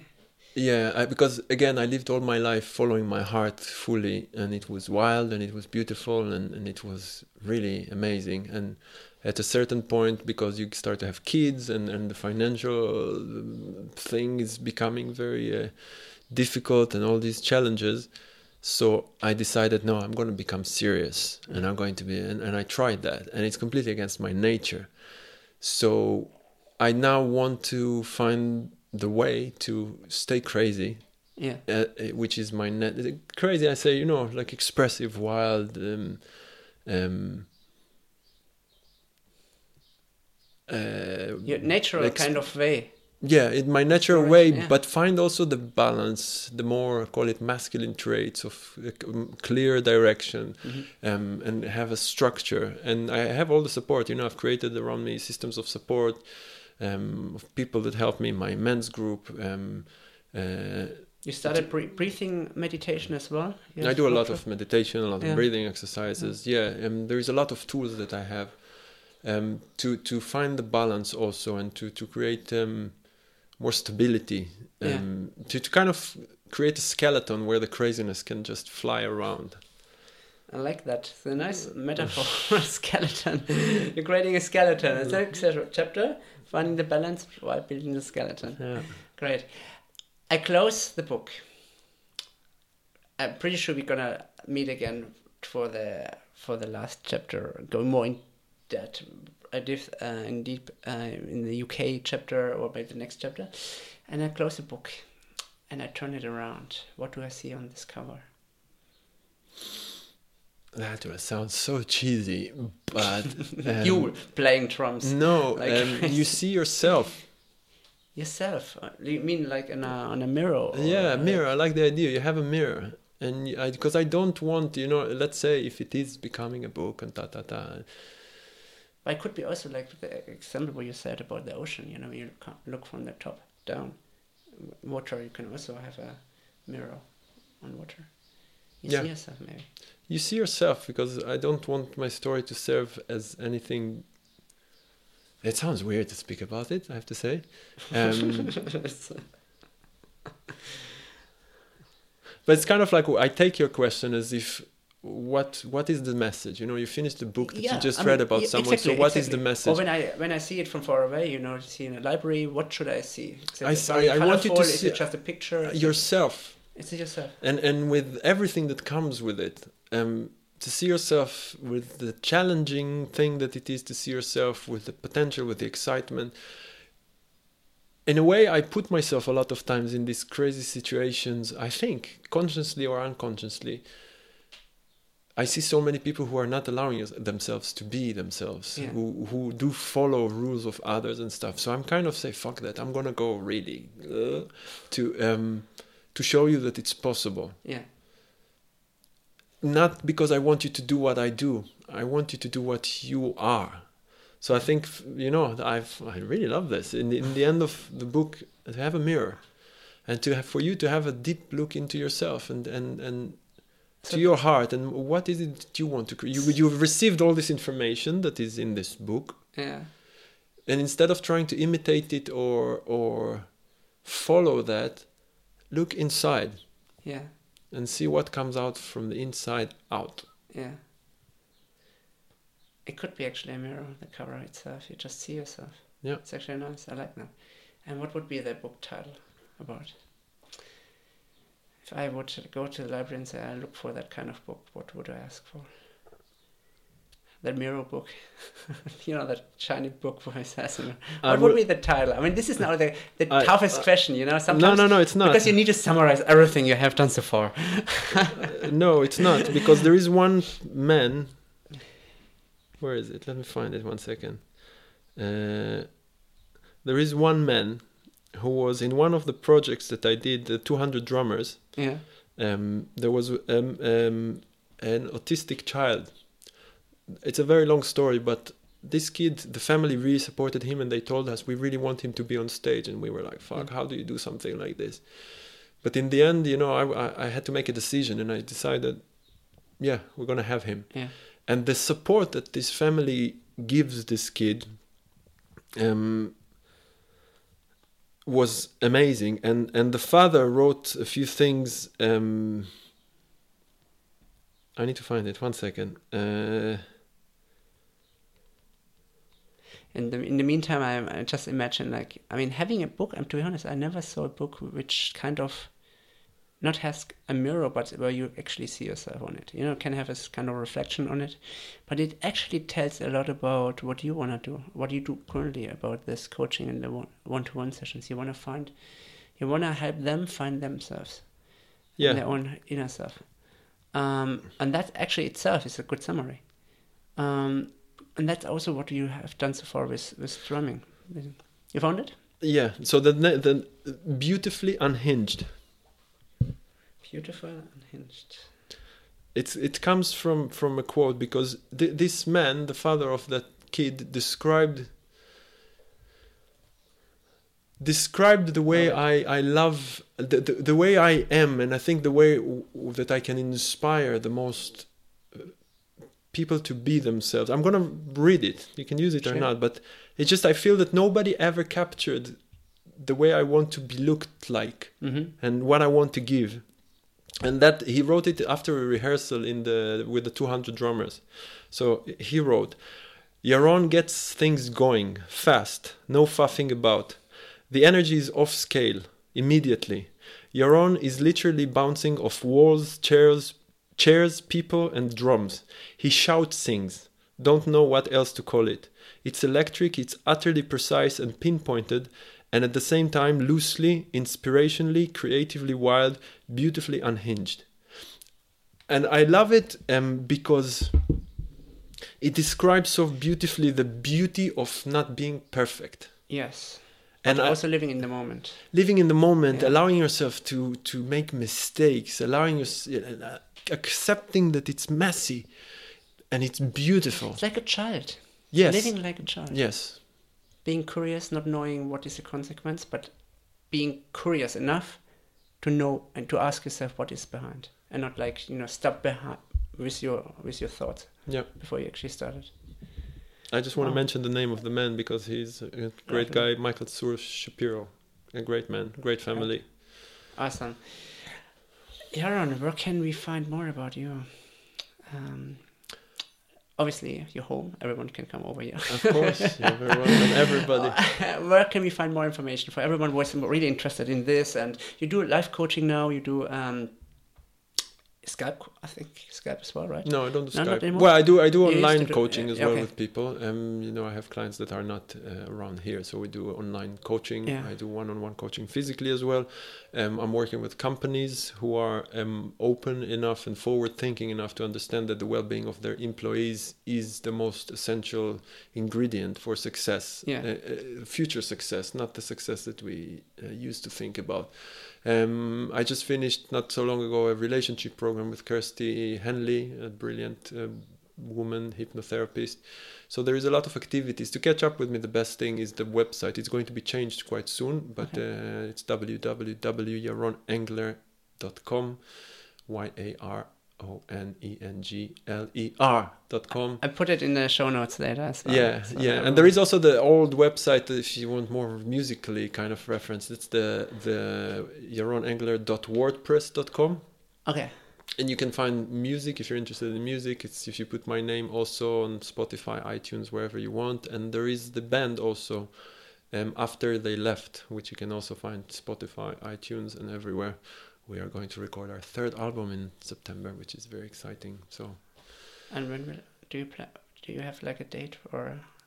Yeah, I, because again, I lived all my life following my heart fully, and it was wild and it was beautiful and, and it was really amazing. And at a certain point, because you start to have kids and, and the financial thing is becoming very uh, difficult and all these challenges, so I decided, no, I'm going to become serious and I'm going to be, and, and I tried that, and it's completely against my nature. So I now want to find the way to stay crazy, Yeah. uh, uh, which is my net. Crazy, I say, you know, like expressive, wild. Um, um, uh, Your natural ex- kind of way. Yeah in my natural way yeah. but find also the balance the more call it masculine traits of um, clear direction Mhm. um, and have a structure and i have all the support you know i've created around me systems of support um, of people that help me in my men's group um, uh, You started bre- breathing meditation as well. You I do a lot of meditation, a lot Yeah. of breathing exercises. Yeah, and there is a lot of tools that I have um, to to find the balance also, and to to create um, more stability, Yeah. um, to to kind of create a skeleton where the craziness can just fly around. I like that. It's a nice metaphor for a skeleton. You're creating a skeleton. It's next chapter, finding the balance while building the skeleton. Yeah. Great. I close the book. I'm pretty sure we're gonna meet again for the for the last chapter, go more in that I did uh, in deep uh, in the UK chapter or maybe the next chapter, and I close the book, and I turn it around. What do I see on this cover? That will sound so cheesy, but um, you playing drums No, like um, you see yourself. yourself. Uh, You mean like in a, on a mirror? or- yeah mirror i like the idea you have a mirror and because I, don't want you know let's say if it is becoming a book and ta ta ta But it could be also like the example what you said about the ocean. You know, you can't look from the top down. Water, you can also have a mirror on water. You Yeah. see yourself maybe. you see yourself because i don't want my story to serve as anything it sounds weird to speak about it i have to say um, but it's kind of like i take your question as if what what is the message you know you finished the book that you just I read mean, about yeah, someone exactly, so what is exactly. the Or when I when I see it from far away, you know, see in a library, what should I see? Is I see- I want you to see- it just a picture? Is yourself Is it yourself? and and with everything that comes with it um to see yourself with the challenging thing that it is to see yourself with the potential with the excitement in a way i put myself a lot of times in these crazy situations i think consciously or unconsciously i see so many people who are not allowing themselves to be themselves Yeah. who who do follow rules of others and stuff so i'm kind of say fuck that i'm gonna go really uh, to um to show you that it's possible Yeah. not because I want you to do what I do. I want you to do what you are. So I think you know I've I really love this. In the, in the end of the book, to have a mirror, and to have for you to have a deep look into yourself and and and to your heart and what is it that you want to create. You you've received all this information that is in this book, Yeah. and instead of trying to imitate it or or follow that, look inside Yeah. and see what comes out from the inside out. Yeah. It could be actually a mirror, the cover itself. You just see yourself. Yeah. It's actually nice. I like that. And what would be the book title about? If I would go to the library and say, I look for that kind of book, what would I ask for? That mirror book. you know, that shiny book for assassin. What would would- be the title? I mean, this is now the, the I- toughest uh, question, you know? No, Sometimes no, no, no, it's not. Because you need to summarize everything you have done so far. No, it's not because there is one man. Where is it? Let me find it one second. Uh, there is one man who was in one of the projects that I did, the 200 drummers. yeah. Um, there was um, um, an autistic child. It's a very long story, but this kid, the family really supported him, and they told us we really want him to be on stage, and we were like, "Fuck, Mm. how do you do something like this?" But in the end, you know, I, I, I had to make a decision, and I decided, yeah, we're gonna have him. Yeah. And the support that this family gives this kid, um, was amazing and and the father wrote a few things um i need to find it one second uh In the in the meantime, I, I just imagine like I mean having a book. And to be honest, I never saw a book which kind of not has a mirror, but where you actually see yourself on it. You know, can have a kind of reflection on it, but it actually tells a lot about what you want to do, what you do currently about this coaching and the one one to one sessions. You want to find, you want to help them find themselves, yeah their own inner self, um, and that actually itself is a good summary. Um, and that's also what you have done so far with with drumming. You found it? Yeah. So the the beautifully unhinged. Beautiful, unhinged. It's it comes from from a quote because th- this man, the father of that kid, described described the way I, I love the, the, the way I am and I think the way w- that I can inspire the most uh, people to be themselves. I'm going to read it. You can use it or not, but it's just I feel that nobody ever captured the way I want to be looked like Mm-hmm. and what I want to give. And that he wrote it after a rehearsal in the with the 200 drummers. So he wrote, Yaron gets things going fast, no faffing about. The energy is off scale immediately. Yaron is literally bouncing off walls, chairs, chairs, people, and drums. He shouts things. Don't know what else to call it. It's electric, it's utterly precise and pinpointed, and at the same time loosely, inspirationally, creatively wild, beautifully unhinged. And I love it um, because it describes so beautifully the beauty of not being perfect Yes. and I- also living in the moment. living in the moment Yeah. allowing yourself to to make mistakes allowing your uh, accepting that it's messy and it's beautiful It's like a child. yes Living like a child. yes Being curious, not knowing what is the consequence, but being curious enough to know and to ask yourself what is behind, and not like you know stop behind with your with your thoughts yeah before you actually started. i just want to mention the name of the man because he's a great guy michael Sur shapiro a great man great family Awesome. Yaron, where can we find more about you? Um, obviously, your home. Everyone can come over here. of course you're very welcome everybody where can we find more information for everyone who is really interested in this? And you do live coaching now. You do um, Skype, I think Skype as well, right? No, I don't do No, Skype. anymore? Well, I do. I do You used to online do- coaching as well okay. with people. Um, you know, I have clients that are not uh, around here, so we do online coaching. Yeah. I do one-on-one coaching physically as well. Um, I'm working with companies who are um, open enough and forward-thinking enough to understand that the well-being of their employees is the most essential ingredient for success, Yeah. uh, uh, future success, not the success that we uh, used to think about. Um, I just finished not so long ago a relationship program with Kirsty Henley, a brilliant uh, woman hypnotherapist. So there is a lot of activities. To catch up with me, the best thing is the website. It's going to be changed quite soon, but uh, it's www.yaronengler.com, Y A R O N E N G L E R dot com. I put it in the show notes later as well. Yeah, so yeah, and there is also the old website if you want more musically kind of reference. It's the the yaronengler.wordpress.com, Okay. and you can find music if you're interested in music. It's if you put my name also on Spotify, iTunes, wherever you want, and there is the band also. Um, after they left, which you can also find Spotify, iTunes, and everywhere. We are going to record our third album in September, which is very exciting. So And when will, do you plan? Do you have like a date or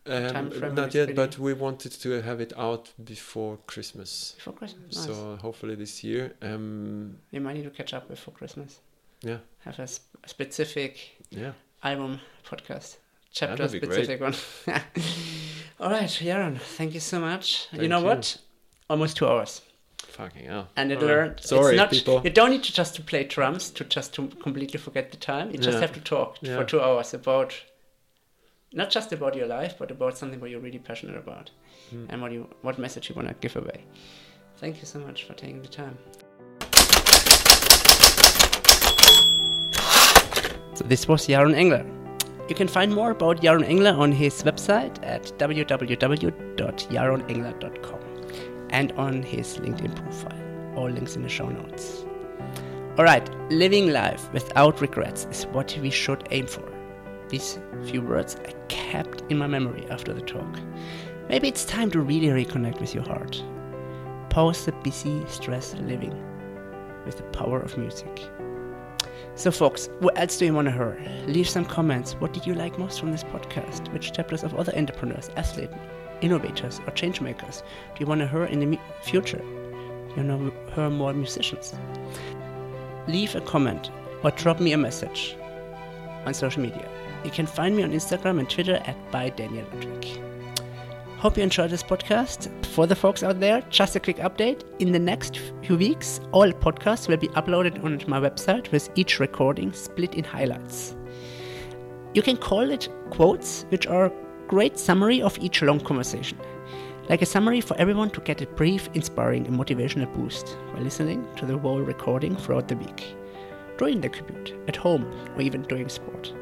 Time Um, frame not yet, but we wanted to have it out before Christmas. before Christmas? Nice. So hopefully this year. Um, you might need to catch up before Christmas. yeah, Have a, sp- a specific yeah. album podcast. Chapter specific one. All right, Yaron, thank you so much. Thank you know you. what? Almost two hours. Fucking hell. And it All right. learned. Sorry, it's not, people. You don't need to just to play drums to just to completely forget the time. You just Yeah. have to talk Yeah. for two hours about not just about your life, but about something what you're really passionate about Hmm. and what you what message you want to give away. Thank you so much for taking the time. So this was Yaron Engler. You can find more about Yaron Engler on his website at www.yaronengler.com and on his LinkedIn profile. All links in the show notes. Alright, living life without regrets is what we should aim for. These few words I kept in my memory after the talk. Maybe it's time to really reconnect with your heart. Pause the busy, stress living with the power of music. So, folks, what else do you want to hear? Leave some comments. What did you like most from this podcast? Which chapters of other entrepreneurs, athletes, innovators, or change makers do you want to hear in the future? You know, hear more musicians? Leave a comment or drop me a message. on social media. You can find me on Instagram and Twitter at by Daniel Ludwig. Hope you enjoyed this podcast. For the folks out there, just a quick update. In the next few weeks, all podcasts will be uploaded on my website with each recording split in highlights. You can call it quotes, which are great summary of each long conversation. Like a summary for everyone to get a brief, inspiring, and motivational boost while listening to the whole recording throughout the week. During the commute, at home, or even during sport.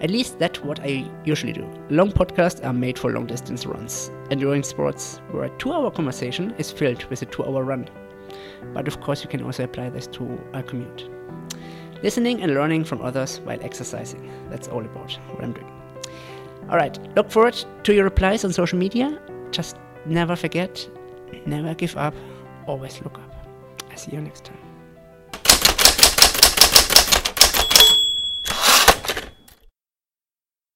At least that's what I usually do. Long podcasts are made for long distance runs, and during sports, where a two hour conversation is filled with a two hour run. But of course, you can also apply this to a commute. Listening and learning from others while exercising. That's all about what I'm doing. Alright, look forward to your replies on social media. Just never forget, never give up, always look up. I see you next time.